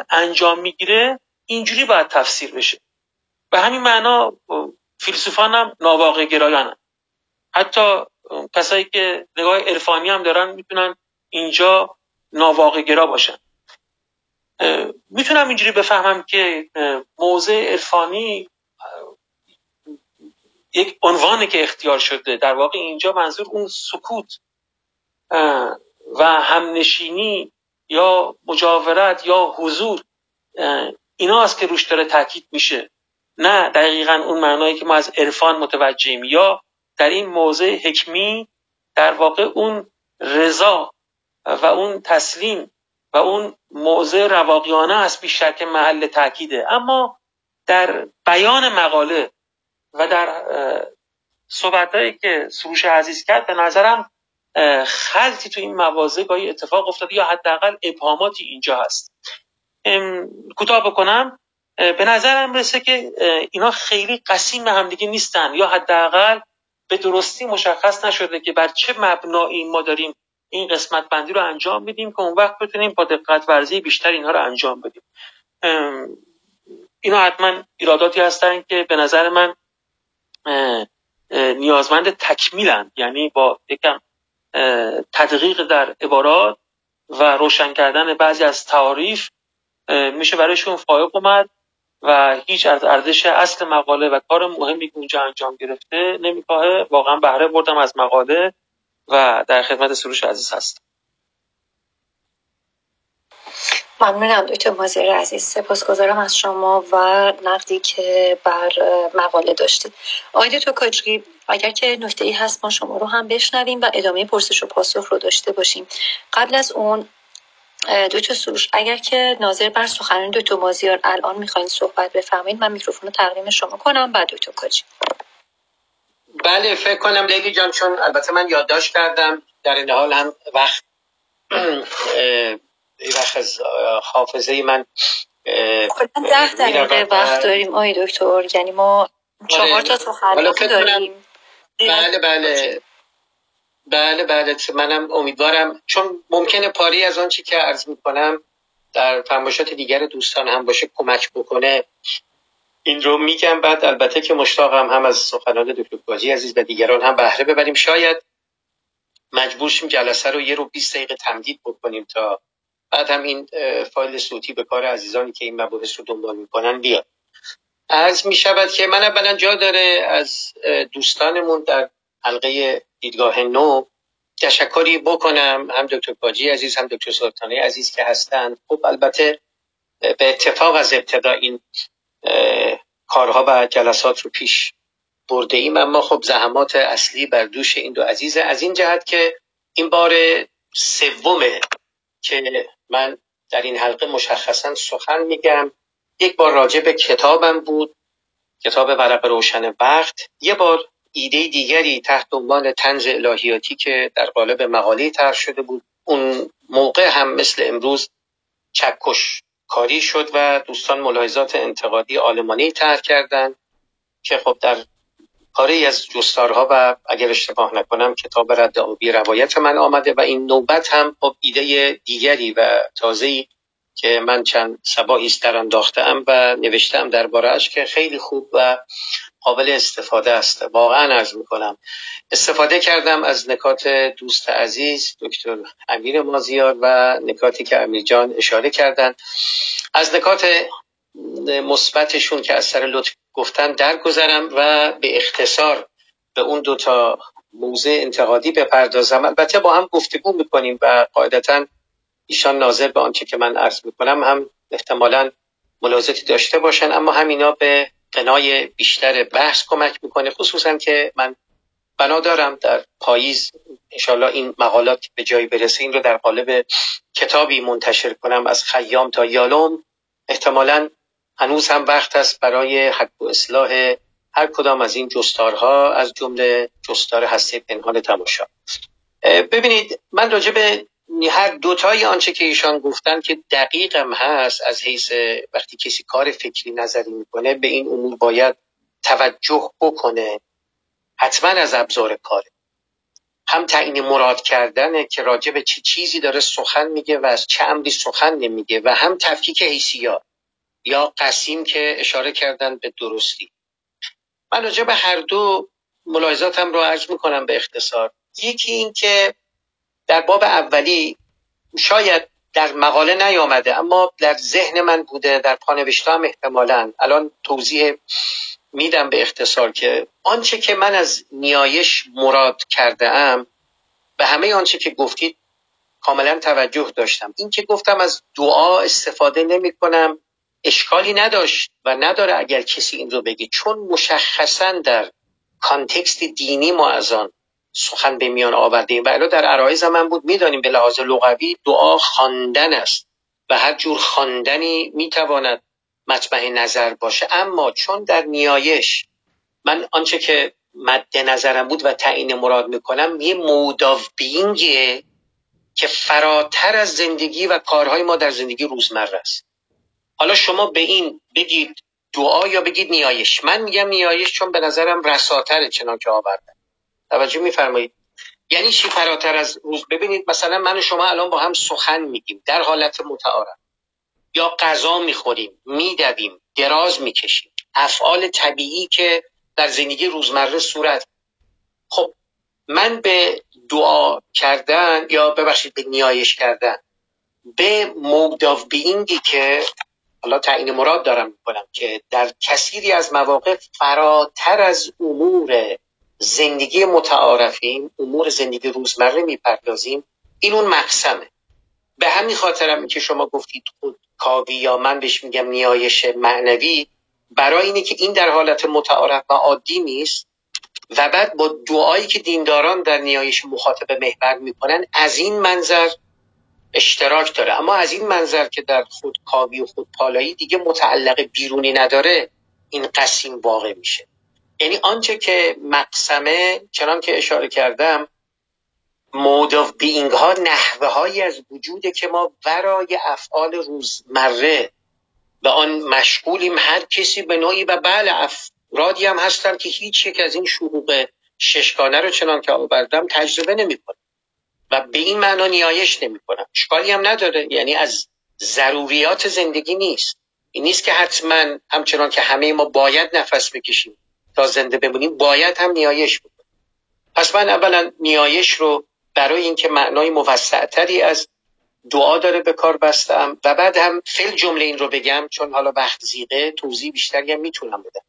انجام می‌گیره اینجوری باید تفسیر بشه. به همین معنا فیلسوفان هم ناواقع گرایان حتی کسایی که نگاه عرفانی هم دارن می‌تونن اینجا ناواقع گرا باشن. می‌تونم اینجوری بفهمم که موضع عرفانی یک عنوانی که اختیار شده. در واقع اینجا منظور اون سکوت و همنشینی یا مجاورت یا حضور اینا است که روش داره تاکید میشه. نه دقیقا اون معنایی که ما از عرفان متوجهیم یا در این موضع حکمی در واقع اون رضا و اون تسلیم و اون موضع رواقیانه است بیشتر که محل تاکیده. اما در بیان مقاله و در صحبتهایی که سروش عزیز کرد به نظرم خلطی تو این موازه گاهی اتفاق افتاده یا حداقل ابهاماتی اینجا هست. کوتاه بکنم. به نظرم رسه که اینا خیلی قسیم همدیگه نیستن یا حداقل به درستی مشخص نشده که بر چه مبنایی ما داریم این قسمت بندی رو انجام میدیم که اون وقت بتونیم با دقت ورزی بیشتر اینها رو انجام بدیم. اینا حتما ایراداتی هستن که به نظر من نیازمند تکمیلن. یعنی با یکم تدقیق در عبارات و روشن کردن بعضی از تعاریف میشه برایشون فایق اومد و هیچ از ارزش اصل مقاله و کار مهمی که اونجا انجام گرفته نمیکاهه. واقعا بهره بردم از مقاله و در خدمت سروش عزیز هستم. ممنونم دکتر مازیر عزیز. سپاسگزارم از شما و نقدی که بر مقاله داشتید. آقای دکتر کاجری اگر که نکته ای هست ما شما رو هم بشنویم و ادامه پرسش و پاسخ رو داشته باشیم. قبل از اون دکتر سروش. اگر که ناظر بر سخنرانی دکتر مازیار الان می‌خواین صحبت بفرمایید من میکروفون رو تقدیم شما کنم بعد دکتر کاجی بله فکر کنم لیلی جان چون البته من یادداشت کردم در این حال هم وقت وقت از حافظه من ده دقیقه وقت داریم آی دکتر. یعنی ما چهار تا سخنرانی داریم. بله بله. بله بله منم امیدوارم. چون ممکنه پاری از آنچه که عرض می‌کنم در فرمایشات دیگر دوستان هم باشه کمک بکنه. این رو میگم بعد البته که مشتاقم هم از سخنان دکتر کاجی عزیز و دیگران هم بهره ببریم. شاید مجبور شیم جلسه رو یه رو 20 دقیقه تمدید بکنیم تا بعد هم این فایل صوتی به کار عزیزانی که این مباحث رو دنبال می‌کنن بیاد. عرض می شود که من اولا جا داره از دوستانمون در حلقه دیدگاه نو تشکری بکنم هم دکتر کاجی عزیز هم دکتر سلطانی عزیز که هستند خب البته به اتفاق از ابتدا این کارها و جلسات رو پیش برده ایم. اما خب زحمات اصلی بر دوش این دو عزیزه از این جهت که این بار سومه که من در این حلقه مشخصا سخن میگم. یک بار راجع به کتابم بود. کتاب ورق روشن وقت. یه بار ایده دیگری تحت عنوان تنز الهیاتی که در قالب مقاله طرح شده بود اون موقع هم مثل امروز چکش کاری شد و دوستان ملاحظات انتقادی آلمانی طرح کردند که خب در پاره از جستارها و اگر اشتباه نکنم کتاب رد آبی روایت من آمده و این نوبت هم خب ایده دیگری و تازه‌ای که من چند سباهی در انداختم و نوشتم دربارهش که خیلی خوب و قابل استفاده است. واقعا ارز می‌کنم. استفاده کردم از نکات دوست عزیز دکتر امیر مازیار و نکاتی که امیر جان اشاره کردند از نکات مثبتشون که از سر لطف گفتن درگذرم و به اختصار به اون دوتا موضع انتقادی بپردازم. البته با هم گفتگو می‌کنیم و قاعدتا ایشان ناظر به آنچه که من عرض می‌کنم هم احتمالا ملاحظاتی داشته باشن اما همینا به قنای بیشتر بحث کمک می‌کنه خصوصا که من بنا دارم در پاییز انشالله این مقالات به جایی برسه این رو در قالب کتابی منتشر کنم از خیام تا یالوم. احتمالا هنوز هم وقت است برای حق و اصلاح هر کدام از این جستارها از جمله جستار هسته پنهان تماشا. ببینید من راجع به هر دوتای آنچه که ایشان گفتن که دقیقم هست از حیث وقتی کسی کار فکری نظری می‌کنه به این امور باید توجه بکنه. حتما از ابزار کاره هم تعیین مراد کردنه که راجع به چه چیزی داره سخن میگه و از چه امری سخن نمیگه و هم تفکیک حیثیات یا قسیم که اشاره کردن به درستی. من راجع به هر دو ملاحظاتم رو عرض می‌کنم به اختصار. یکی این که در باب اولی شاید در مقاله نیامده اما در ذهن من بوده در پانوشته هم احتمالا. الان توضیح میدم به اختصار که آنچه که من از نیایش مراد کرده ام به همه آنچه که گفتید کاملا توجه داشتم. این که گفتم از دعا استفاده نمی کنم اشکالی نداشت و نداره اگر کسی این رو بگه چون مشخصا در کانتکست دینی ما از آن سخن به میان آورده ایم و در عرایز من بود می‌دانیم به لحاظ لغوی دعا خواندن است. و هر جور خواندنی می‌تواند مطمع نظر باشه. اما چون در نیایش من آنچه که مد نظرم بود و تعیین مراد می‌کنم یه مود آف بینگه که فراتر از زندگی و کارهای ما در زندگی روزمره است. حالا شما به این بگید دعا یا بگید نیایش. من میگم نیایش چون به نظرم رساتر چنان که آوردن توجه میفرمایید. یعنی چی فراتر از روز ببینید مثلا من و شما الان با هم سخن میگیم در حالت متعارف. یا غذا می‌خوریم میدویم دراز می‌کشیم. افعال طبیعی که در زندگی روزمره صورت. خب من به دعا کردن یا ببخشید به نیایش کردن به مود آف بینگی که حالا تعیین مراد دارم می‌کنم که در کثیری از مواقع فراتر از امور زندگی متعارفیم امور زندگی روزمره می‌پردازیم. این اون مقسمه. به همین خاطرم که شما گفتید خود کاوی یا من بهش میگم نیایش معنوی برای اینه که این در حالت متعارف و عادی نیست و بعد با دعایی که دینداران در نیایش مخاطب محور می‌کنن از این منظر اشتراک داره. اما از این منظر که در خود کاوی و خود پالایی دیگه متعلق بیرونی نداره این قسیم واقع میشه. یعنی آنچه که مقسمه چنان که اشاره کردم مود آف بینگ ها نحوه هایی از وجوده که ما برای افعال روزمره به آن مشغولیم. هر کسی به نوعی و بله افرادی هم هستن که هیچ یک از این شروع ششگانه رو چنان که آوردم تجربه نمی‌کنه و به این معنا نیایش نمی‌کنم اشکالی هم نداره. یعنی از ضروریات زندگی نیست. این نیست که حتما همچنان که همه ما باید نفس بکشیم. تا زنده بمونیم باید هم نیایش بکنیم پس من اولا نیایش رو برای اینکه معنای موسعتری از دعا داره به کار بستم و بعد هم فل جمله این رو بگم چون حالا وقت زیقه توضیح بیشتری هم می‌تونم بدم.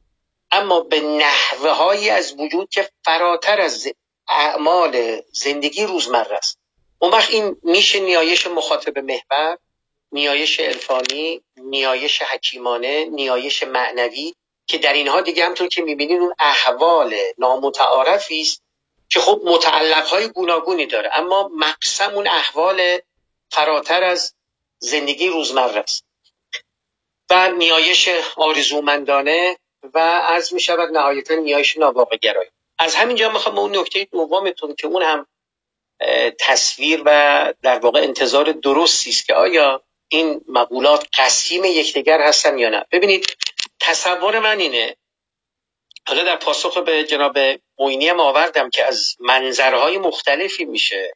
اما به نحوه هایی از وجود که فراتر از اعمال زندگی روزمره است. اون وقت این میشه نیایش مخاطب محور نیایش عرفانی نیایش حکیمانه نیایش معنوی که در اینها دیگه همطور که می‌بینید اون احوال نامتعارفی است که خب متعلق های گوناگونی داره. اما مقسم اون احوال فراتر از زندگی روزمره است. و نیایش آرزومندانه و از می شود نهایتا نیایش ناباقه گرایی از همینجا می‌خوام اون نکته دومتون که اون هم تصویر و در واقع انتظار درستی است که آیا این مقولات قسیم یکدیگر هستن یا نه. ببینید تصور من اینه. حالا در پاسخ به جناب موینی هم آوردم که از منظرهای مختلفی میشه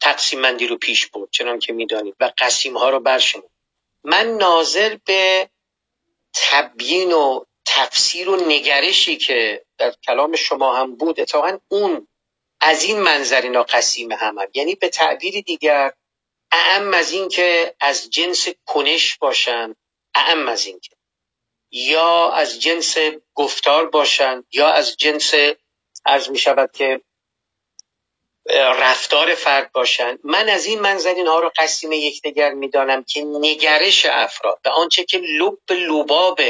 تقسیم مندی رو پیش برد چنان که می‌دانید و قسیم ها رو برشمون من ناظر به تبیین و تفسیر و نگرشی که در کلام شما هم بود اتفاقا اون از این منظر اینا قسیم هم, هم. یعنی به تعبیر دیگر اعم از این که از جنس کنش باشن اعم از این که یا از جنس گفتار باشند یا از جنس از می شود که رفتار فرد باشند. من از این منظر اینها رو قسیم یکدیگر می‌دانم که نگرش افراد به آنچه که لب لباب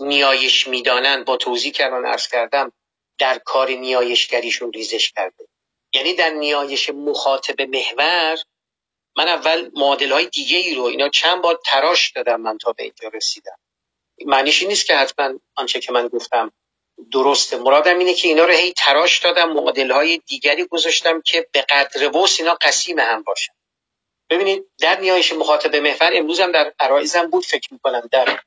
نیایش می‌دانند. با توضیح کردن ارز کردم در کار نیایشگریشون ریزش کرده. یعنی در نیایش مخاطب محور من اول معادل های دیگه ای رو اینا چند بار تراش دادم من تا به اینجا رسیدم. معنیش نیست که حتما آنچه که من گفتم درسته. مرادم اینه که اینا رو هی تراش دادم معادل های دیگری گذاشتم که به قدر بوس اینا قسیم هم باشن. ببینید در نیایش مخاطب محور امروز هم در عرایزم بود فکر می‌کنم در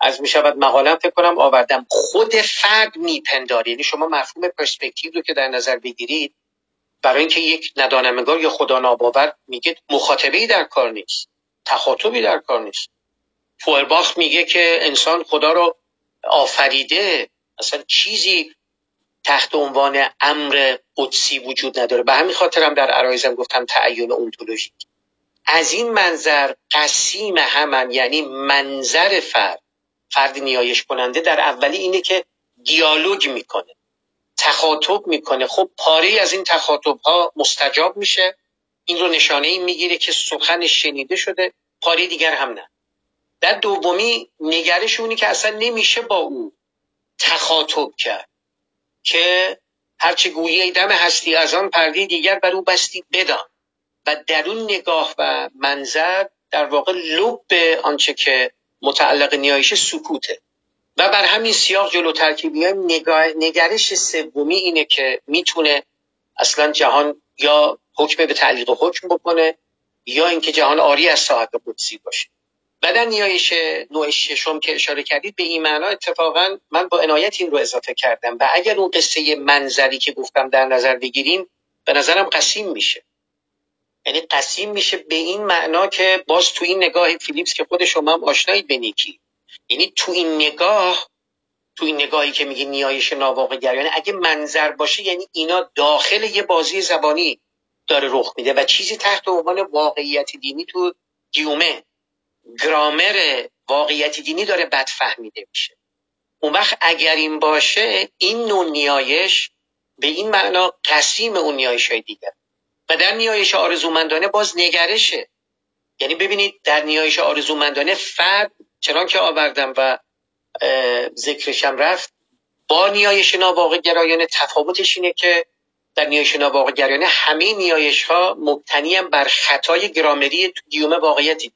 از می شود مقالم فکر کنم آوردم. خود فرد میپنداره یعنی شما مفهوم پرسپکتیو رو که در نظر بگیرید برای اینکه یک ندانمگار یا خدا ناباور میگه مخاطبه در کار نیست. تخاطبی در کار نیست. فورباخ میگه که انسان خدا رو آفریده. اصلا چیزی تحت عنوان امر قدسی وجود نداره. به همین خاطرم در عرایزم گفتم تعین اونتولوژیک از این منظر قسیم همن یعنی منظر فرد فرد نیایش کننده در اولی اینه که دیالوگ می‌کنه تخاطب می‌کنه. خب پاره از این تخاطب ها مستجاب میشه. این رو نشانه این می‌گیره که سخن شنیده شده پاره دیگر هم نه. در دومی نگرش اونی که اصلا نمیشه با او تخاطب کرد که هرچه گویی دم هستی از آن پرده دیگر بر او بستی بدان. و در اون نگاه و منظر در واقع لب آنچه که متعلق نیایش سکوته. و بر همین سیاق جلو ترکیبی نگرش سومی اینه که می‌تونه اصلا جهان یا حکم به تعلیق حکم بکنه یا اینکه جهان آری از صاحب قدسی باشه. و در نیایش نوع ششم که اشاره کردید به این معنا اتفاقا من با عنایت این رو اضافه کردم. و اگر اون قصه منظری که گفتم در نظر بگیریم به نظرم قسیم میشه. یعنی قسیم میشه به این معنا که باز تو این نگاه فیلیپس که خود شما هم آشنایید به نیکی. یعنی تو این نگاه تو این نگاهی که میگه نیایش ناواقعگرایانه اگه منظر باشه یعنی اینا داخل یه بازی زبانی داره رخ میده. و چیزی تحت عنوان واقعیت دینی تو گیومه گرامر واقعیت دینی داره بد فهمیده میشه. اون وقت اگر این باشه این نوع نیایش به این معنا قسیم اون نیایش های دیگر. و در نیایش آرزومندانه باز نگرشه. یعنی ببینید در نیایش آرزومندانه فرد چنان که آوردم و ذکرشم رفت با نیایش ناواقع گرایانه تفاوتش اینه که در نیایش ناواقع گرایانه همه نیایش ها مبتنی بر خطای گرامری تو دیوم واقعیتی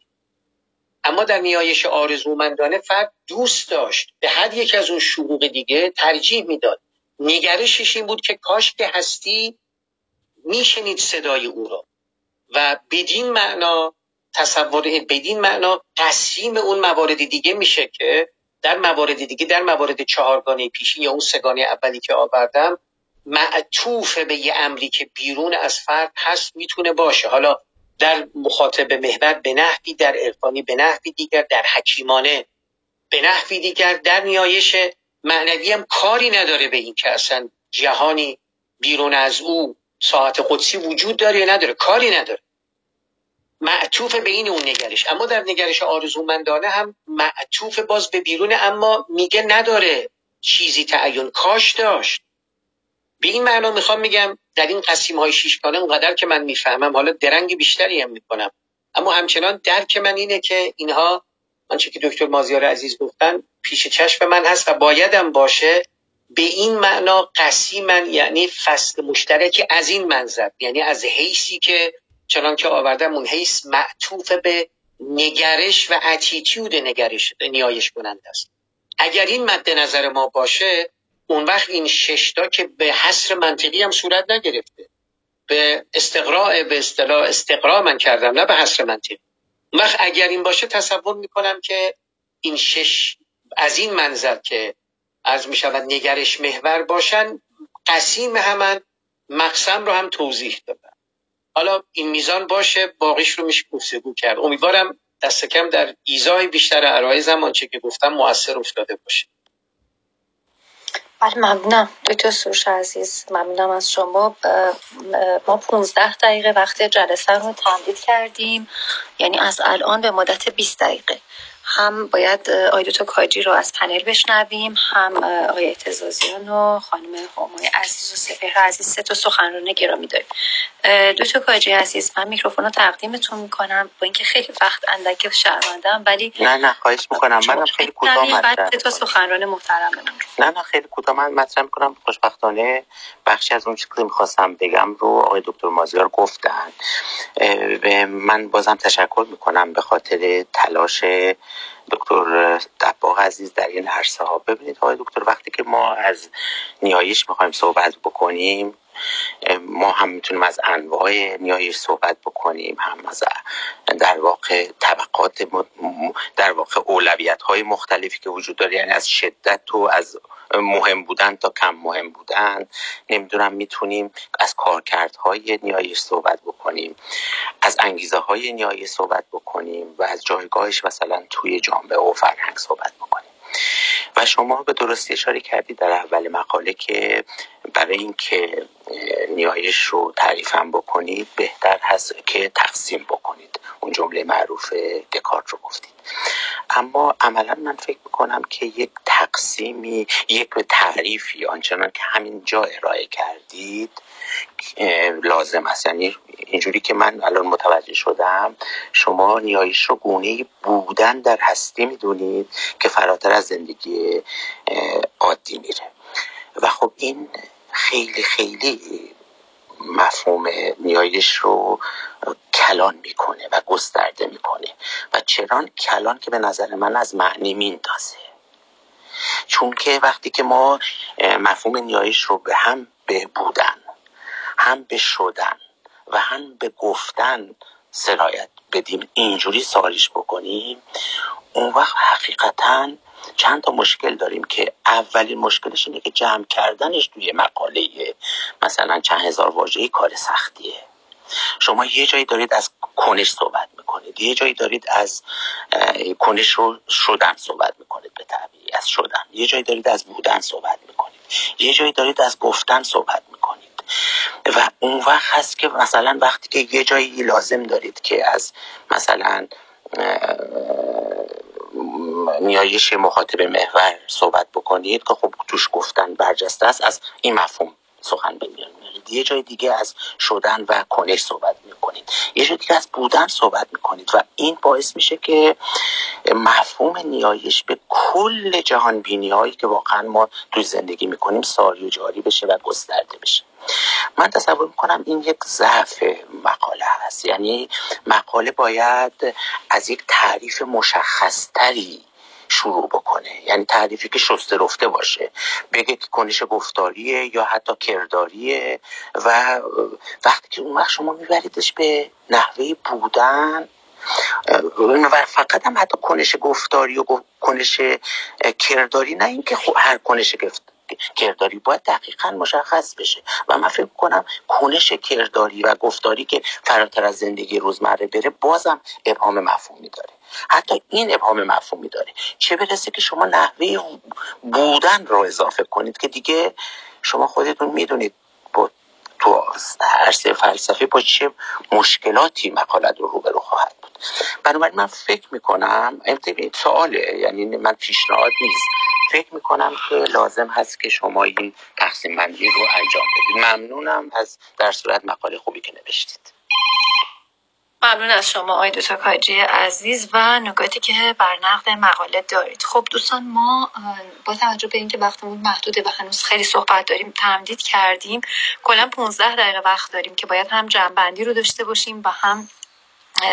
اما در نیایش آرزومندانه فرد دوست داشت. به هر یک از اون شروق دیگه ترجیح می‌داد. نگرشش این بود که کاش که هستی میشنید صدای او را. و بدین معنا تصور بدین معنا قسیم اون موارد دیگه میشه که در موارد دیگه در موارد چهارگانه پیشی یا اون سگانه اولی که آوردم معطوف به یه امری که بیرون از فرد هست می‌تونه باشه. حالا در مخاطب محور به نحوی در عرفانی به نحوی دیگر در حکیمانه به نحوی دیگر در نیایش معنوی هم کاری نداره به این که اصلا جهانی بیرون از او ساعت قدسی وجود داره یا نداره. کاری نداره. معطوف به این اون نگرش. اما در نگرش آرزومندانه هم معطوف باز به بیرون اما میگه نداره چیزی تعین. کاش داشت. به این معنا می‌خوام میگم در این قسیم های شیشگانه اونقدر که من می‌فهمم حالا درنگ بیشتری هم می‌کنم. اما همچنان درک من اینه که اینها آنچه که دکتر مازیار عزیز گفتن پیش چشم من هست و بایدم باشه به این معنا قسیمن یعنی فصل مشترکی از این منظر یعنی از حیثی که چنان که آوردم اون حیث معطوف به نگرش و اتیتیود نگرش نیایش کننده است. اگر این مد نظر ما باشه اون وقت این ششتا که به حصر منطقی هم صورت نگرفته. به استقراء به اصطلاح استقراء من کردم نه به حصر منطقی. اون وقت اگر این باشه تصور می‌کنم که این شش از این منظر که از می شود نگرش محور باشن قسیم همان مقسم رو هم توضیح دادن. حالا این میزان باشه باقیش رو میشه گفتگو کرد. امیدوارم دست کم در ایزای بیشتر عرایزم آنچه که گفتم موثر افتاده باشه. بله ممنونم. دکتر سروش عزیز ممنونم از شما. ما 15 دقیقه وقت جلسه رو تمدید کردیم. یعنی از الان به مدت 20 دقیقه. هم باید آقای کاجی رو از پنل بشنویم هم آقای اعتزازیان و خانم همای عزیز و سپهر عزیز سه تا سخنران گرامی داریم. دوتا کاجی عزیز من میکروفون رو تقدیمتون می‌کنم با اینکه خیلی وقت اندک شرمندم ولی نه نه خواهش می‌کنم. منم خیلی کوتاه مطرح سه تا سخنران محترممون نه نه خیلی کوتاه. من مطرح می‌کنم. خوشبختانه بخشی از اون چیزی که می‌خواستم بگم رو آقای دکتر مازیار گفتن. من بازم تشکر می‌کنم به خاطر تلاش دکتر دباغ عزیز در این عرصه ها. ببینید آقای دکتر وقتی که ما از نیایش می‌خوایم صحبت بکنیم ما هم می‌تونیم از انواع نیایش صحبت بکنیم هم از در واقع طبقات در واقع اولویت های مختلفی که وجود داره یعنی از شدت و از مهم بودن تا کم مهم بودن. نمی‌دونم می‌تونیم از کارکردهای نیایش صحبت بکنیم از انگیزه های نیایش صحبت بکنیم و از جایگاهش مثلا توی جامعه و فرهنگ صحبت بکنیم. و شما به درستی اشاره کردید در اول مقاله که برای اینکه نیایش رو تعریفم بکنید بهتر هست که تقسیم بکنید. اون جمله معروف دکارت رو گفتید. اما عملا من فکر می‌کنم که یک تقسیمی یک تعریفی آنچنان که همینجا ارائه کردید لازم است. یعنی اینجوری که من الان متوجه شدم شما نیایش رو گونه بودن در هستی می‌دونید که فراتر از زندگی عادی میره. و خب این خیلی خیلی مفهوم نیایش رو کلان می‌کنه و گسترده می‌کنه. و چران کلان که به نظر من از معنی میندازه. چون که وقتی که ما مفهوم نیایش رو به هم به بودن هم به شدن و هم به گفتن سرایت بدیم اینجوری سالیش بکنیم اون وقت حقیقتا چند تا مشکل داریم که اولین مشکلش اینه که جمع کردنش توی مقاله مثلا چند هزار واژه‌ای کار سختیه. شما یه جایی دارید از کنش صحبت می‌کنید یه جایی دارید از کنش رو شدن صحبت می‌کنید به طبیعی از شدن. یه جایی دارید از بودن صحبت می‌کنید. یه جایی دارید از گفتن صحبت می‌کنید. و اون وقت هست که مثلا وقتی که یه جایی لازم دارید که از مثلا نیایش مخاطب محور صحبت بکنید که خب توش گفتن برجسته است. از این مفهوم سخن به یه جای دیگه از شدن و کنش صحبت می‌کنید. یه جای دیگه از بودن صحبت می‌کنید و این باعث میشه که مفهوم نیایش به کل جهان بینی هایی که واقعا ما توی زندگی می‌کنیم ساری و جاری بشه و گسترده بشه. من تصور می‌کنم این یک ضعف مقاله هست. یعنی مقاله باید از یک تعریف مشخصتری شروع بکنه. یعنی تعریفی که شسته رفته باشه. بگه که کنش گفتاریه یا حتی کرداریه و وقتی که اون وقت شما میبریدش به نحوه بودن و فقط هم حتی کنش گفتاری و کنش کرداری نه اینکه هر کنش کرداری باید دقیقا مشخص بشه. و من فکر کنم کنش کرداری و گفتاری که فراتر از زندگی روزمره بره بازم ابهام مفهومی داره. حتی این ابهام مفهومی داره چه برسه که شما نحوه بودن رو اضافه کنید که دیگه شما خودتون می‌دونید با تو عرصه فلسفه با چه مشکلاتی مقالت رو روبرو خواهد بود. بنابراین من فکر می‌کنم سواله یعنی من پیشنهاد نیست. فکر می‌کنم که لازم هست که شما این تقسیم بندی رو انجام بدید. ممنونم از در صورت مقاله خوبی که نوشتید. ممنون از شما آقای دوتا کاجی عزیز و نکاتی که بر نقد مقاله دارید. خب دوستان ما با توجه به اینکه وقتمون محدوده و هنوز خیلی صحبت داریم تمدید کردیم. کلا 15 دقیقه وقت داریم که باید هم جنبندی رو داشته باشیم و هم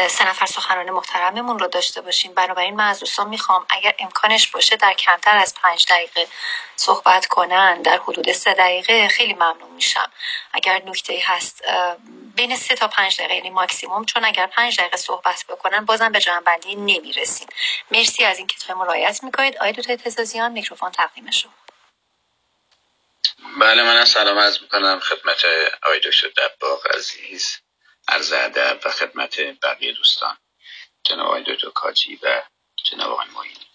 سه نفر سخنران محترممون رو داشته باشیم. بنابراین من از دوستان می‌خوام اگر امکانش باشه در کمتر از پنج دقیقه صحبت کنن در حدود سه دقیقه خیلی ممنون میشم. اگر نکته هست بین سه تا پنج دقیقه یعنی ماکسیموم چون اگر پنج دقیقه صحبت بکنن بازم به جنبندی نمی‌رسیم. مرسی از اینکه تو مرایت می‌کنید. آقای دوتا اعتزازیان میکروفون تقدیم شما. بله من سلام از می‌کنم خدمت آقای دکتر دباغ عزیز. عرض ادب و خدمت بقیه دوستان. جناب آقای دکتر کاجی و جناب آقای موینی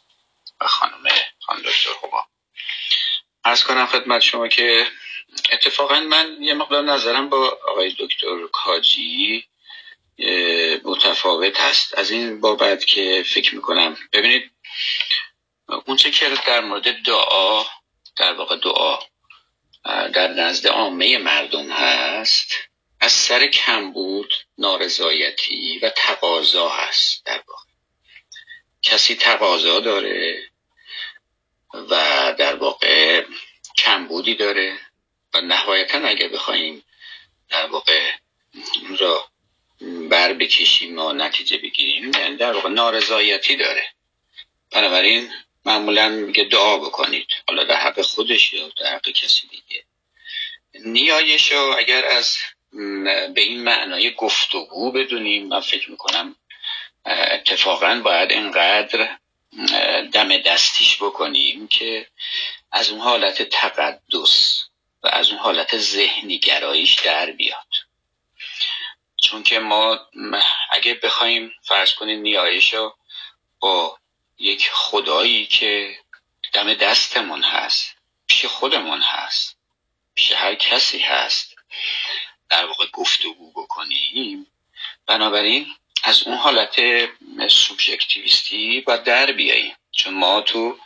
و خانم خانم دکتر خوبا ارز کنم خدمت شما که اتفاقا من یه مقدار نظرم با آقای دکتر کاجی متفاوت هست از این بابت که فکر می‌کنم. ببینید اونچه که در مورد دعا در واقع دعا در نزد عامه مردم هست از سر کمبود نارضایتی و تقاضا هست در واقع. کسی تقاضا داره و در واقع کمبودی داره و نهایتا اگر بخوایم در واقع را بر بکشیم و نتیجه بگیریم در واقع نارضایتی داره. بنابراین معمولا میگه دعا بکنید. حالا در حق خودش یا در حق کسی دیگه. نیایش اگر از به این معنای گفتگو بدونیم. من فکر می‌کنم اتفاقا باید اینقدر دم دستیش بکنیم که از اون حالت تقدس و از اون حالت ذهنی گراییش در بیاد. چون که ما اگه بخوایم فرض کنیم نیایش رو با یک خدایی که دم دستمون هست پیش خودمون هست پیش هر کسی هست در واقع گفتگو بکنیم. بنابراین از اون حالت سوبژکتیویستی با در بیاییم. چون ما تو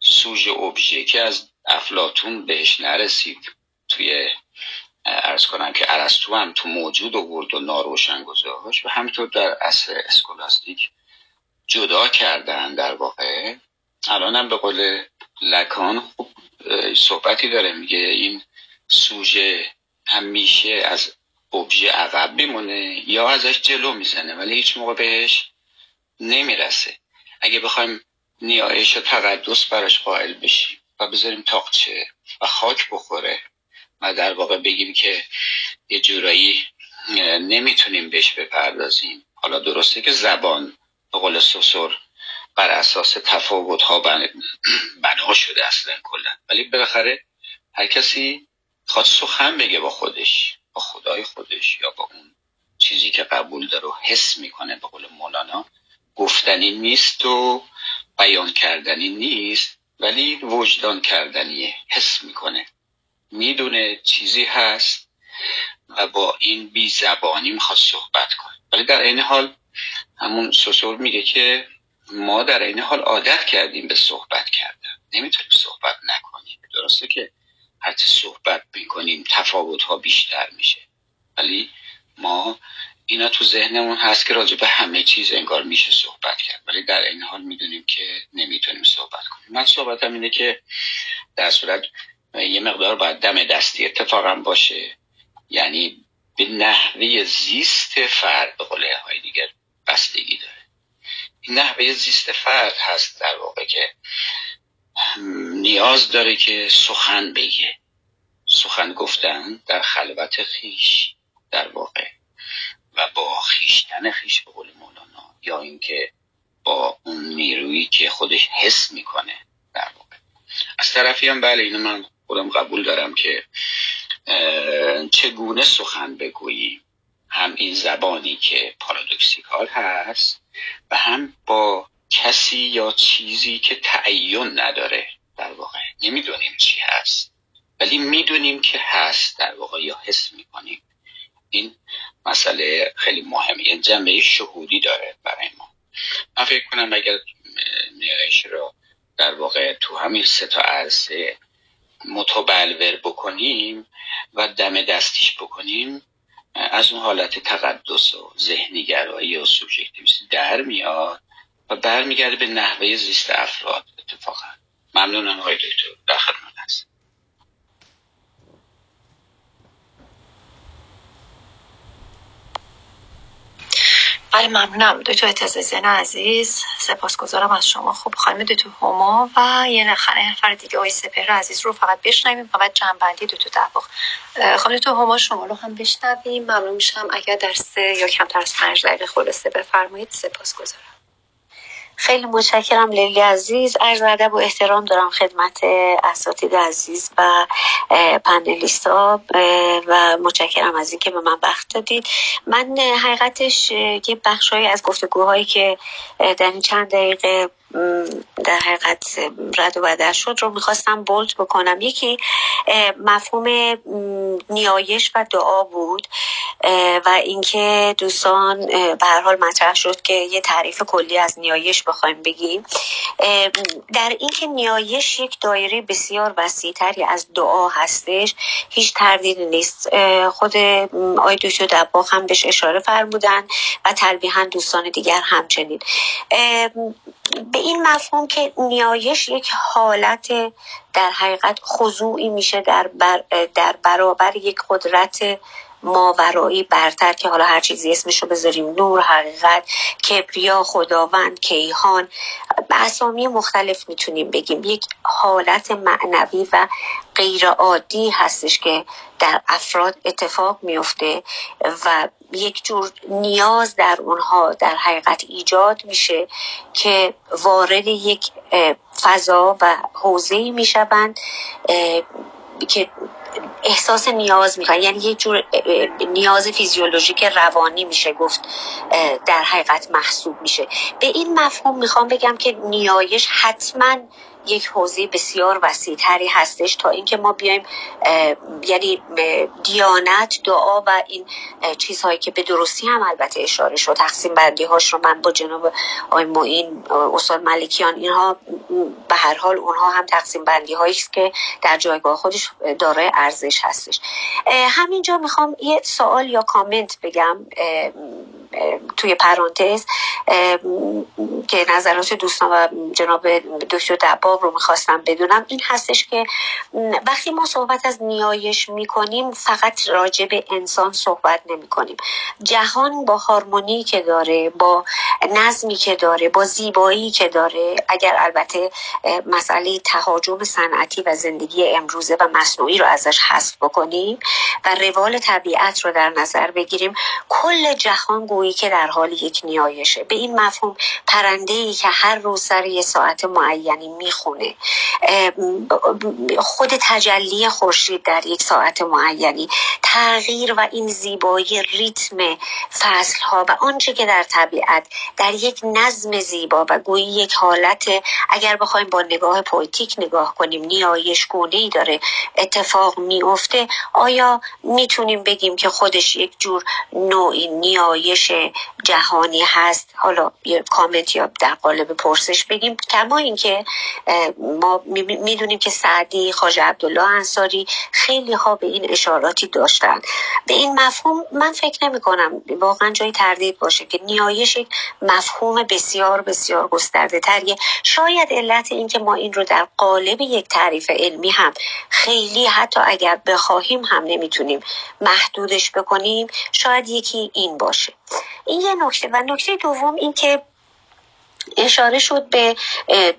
سوژ ابژه که از افلاتون بهش نرسید توی ارز کنم که ارسطو هم تو موجود آورد و ناروشن گذاشت و همینطور در اصل اسکولاستیک جدا کردن در واقع. الان هم به قول لکان خوب صحبتی داره میگه این سوژه همیشه از ابژه عقب میمونه یا ازش جلو می‌زنه ولی هیچ موقع بهش نمی‌رسه. اگه بخوایم نیایش و تقدس براش قائل بشیم و بذاریم تاقچه و خاک بخوره و در واقع بگیم که یه جورایی نمی‌تونیم بهش بپردازیم. حالا درسته که زبان به قول سوسور بر اساس تفاوت ها بنا شده اصلا کلا. ولی بالاخره هر کسی خواست سخن بگه با خودش با خدای خودش یا با اون چیزی که قبول داره و حس می‌کنه به قول مولانا. گفتنی نیست و بیان کردنی نیست ولی وجدان کردنیه حس می‌کنه. می‌دونه چیزی هست و با این بی زبانی می‌خواد صحبت کنه. ولی در این حال همون سوسور میگه که ما در این حال عادت کردیم به صحبت کردن. نمی‌تونیم صحبت نکنیم. درسته که هرچی صحبت می‌کنیم تفاوت ها بیشتر میشه. ولی ما اینا تو ذهنمون هست که راجع به همه چیز انگار میشه صحبت کرد. ولی در این حال می‌دونیم که نمی‌تونیم صحبت کنیم. من صحبتم اینه که در صورت یه مقدار باید دم دستی اتفاقا باشه. یعنی به نحوه زیست فرد به قول های دیگر بستگی داره. این نحوه زیست فرد هست در واقع که نیاز داره که سخن بگه. سخن گفتن در خلوت خیش در واقع. و با خیشتن خیش به قول مولانا یا اینکه با اون نیرویی که خودش حس می‌کنه در واقع. از طرفی هم بله اینو من خودم قبول دارم که چگونه سخن بگوییم هم این زبانی که پارادوکسیکال هست و هم با کسی یا چیزی که تعین نداره در واقع. نمی‌دونیم چی هست ولی می‌دونیم که هست در واقع یا حس می‌کنیم. این مسئله خیلی مهمه. یه جنبه شهودی داره برای ما. من فکر کنم اگر نیایش رو در واقع تو همین سه تا عرصه متبلور بکنیم و دم دستیش بکنیم از اون حالت تقدس و ذهنیگرایی و سوبژکتیویسم در میاد. و برمیگرده به نحوه زیست افراد. اتفاقا. ممنونم آقای دکتر. در خدمت هست بله ممنونم. دکتر اعتزازیان عزیز سپاسگزارم از شما. خوب خانم دکتر هما و یه نفر دیگه آقای سپهر عزیز رو فقط بشنویم فقط جنبندی دکتر در خانم دکتر هما شما رو هم بشنویم. ممنون میشم. اگر در سه یا کمتر از پنج دقیقه خلاصه بفرمایید سپاسگزارم. خیلی متشکرم لیلی عزیز. عرض ادب و احترام دارم خدمت اساتید عزیز و پنلیستا و متشکرم از اینکه به من وقت دادید. من حقیقتش یه بخشهایی از گفتگوهایی که در این چند دقیقه در حقیقت رد و بدل شد رو می‌خواستم بولد بکنم. یکی مفهوم نیایش و دعا بود و اینکه دوستان به هر حال مطرح شد که یه تعریف کلی از نیایش بخوایم بگیم. در اینکه نیایش یک دایره بسیار وسیعتری از دعا هستش هیچ تردیدی نیست. خود آی دکتر دباغ هم بهش اشاره فرمودن و تلبیحا دوستان دیگر همچنین. به این مفهوم که نیایش یک حالت در حقیقت خضوعی میشه در, بر در برابر یک قدرت ماورایی برتر که حالا هر چیزی اسمشو بذاریم. نور حقیقت کبریا خداوند کیهان. به اسامی مختلف می‌تونیم بگیم. یک حالت معنوی و غیر عادی هستش که در افراد اتفاق میفته و یک جور نیاز در اونها در حقیقت ایجاد میشه که وارد یک فضا و حوزه می‌شوند که احساس نیاز می‌کنن یعنی یه جور نیاز فیزیولوژیک روانی میشه گفت در حقیقت محسوب میشه. به این مفهوم می‌خوام بگم که نیایش حتما یک حوزه بسیار وسیعتری هستش تا اینکه ما بیایم یعنی دیانت دعا و این چیزهایی که به درستی هم البته اشاره شد. تقسیم بندی هاش رو من با جناب آقای معین استاد ملکیان اینها به هر حال اونها هم تقسیم بندی هایی است که در جایگاه خودش دارای ارزش هستش. همینجا می‌خوام یه سوال یا کامنت بگم. توی پرانتز که نظرات دوستان و جناب دکتر دباب رو می‌خواستم بدونم این هستش که وقتی ما صحبت از نیایش می‌کنیم فقط راجع به انسان صحبت نمی‌کنیم. جهان با هارمونی که داره با نظمی که داره با زیبایی که داره اگر البته مسئله تهاجم صنعتی و زندگی امروزه و مصنوعی رو ازش حذف بکنیم و روال طبیعت رو در نظر بگیریم کل جهان گویی که در حال یک نیایشه. به این مفهوم پرنده ای که هر روز سر یه ساعت معینی می‌خونه. خود تجلی خورشید در یک ساعت معینی. تغییر و این زیبایی ریتم فصل ها و آنچه که در طبیعت در یک نظم زیبا و گویی یک حالت اگر بخوایم با نگاه پویتیک نگاه کنیم نیایش گونه ای داره اتفاق میفته آیا می‌تونیم بگیم که خودش یک جور نوعی نیایش جهانی هست. حالا یه کامنت یا در قالب پرسش بگیم. کما اینکه ما می‌دونیم که سعدی خاج عبدالله انصاری خیلی ها به این اشاراتی داشتن. به این مفهوم من فکر نمی کنم واقعا جای تردید باشه که نیایش یک مفهوم بسیار بسیار گسترده تریه شاید علت این که ما این رو در قالب یک تعریف علمی هم خیلی حتی اگر بخواهیم هم نمی‌تونیم محدودش بکنیم شاید یکی این باشه. این یه نکته و نکته دوم این که اشاره شد به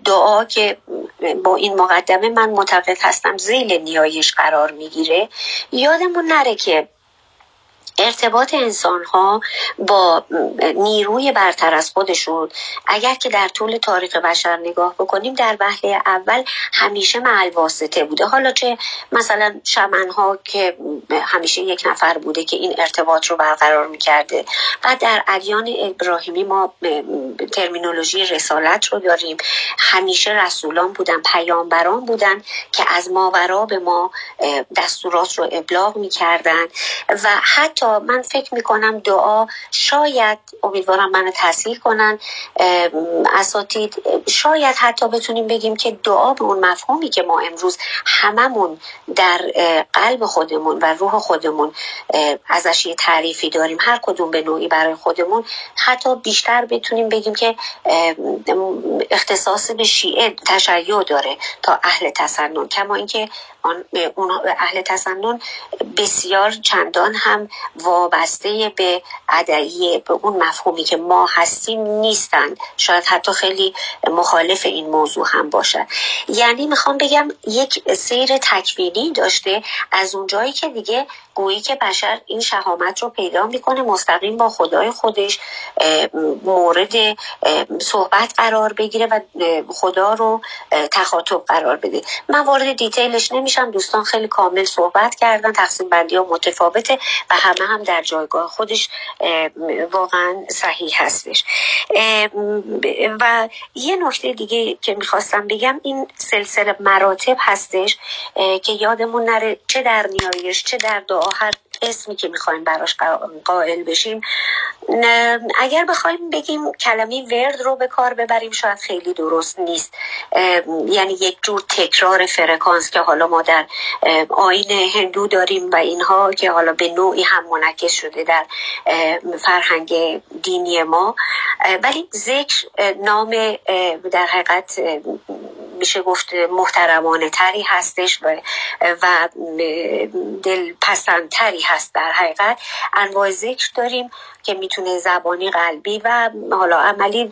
دعا که با این مقدمه من معتقد هستم زیل نیایش قرار می‌گیره. یادمون نره که ارتباط انسان ها با نیروی برتر از خودشون. اگر که در طول تاریخ بشر نگاه بکنیم در وهله اول همیشه معل واسطه بوده. حالا چه مثلا شمن ها که همیشه یک نفر بوده که این ارتباط رو برقرار می‌کرده. و در ادیان ابراهیمی ما ترمینولوژی رسالت رو داریم. همیشه رسولان بودن پیامبران بودن که از ماورا به ما دستورات رو ابلاغ می‌کردن. و حتی من فکر می‌کنم دعا شاید امیدوارم منو تحصیل کنن اساتید شاید حتی بتونیم بگیم که دعا به اون مفهومی که ما امروز هممون در قلب خودمون و روح خودمون ازش یه تعریفی داریم هر کدوم به نوعی برای خودمون حتی بیشتر بتونیم بگیم که اختصاص به شیعه تشیع داره تا اهل تسنن کما اینکه اون اهل تسنن بسیار چندان هم وابسته به ادعیه به اون مفهومی که ما هستیم نیستند. شاید حتی خیلی مخالف این موضوع هم باشد. یعنی می‌خوام بگم یک سیر تکوینی داشته از اونجایی که دیگه گویی که بشر این شهامت رو پیدا می‌کنه مستقیم با خدای خودش مورد صحبت قرار بگیره و خدا رو تخاطب قرار بده. من وارد دیتیلش نمیشم دوستان خیلی کامل صحبت کردن تقسیم بندی ها متفاوته و همه هم در جایگاه خودش واقعا صحیح هستش. و یه نکته دیگه که می‌خواستم بگم این سلسله مراتب هستش که یادمون نره چه در نیایش چه در دعا هر اسمی که می‌خوایم براش قائل بشیم. اگر بخوایم بگیم کلمه ورد رو به کار ببریم شاید خیلی درست نیست. یعنی یک جور تکرار فرکانس که حالا ما در آین هندو داریم و اینها که حالا به نوعی هم منعکس شده در فرهنگ دینی ما. ولی ذکر نام در حقیقت میشه گفت محترمانه تری هستش و, و دلپسندتری هست. در حقیقت انواع ذکر داریم که می‌تونه زبانی قلبی و حالا عملی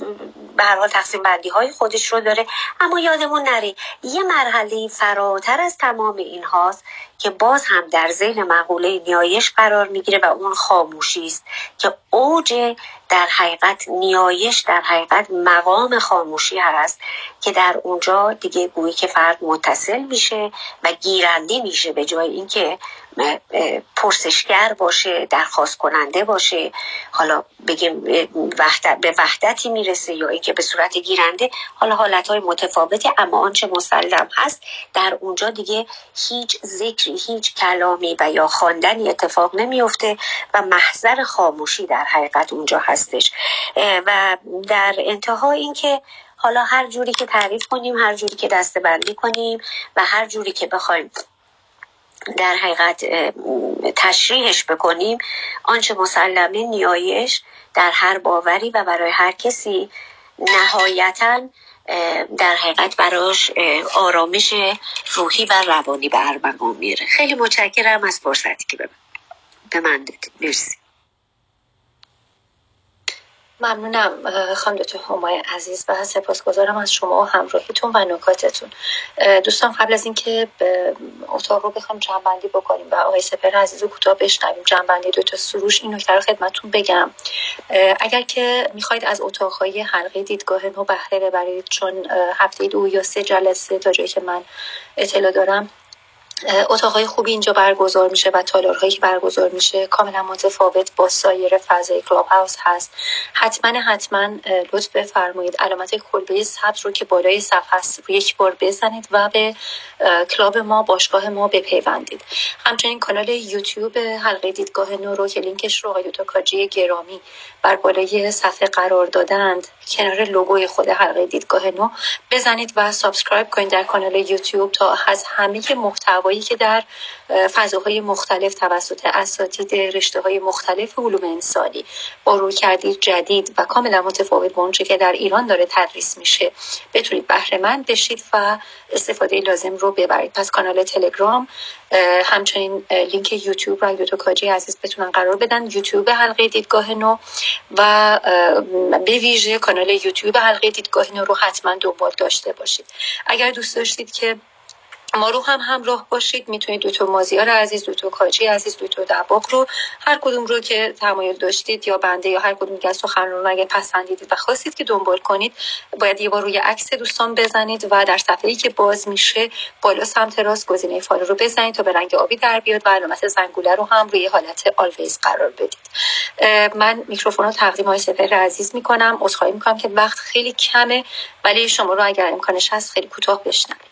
به هر حال تقسیم بندی های خودش رو داره. اما یادمون نره یه مرحله فراتر از تمام این هاست که باز هم در ذیل مقوله نیایش قرار می‌گیره و اون خاموشی است که اوج در حقیقت نیایش در حقیقت مقام خاموشی هست که در اونجا دیگه گویی که فرد متصل میشه و گیرنده میشه به جای اینکه پرسشگر باشه درخواست کننده باشه. حالا بگیم به وحدتی می‌رسه یا اینکه به صورت گیرنده حالا حالت های متفاوته اما آنچه مسلم هست در اونجا دیگه هیچ ذکری هیچ کلامی و یا خواندنی اتفاق نمیفته و محضر خاموشی در حقیقت اونجا هستش. و در انتها اینکه حالا هر جوری که تعریف کنیم هر جوری که دسته بندی کنیم و هر جوری که بخوایم در حقیقت تشریحش بکنیم آنچه مسلمه نیایش در هر باوری و برای هر کسی نهایتا در حقیقت براش آرامش روحی و روانی به ارمغان میره خیلی متشکرم از فرصتی که به من دادید. مرسی. ممنونم خانم دکتر همای عزیز و سپاسگزارم از شما و همراهیتون و نکاتتون. دوستان قبل از اینکه اتاق رو بخوام جنبندی بکنیم و آقای سپر عزیز رو کوتاه بشنویم جنبندی تا سروش این نکته رو خدمتتون بگم. اگر که می‌خواید از اتاقهای حلقه دیدگاه نو بهره ببرید چون هفته دو یا سه جلسه تا جایی که من اطلاع دارم اتاقهای خوبی اینجا برگزار میشه و تالارهایی که برگزار میشه. کاملا متفاوت با سایر فضای کلاب هاوس هست. حتما حتما لطف بفرمایید. علامت کلبه سبز رو که بالای صفحه هست یک بار بزنید و به کلاب ما باشگاه ما بپیوندید. همچنین کانال یوتیوب حلقه دیدگاه نو رو که لینکش رو آقای کاجی گرامی بر بالای صفحه قرار دادند. کنار لوگوی خود حلقه دیدگاه نو بزنید و subscribe کنید در کانال یوتیوب تا از همه محتوایی که در فضاهای مختلف توسط اساتید رشته های مختلف علوم انسانی با روی کردید جدید و کاملا متفاوت با اونچه که در ایران داره تدریس میشه. بتونید بهره مند بشید و استفاده لازم رو ببرید. پس کانال تلگرام همچنین لینک یوتیوب را دو کاجی عزیز بتونن قرار بدن. یوتیوب حلقه دیدگاه نو و به ویژه کانال یوتیوب حلقه دیدگاه نو رو حتما دنبال داشته باشید. اگر دوست داشتید که ما رو هم همراه باشید. می‌تونید دکتر مازیار عزیز دکتر کاجی عزیز دکتر دباغ رو هر کدوم رو که تمایل داشتید یا بنده یا هر کدوم دیگه از سخنران اگه پسندیدید و خواستید که دنبال کنید باید یه بار روی عکس دوستان بزنید و در صفحه ای که باز میشه بالا سمت راست گزینه follow رو بزنید تا به رنگ آبی در بیاد و علامت زنگوله رو هم روی حالت always قرار بدید. من میکروفون رو تقدیم آقای سپهر عزیز می‌کنم. عذرخواهی می‌کنم که وقت خیلی کمه ولی شما رو اگر امکانش هست خیلی کوتاه بشنوید.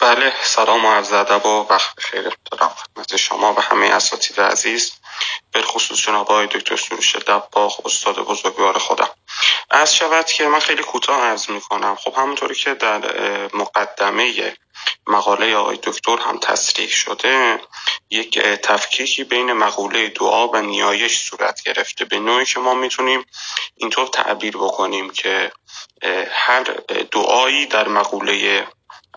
بله سلام و عرض ادب و وقت خیر دارم خدمت شما و همه اساتید عزیز. به خصوص جناب آقای دکتر سروش دباغ استاد بزرگوار خودم. از شود که من خیلی کوتاه عرض می کنم خب همونطوری که در مقدمه مقاله آقای دکتر هم تصریح شده یک تفکیکی بین مقوله دعا و نیایش صورت گرفته. به نوعی که ما می‌تونیم اینطور تعبیر بکنیم که هر دعایی در مقوله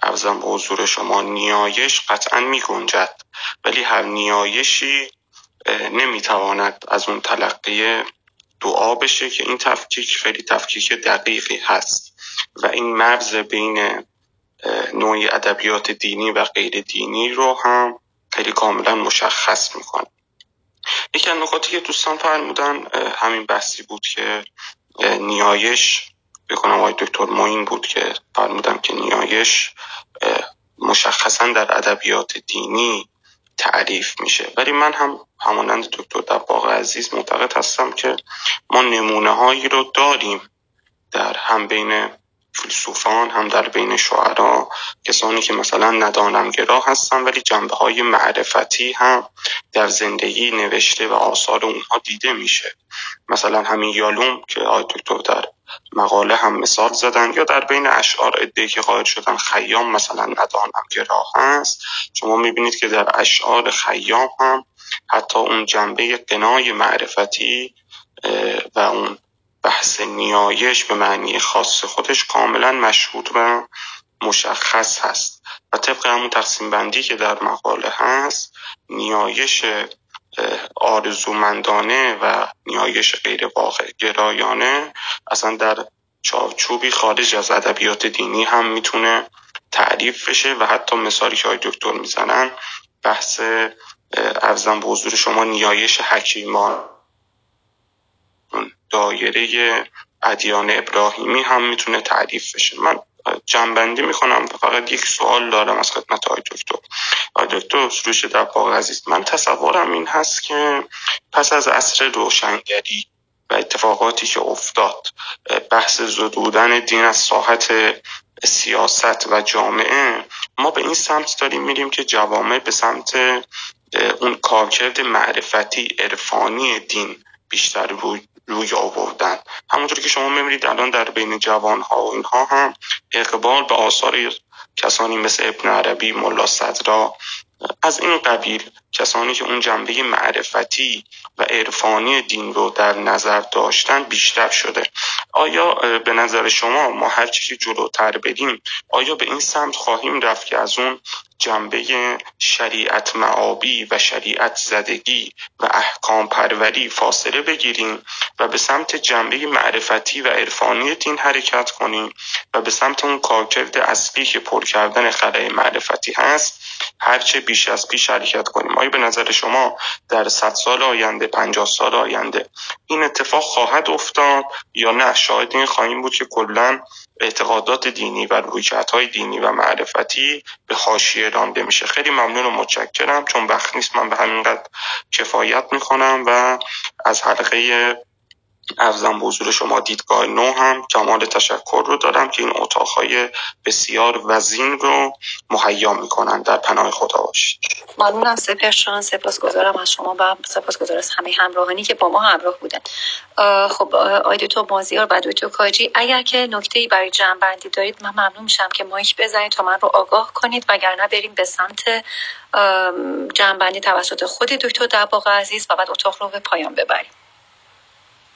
ارزم به حضور شما نیایش قطعا می گنجد ولی هر نیایشی نمی‌تواند از اون تلقی دعا بشه که این تفکیک خیلی تفکیک دقیقی هست. و این مرز بین نوعی ادبیات دینی و غیر دینی رو هم خیلی کاملا مشخص می‌کنه. یکی از نکاتی که دوستان فرمودن همین بحثی بود که نیایش بکنم آقای دکتر معین بود که فرمودن که نیایش مشخصا در ادبیات دینی تعریف میشه. ولی من هم همانند دکتر دباغ عزیز معتقد هستم که ما نمونه هایی رو داریم در هم بین فیلسوفان هم در بین شعرا کسانی که مثلا ندانمگرا هستن ولی جنبه های معرفتی هم در زندگی نوشته و آثار اونها دیده میشه. مثلا همین یالوم که آقای دکتر در مقاله هم مثال زدن یا در بین اشعار ادهی که قائل شدن خیام مثلا ندانم گراه هست. شما می‌بینید که در اشعار خیام هم حتی اون جنبه قنای معرفتی و اون بحث نیایش به معنی خاص خودش کاملا مشهود و مشخص هست. و طبق همون تقسیم بندی که در مقاله هست نیایش آرزومندانه و نیایش غیر واقع گرایانه اصلا در چارچوبی خارج از ادبیات دینی هم می‌تونه تعریف بشه و حتی مثالی که های دکتر می‌زنن بحث ارزم به حضور شما نیایش حکیمان. دایره ادیان ابراهیمی هم می‌تونه تعریف بشه. من جنبندی می‌کنم فقط یک سوال دارم از خدمت آقای دکتر. دکتر سروش دباغ عزیز من تصورم این هست که پس از عصر روشنگری و اتفاقاتی که افتاد بحث زدودن دین از ساحت سیاست و جامعه ما به این سمت داریم میریم که جوامع به سمت اون کارکرد معرفتی عرفانی دین بیشتر روی روی آوردن. همونطور که شما می‌بینید الان در بین جوان ها و اینها هم اقبال به آثار کسانی مثل ابن عربی ملا صدرا از این قبیل کسانی که اون جنبه معرفتی و عرفانی دین رو در نظر داشتن بیشتر شده. آیا به نظر شما ما هر چیزی جلوتر بریم آیا به این سمت خواهیم رفت که از اون جنبه شریعت معابی و شریعت زدگی و احکام پروری فاصله بگیریم و به سمت جنبه معرفتی و عرفانی دین حرکت کنیم و به سمت اون کارکرد اصلی که پر کردن خلای معرفتی هست هرچه بیش از پیش حرکت کنیم. آیا به نظر شما در صد سال آینده پنجاه سال آینده این اتفاق خواهد افتاد یا نه؟ شاید این خواهیم بود که کلا اعتقادات دینی و های دینی و معرفتی به حاشیه رانده میشه. خیلی ممنون و متشکرم. چون وقت نیست من به همین قد کفایت می‌کنم و از حلقه ارزم حضور شما دیدگاه نو هم کمال تشکر رو دارم که این اتاقهای بسیار وزین رو مهیا می‌کنن. در پناه خدا باشید. ممنونم. سپرشان سپاسگزارم از شما و سپاسگزار از همه همراهانی که با ما همراه بودن. خب آقای دکتر مازیار و دکتر کاجی اگر که نکته ای برای جمع بندی دارید من ممنون میشم که مایک بزنید تا من رو آگاه کنید. وگرنه بریم به سمت جمع بندی توسط خود دکتر دباغ عزیز و بعد اتاق رو به پایان ببریم.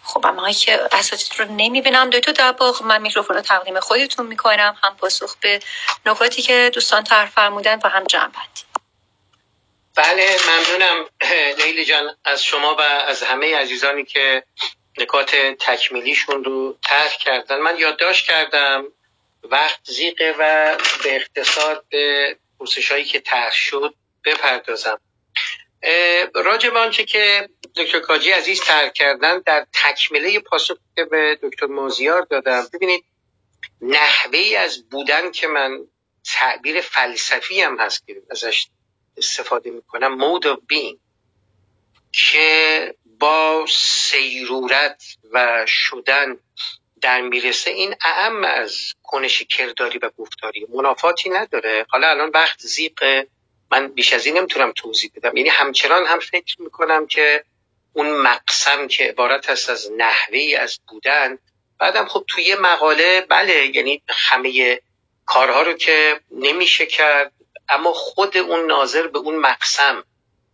خب اما که اساتید رو نمی‌بینم. دکتر دباغ من میکروفون رو تقدیم خودتون می‌کنم. هم پاسخ به نکاتی که دوستان طرح فرمودن و هم جمع بندی. بله ممنونم. لیلی جان از شما و از همه عزیزانی که نکات تکمیلیشون رو طرح کردن. من یادداشت کردم وقت زیقه و به اقتصاد به هایی که طرح شد بپردازم. راجع به آنچه که دکتر کاجی عزیز ترک کردن در تکمله پاسخ که به دکتر موزیار دادم. ببینید نحوه از بودن که من تعبیر فلسفی هم هست که ازش استفاده می‌کنم مود of being که با سیرورت و شدن در می‌رسه این اعم از کنش کرداری و گفتاری. منافاتی نداره. حالا الان وقت زیق من بیش از این نمی‌تونم توضیح بدم. یعنی همچنان هم فکر می‌کنم که اون مقسم که عبارت هست از نحوه از بودن بعدم خب توی مقاله بله یعنی همه کارها رو که نمیشه کرد اما خود اون ناظر به اون مقسم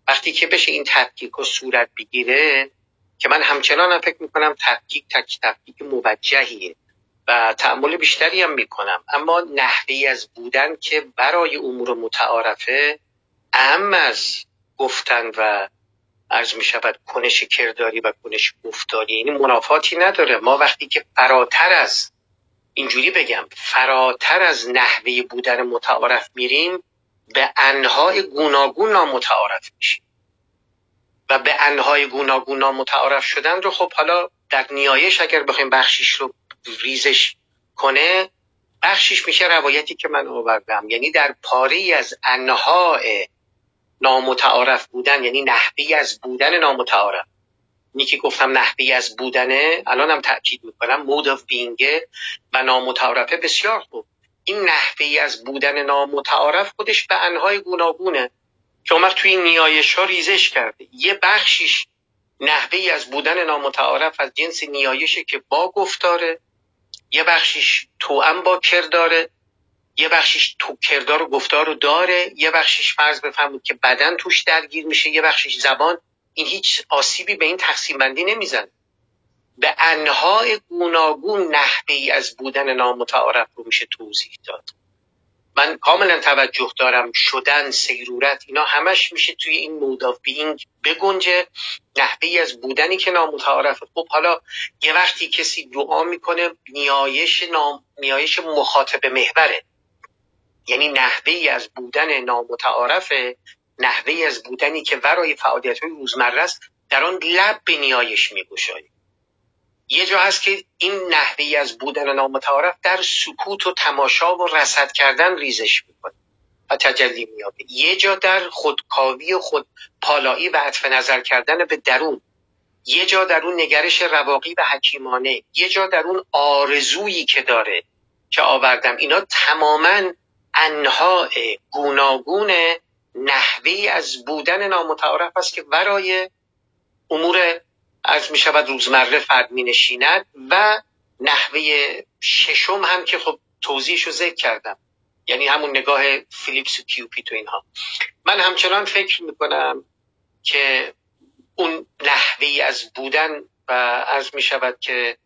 وقتی که بشه این تفکیک و صورت بگیره که من همچنان هم فکر می‌کنم تفکیک تک تفکیک موجهیه و تعمل بیشتری هم می‌کنم. اما نحوه از بودن که برای امور متعارفه اهم از گفتن و عرض می شود کنش کرداری و کنش گفتاری یعنی منافاتی نداره. ما وقتی که فراتر از اینجوری بگم فراتر از نحوه بودن متعارف میریم به انهای گوناگون نامتعارف میشیم. و به انهای گوناگون نامتعارف شدن رو خب حالا در نیایش اگر بخوایم بخشیش رو ریزش کنه بخشیش میشه روایتی که من آوردم. یعنی در پاره از انهای نامتعارف بودن یعنی نحوی از بودن نامتعارف. اینی که گفتم نحوی از بودنه الان هم تأکید می‌کنم مود of being و نامتعارفه بسیار خوب. این نحوی از بودن نامتعارف خودش به انهای گوناگونه. که اومد توی نیایش ها ریزش کرده. یه بخشیش نحوی از بودن نامتعارف از جنس نیایشه که با گفتاره یه بخشیش توأم با کرداره. یه بخشش تو کردار و گفتار رو داره یه بخشش فرض بفهمید که بدن توش درگیر میشه یه بخشش زبان. این هیچ آسیبی به این تقسیم بندی نمیزن به انهای گوناگون نحوه ای از بودن نامتعارف رو میشه توضیح داد. من کاملا توجه دارم شدن سیرورت اینا همش میشه توی این مود آف بینگ بگنجه. نحوه از بودنی که نامتعارفه. خب حالا یه وقتی کسی دعا می‌کنه نیایش نام نیایش مخاطب محوره. یعنی نحوه از بودن نامتعارفه نحوه از بودنی که ورای فعالیت های روزمره است در آن لب به نیایش یه جا هست که این نحوه از بودن نامتعارف در سکوت و تماشا و رسد کردن ریزش می‌کنه و تجلی میابه یه جا در خودکاوی و خود پالایی و عطف نظر کردن به درون. یه جا در اون نگرش رواقی و حکیمانه. یه جا در اون آرزویی که داره که آوردم. اینا تماما انواع گوناگون نحوه از بودن نامتعارف است که ورای امور از می شود روزمره فرد می نشیند و نحوه ششم هم که خب توضیحش رو ذکر کردم. یعنی همون نگاه فیلیپس و کیوپی تو اینها. من همچنان فکر می‌کنم که اون نحوه از بودن و از می شود که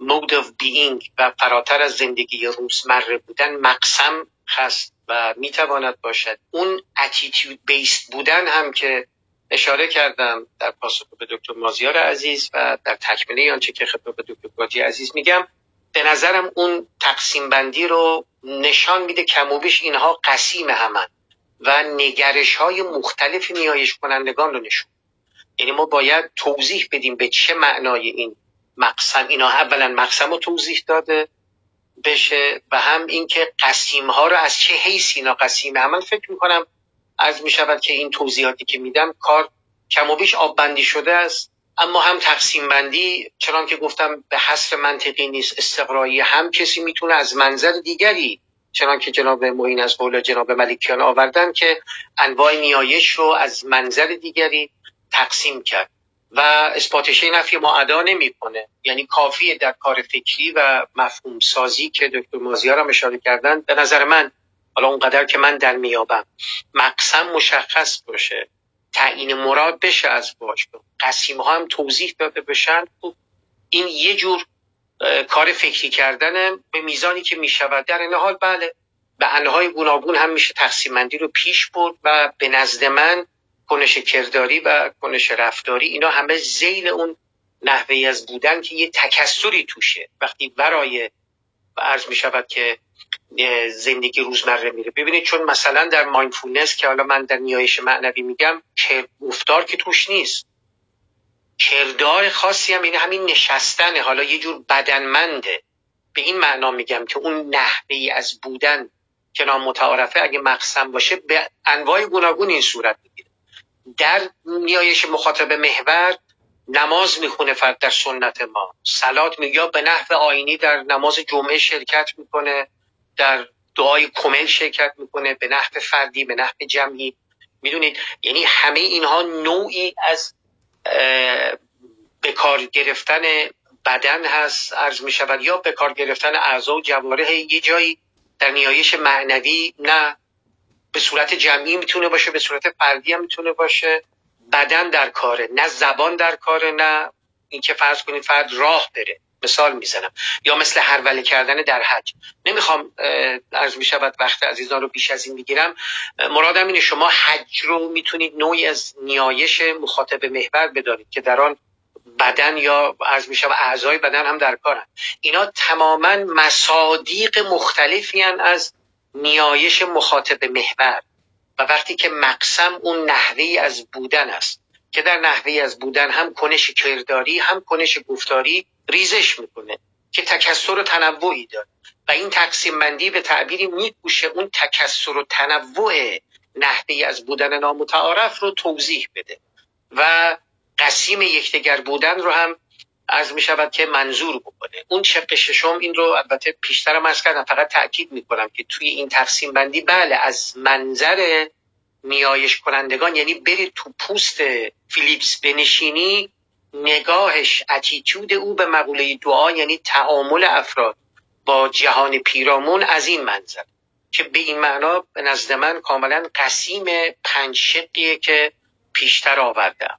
mode of being و فراتر از زندگی روزمره بودن مقسم هست و می‌تواند باشد. اون اتیتیود بیست بودن هم که اشاره کردم در پاسخ به دکتر مازیار عزیز و در تکمیله آنچه که خطاب به دکتر گاتی عزیز میگم به نظرم اون تقسیم بندی رو نشان میده کم و بیش اینها قسیم همن و نگرش های مختلف نیایش کنندگان رو نشون یعنی ما باید توضیح بدیم به چه معنای این مقسم اینا اولا مقسم رو توضیح داده بشه و هم اینکه قسیم ها رو از چه حیث اینا قسیمه من فکر می‌کنم؟ از می شود که این توضیحاتی که میدم کار کم و بیش آب بندی شده است. اما هم تقسیم بندی چنان که گفتم به حصر منطقی نیست استقرایی هم کسی می‌تونه از منظر دیگری چنان که جناب معین از قول جناب ملکیان آوردن که انواع نیایش رو از منظر دیگری تقسیم کرد. و اثباتش نفی ما ادا نمی‌کنه. یعنی کافیه در کار فکری و مفهوم سازی که دکتر مازیار هم اشاره کردن به نظر من حالا اونقدر که من در میابم مقسم مشخص باشه. تعیین مراد بشه از باش قسیم ها هم توضیح داده بشن. خب این یه جور کار فکری کردن به میزانی که می‌شود. در این حال بله. به انهای گوناگون هم میشه تقسیم مندی رو پیش برد و به نزد من کنش کرداری و کنش رفتاری اینا همه زیل اون نحوه از بودن که یه تکسری توشه. وقتی برای و عرض می شود که زندگی روزمره میره. ببینید چون مثلا در مایندفولنس که حالا من در نیایش معنوی میگم که گفتار که توش نیست. کردار خاصی هم اینه همین نشستنه. حالا یه جور بدنمنده. به این معنا میگم که اون نحوه از بودن که متعارفه اگه مقسم باشه به انواع گوناگون این صورت در نیایش مخاطب محور نماز می‌خونه فرد در سنت ما. سلات میگه به نحو آینی در نماز جمعه شرکت می‌کنه در دعای کمل شرکت می‌کنه به نحو فردی به نحو جمعی. می‌دونید؟ یعنی همه اینها نوعی از به کار گرفتن بدن هست عرض می شود یا به کار گرفتن اعضا و جواره یه جایی در نیایش معنوی نه. به صورت جمعی می‌تونه باشه به صورت فردی هم می‌تونه باشه. بدن در کاره نه زبان در کاره نه اینکه فرض کنید فرد راه بره. مثال می‌زنم. یا مثل هروله کردن در حج. نمی‌خوام عرض می شود وقت عزیزان رو بیش از این بگیرم مرادم اینه شما حج رو می‌تونید نوعی از نیایش مخاطب محور بدانید که در آن بدن یا عرض می شود اعضای بدن هم در کارن. اینا تماما مصادیق مختلفی از نیایش مخاطب محور. و وقتی که مقسم اون نحوه از بودن است که در نحوه از بودن هم کنش کرداری هم کنش گفتاری ریزش می‌کنه که تکسر و تنوعی داره. و این تقسیم بندی به تعبیری میکوشه اون تکسر و تنوع نحوه از بودن نامتعارف رو توضیح بده. و قسیم یکدیگر بودن رو هم از می شود که منظور بکنه. اون شق ششم این رو البته پیشترم از کردم فقط تاکید می‌کنم که توی این تقسیم بندی بله از منظر نیایش کنندگان یعنی برید تو پوست فیلیپس بنشینی نگاهش اتیتود او به مقوله دعا یعنی تعامل افراد با جهان پیرامون از این منظر. که به این معنا به نزد من کاملا قسیم پنج شقیه که پیشتر آوردم.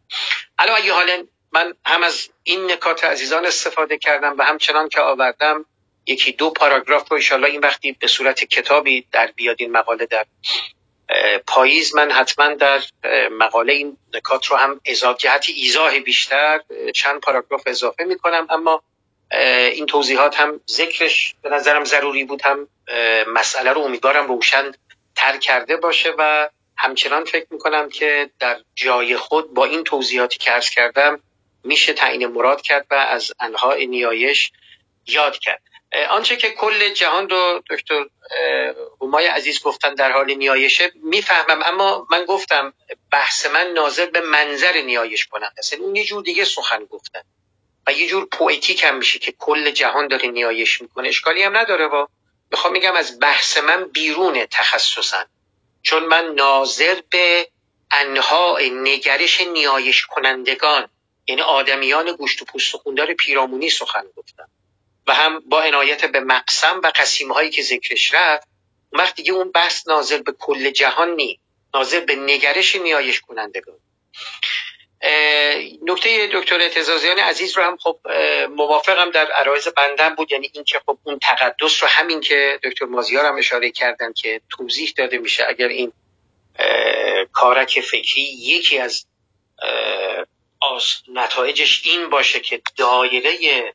الان اگه حالا من هم از این نکات عزیزان استفاده کردم و همچنان که آوردم یکی دو پاراگراف رو ایشالله این وقتی به صورت کتابی در بیاد این مقاله در پاییز من حتما در مقاله این نکات رو هم ازاد جهت ایزاه بیشتر چند پاراگراف اضافه می‌کنم اما این توضیحات هم ذکرش به نظرم ضروری بود هم مسئله رو امیدوارم روشن تر کرده باشه و همچنان فکر می‌کنم که در جای خود با این توضیحاتی که عرض کردم میشه تعیین مراد کرد و از انواع نیایش یاد کرد. آنچه که کل جهان رو دکتر همای عزیز گفتن در حال نیایشه می‌فهمم اما من گفتم بحث من ناظر به منظر نیایش کنند اصلا اون یه جور دیگه سخن گفتن و یه جور پویتیک هم میشه که کل جهان داره نیایش می‌کنه. اشکالی هم نداره و می‌خوام میگم از بحث من بیرون تخصصا. چون من ناظر به انها نگرش نیایش کنندگان یعنی آدمیان گوشت و پوست و خوندار پیرامونی سخن گفتم و هم با عنایت به مقسم و قسیم هایی که ذکرش رفت وقت دیگه اون بحث ناظر به کل جهان نی ناظر به نگرش نیایش کنندگان. نکته دکتر اعتزازیان عزیز رو هم خب موافقم در عرایز بندم بود. یعنی اینکه خب اون تقدس رو همین که دکتر مازیار هم اشاره کردن که توضیح داده میشه اگر این کارک فکری یکی از نتایجش این باشه که دایره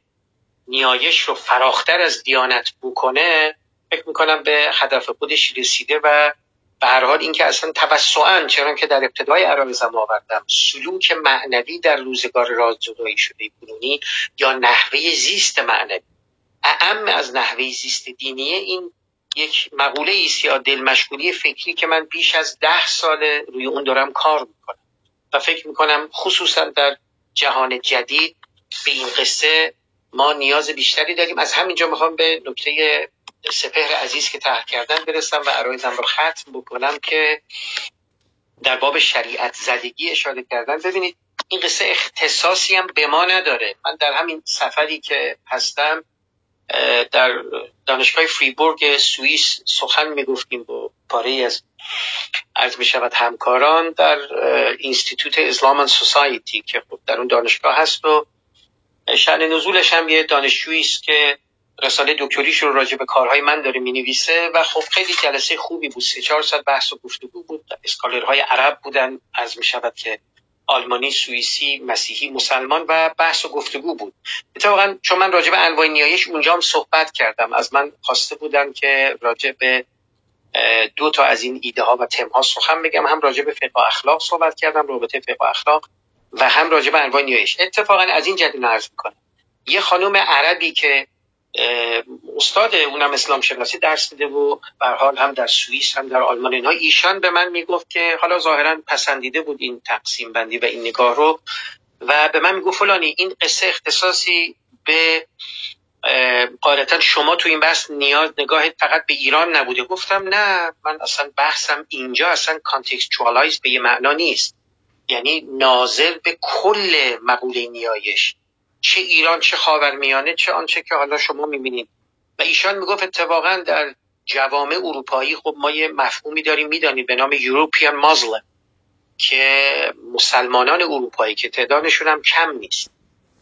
نیایش رو فراختر از دیانت بکنه فکر می‌کنم به هدف خودش رسیده و به هر حال اینکه اصلا توسعا چرا که در ابتدای عرایزم آوردم سلوک معنوی در روزگار راز جدایی شده کنونی یا نحوه زیست معنوی. اعم از نحوه زیست دینیه این یک مقوله است یا دلمشغولی فکری که من بیش از ده سال روی اون دارم کار می‌کنم. و فکر می‌کنم خصوصا در جهان جدید به این قصه ما نیاز بیشتری داریم. از همینجا می‌خوام به نکته سپهر عزیز که تحت کردن برسم و عرایزم رو ختم بکنم که در باب شریعت زدگی اشاره کردن. ببینید این قصه اختصاصی هم به ما نداره. من در همین سفری که هستم در دانشگاه فریبورگ سوئیس سخن می‌گفتیم با پاره از عرض می شود همکاران در اینستیتوت اسلام سوسایتی که خب در اون دانشگاه هست و شأن نزولش هم یه دانشجویی است که رساله دکتریش رو راجع به کارهای من داره می نویسه و خب خیلی جلسه خوبی بود. سه چهار ساعت بحث و گفتگو بود. اسکالرهای عرب بودن. از می شود که آلمانی سوئیسی مسیحی مسلمان و بحث و گفتگو بود. اتفاقا چون من راجع به انواع نیایش اونجا هم صحبت کردم. از من خواسته بودن که راجع به دو تا از این ایده ها و تم ها سخن بگم. هم راجع به فقه اخلاق صحبت کردم رابطه فقه اخلاق و هم راجع به انواع نیایش. اتفاقا از این جدید عرض می‌کنم. یه خانم عربی که استاد اونم اسلام شناسی درس میده و به حال هم در سوئیس هم در آلمان اینها. ایشان به من می‌گفت که حالا ظاهرا پسندیده بود این تقسیم بندی و این نگاه رو و به من می‌گفت فلانی این قصه اختصاصی به قاعدتا شما تو این بحث نیاز نگاه فقط به ایران نبوده. گفتم نه من اصلا بحثم اینجا اصلا contextualize به یه معنا نیست. یعنی ناظر به کل مقوله نیایش. چه ایران چه خاورمیانه چه آنچه که حالا شما می‌بینید. و ایشان می‌گفت اتفاقا در جوامع اروپایی خب ما یه مفهومی داریم می‌دانید به نام European Muslim که مسلمانان اروپایی که تعدادشون هم کم نیست.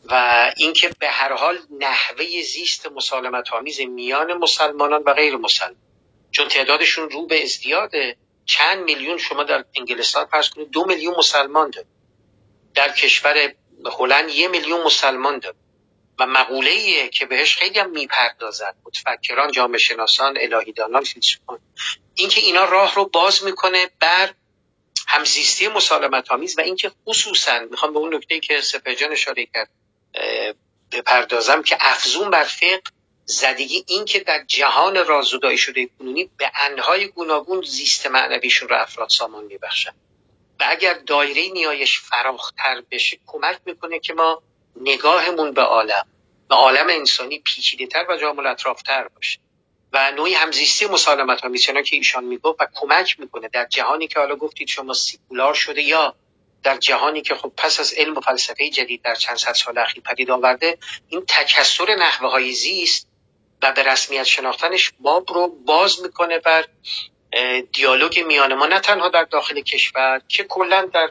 و اینکه به هر حال نحوه زیست مسالمت آمیز میان مسلمانان و غیر مسلمان. چون تعدادشون رو به ازدیاده چند میلیون شما در انگلستان فرض کنید دو میلیون مسلمان دارید. در کشور هلند یه میلیون مسلمان داره و مقوله که بهش خیلی هم می‌پردازن. متفکران جامعه شناسان الهیدانان فیلسوفان. اینکه اینا راه رو باز می‌کنه بر همزیستی مسالمت آمیز و اینکه خصوصا می‌خوام به اون نکته که سپهجان اشاره کرد بپردازم که افزون بر فقه زدگی این که در جهان رازودایی شده کنونی به انهای گوناگون زیست معنویشون رو افراد سامان میبخشن. و اگر دایره نیایش فراختر بشه کمک می‌کنه که ما نگاهمون به عالم به عالم انسانی پیچیده تر و جامل اطرافتر باشه. و نوعی همزیستی مسالمت ها که ایشان می‌گفت و کمک می‌کنه در جهانی که حالا گفتید شما سیکولار شده یا در جهانی که خب پس از علم و فلسفه جدید در چند صد سال اخیر پدید آورده این تکسر نحوه های زیست و به رسمیت شناختنش باب رو باز می‌کنه بر دیالوگ میان ما نه تنها در داخل کشور که کلا در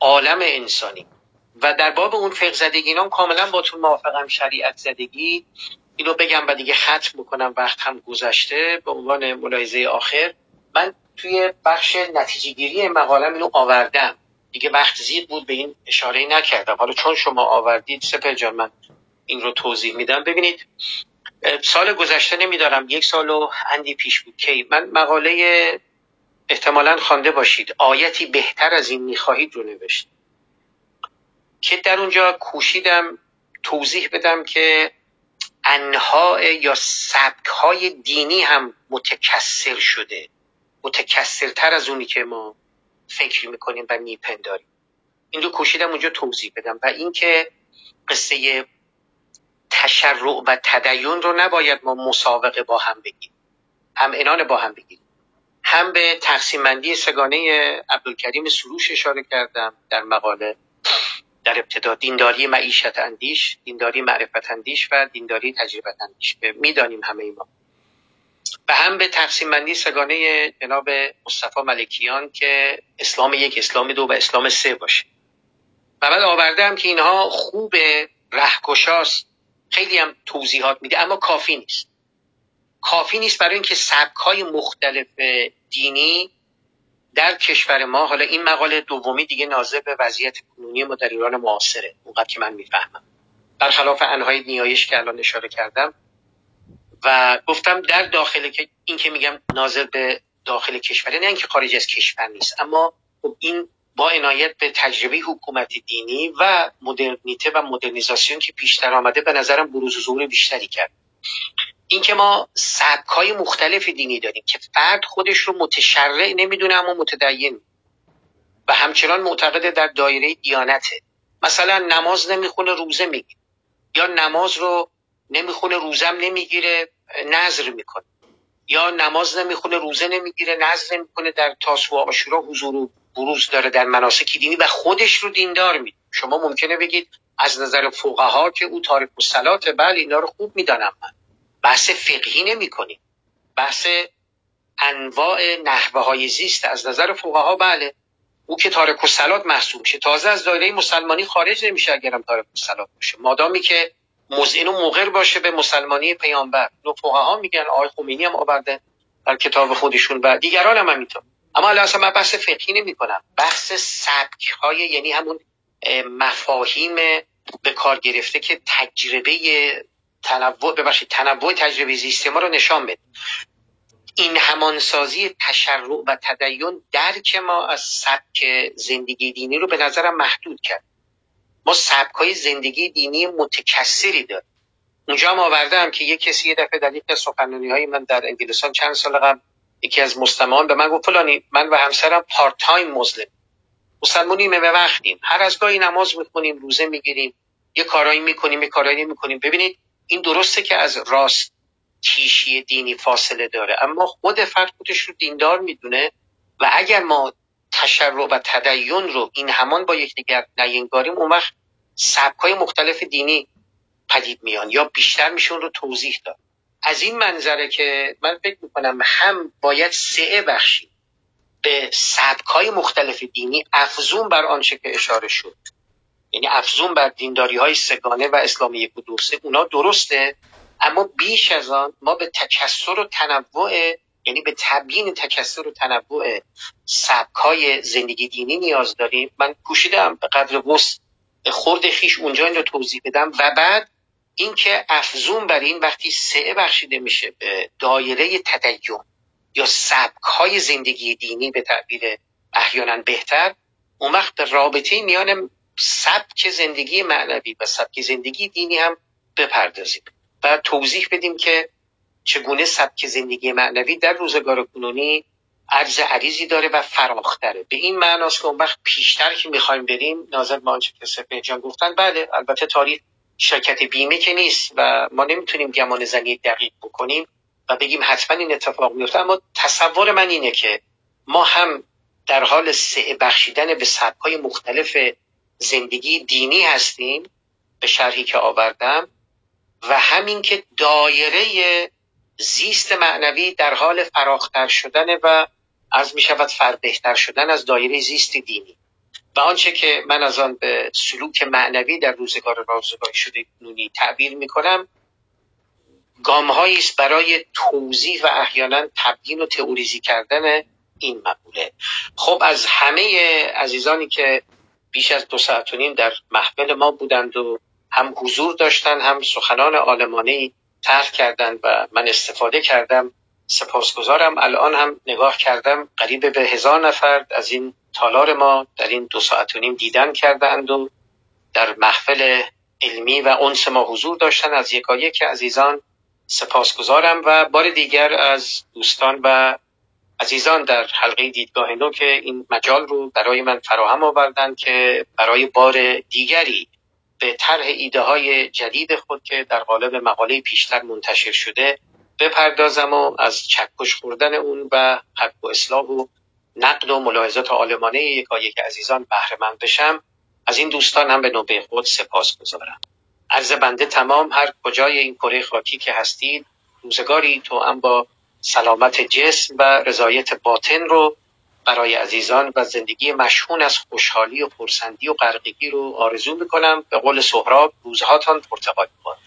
عالم انسانی. و در باب اون فقه زدگی نام کاملا تو موافقم شریعت زدگی. اینو بگم و دیگه ختم بکنم وقت هم گذشته. به عنوان ملاحظه آخر من توی بخش نتیجه گیری مقالم اینو آوردم. دیگه وقت زید بود به این اشاره نکردم. حالا چون شما آوردید سپر جان من این رو توضیح میدم. ببینید سال گذشته نمیدارم. یک سال و اندی پیش بود که من مقاله احتمالا خوانده باشید. آیتی بهتر از این می‌خواهید رو نوشت. که در اونجا کوشیدم توضیح بدم که انها یا سبک های دینی هم متکسر شده. متکسرتر از اونی که ما فکر می‌کنیم و میپنداریم. این رو کوشیدم اونجا توضیح بدم و اینکه قصه تشرع و تدین رو نباید ما مسابقه با هم بگیم هم انان با هم بگیم هم به تقسیم بندی سگانه عبدالکریم سروش اشاره کردم در مقاله در ابتدا دینداری معیشت اندیش دینداری معرفت اندیش و دینداری تجربت اندیش. می‌دانیم همه ما و هم به تقسیم بندی سگانه جناب مصطفی ملکیان که اسلام یک اسلام دو و اسلام سه باشه. و بعد آوردم که اینها خوب رهکشاست. خیلی هم توضیحات میده اما کافی نیست. کافی نیست برای اینکه سبک های مختلف دینی در کشور ما حالا این مقاله دومی دیگه ناظر به وضعیت کنونی ما در ایران معاصره. اونقدر که من می‌فهمم. برخلاف انهای نیایش که الان اشاره کردم و گفتم در داخل این که میگم ناظر به داخل کشور نه اینکه خارج از کشور نیست. اما خب این با عنایت به تجربه حکومت دینی و مدرنیته و مدرنیزاسیون که پیشتر آمده به نظرم بروز و ظهور بیشتری کرد. اینکه ما سبک های مختلف دینی داریم که فرد خودش رو متشرع نمی‌دونه اما متدین. و همچنان معتقد در دایره دیانته. مثلا نماز نمی‌خونه روزه می‌گیره. یا نماز رو نمی‌خونه روزم نمی‌گیره نظر می‌کنه. یا نماز نمی‌خونه روزه نمی‌گیره نظر نمی‌کنه. در تاسوعا آشورا حضور و بروز داره در مناسک دینی و خودش رو دیندار می شما ممکنه بگید از نظر فقها که او تارک الصلات بله اینا رو خوب می‌دانم من. بحث فقهی نمی کنیم بحث انواع نحوه های زیست از نظر فقها بله. او که تارک الصلات محسوب میشه. تازه از دایره مسلمانی خارج نمیشه اگرم تارک الصلات باشه. مادامی که مزین و مغر باشه به مسلمانی پیامبر. نو فقها میگن آقای خمینی هم آورده در کتاب خودشون و دیگران هم همینطور. اما الان اصلا من بحث فقهی نمی کنم بحث سبک های یعنی همون مفاهیم به کار گرفته که تجربه تنوع ببخشید تنوع تجربه زیست ما رو نشان بده. این همانسازی تشرع و تدین درک ما از سبک زندگی دینی رو به نظرم محدود کرد. ما سبک های زندگی دینی متکثری داریم. اونجا هم آوردم که یه کسی یه دفعه در یک های من در انگلستان چند سال قبل یکی از مستمعان به من گفت فلانی من و همسرم پارت تایم مسلم مسلمونیم به وقتیم. هر از گاهی نماز می‌خونیم روزه می‌گیریم یه کارایی می‌کنیم یه کارایی می‌کنیم ببینید این درسته که از راست کیشی دینی فاصله داره اما خود فرد خودش رو دیندار می‌دونه و اگر ما تشرع و تدین رو این همان با یکدیگر نینگاریم اون وقت سبکای مختلف دینی پدید میان یا بیشتر میشه اون رو توضیح داد. از این منظره که من فکر می‌کنم هم باید سعه بخشی به سبکای مختلف دینی افزون بر آنچه که اشاره شد. یعنی افزون بر دینداری های سگانه و اسلامی یک و اونا درسته اما بیش از آن ما به تکسر و تنوع یعنی به تبیین تکسر و تنوع سبکای زندگی دینی نیاز داریم. من کوشیدم به قدر وس خورد خیش اونجا این رو توضیح بدم. و بعد اینکه افزون بر این وقتی سعه بخشیده میشه به دایره تدین یا سبک های زندگی دینی به تعبیر احیانا بهتر اون وقت رابطه میان سبک زندگی معنوی و سبک زندگی دینی هم بپردازیم. و توضیح بدیم که چگونه سبک زندگی معنوی در روزگار کنونی عرض عریضی داره و فراختره. به این معناست که اون وقت پیشتر که می‌خوایم بریم ناظر به آنچه که جان گفتن بله البته تاریخ شرکت بیمه که نیست و ما نمی‌تونیم گمان زنی دقیق بکنیم و بگیم حتما این اتفاق میفته اما تصور من اینه که ما هم در حال سعه بخشیدن به سبکای مختلف زندگی دینی هستیم به شرحی که آوردم و همین که دایره زیست معنوی در حال فراختر شدن و از می شود فربهتر شدن از دایره زیست دینی. و آنچه که من از آن به سلوک معنوی در روزگار رازگاری شده کنونی تعبیر می کنم گامهایی است برای توضیح و احیانا تبیین و تئوریزی کردن این مقوله. خب از همه عزیزانی که بیش از دو ساعت و نیم در محفل ما بودند و هم حضور داشتن هم سخنان آلمانی طرح کردند و من استفاده کردم سپاسگزارم. الان هم نگاه کردم قریب به هزار نفر از این تالار ما در این دو ساعت و نیم دیدن کردند و در محفل علمی و انس ما حضور داشتن. از یکایک عزیزان سپاسگزارم. و بار دیگر از دوستان و عزیزان در حلقه دیدگاه نو که این مجال رو برای من فراهم آوردن که برای بار دیگری به طرح ایده های جدید خود که در قالب مقاله پیشتر منتشر شده بپردازم و از چکش خوردن اون و حق و اصلاح و نقد و ملاحظات آلمانه یکایک عزیزان بهره بشم از این دوستان هم به نوبه خود سپاس گذارم. عرض بنده تمام هر کجای این کره خاکی که هستید روزگاری تو هم با سلامت جسم و رضایت باطن رو برای عزیزان و زندگی مشهون از خوشحالی و خورسندی و غرقگی رو آرزو می‌کنم. به قول سهراب روزهاتان پرتقال باد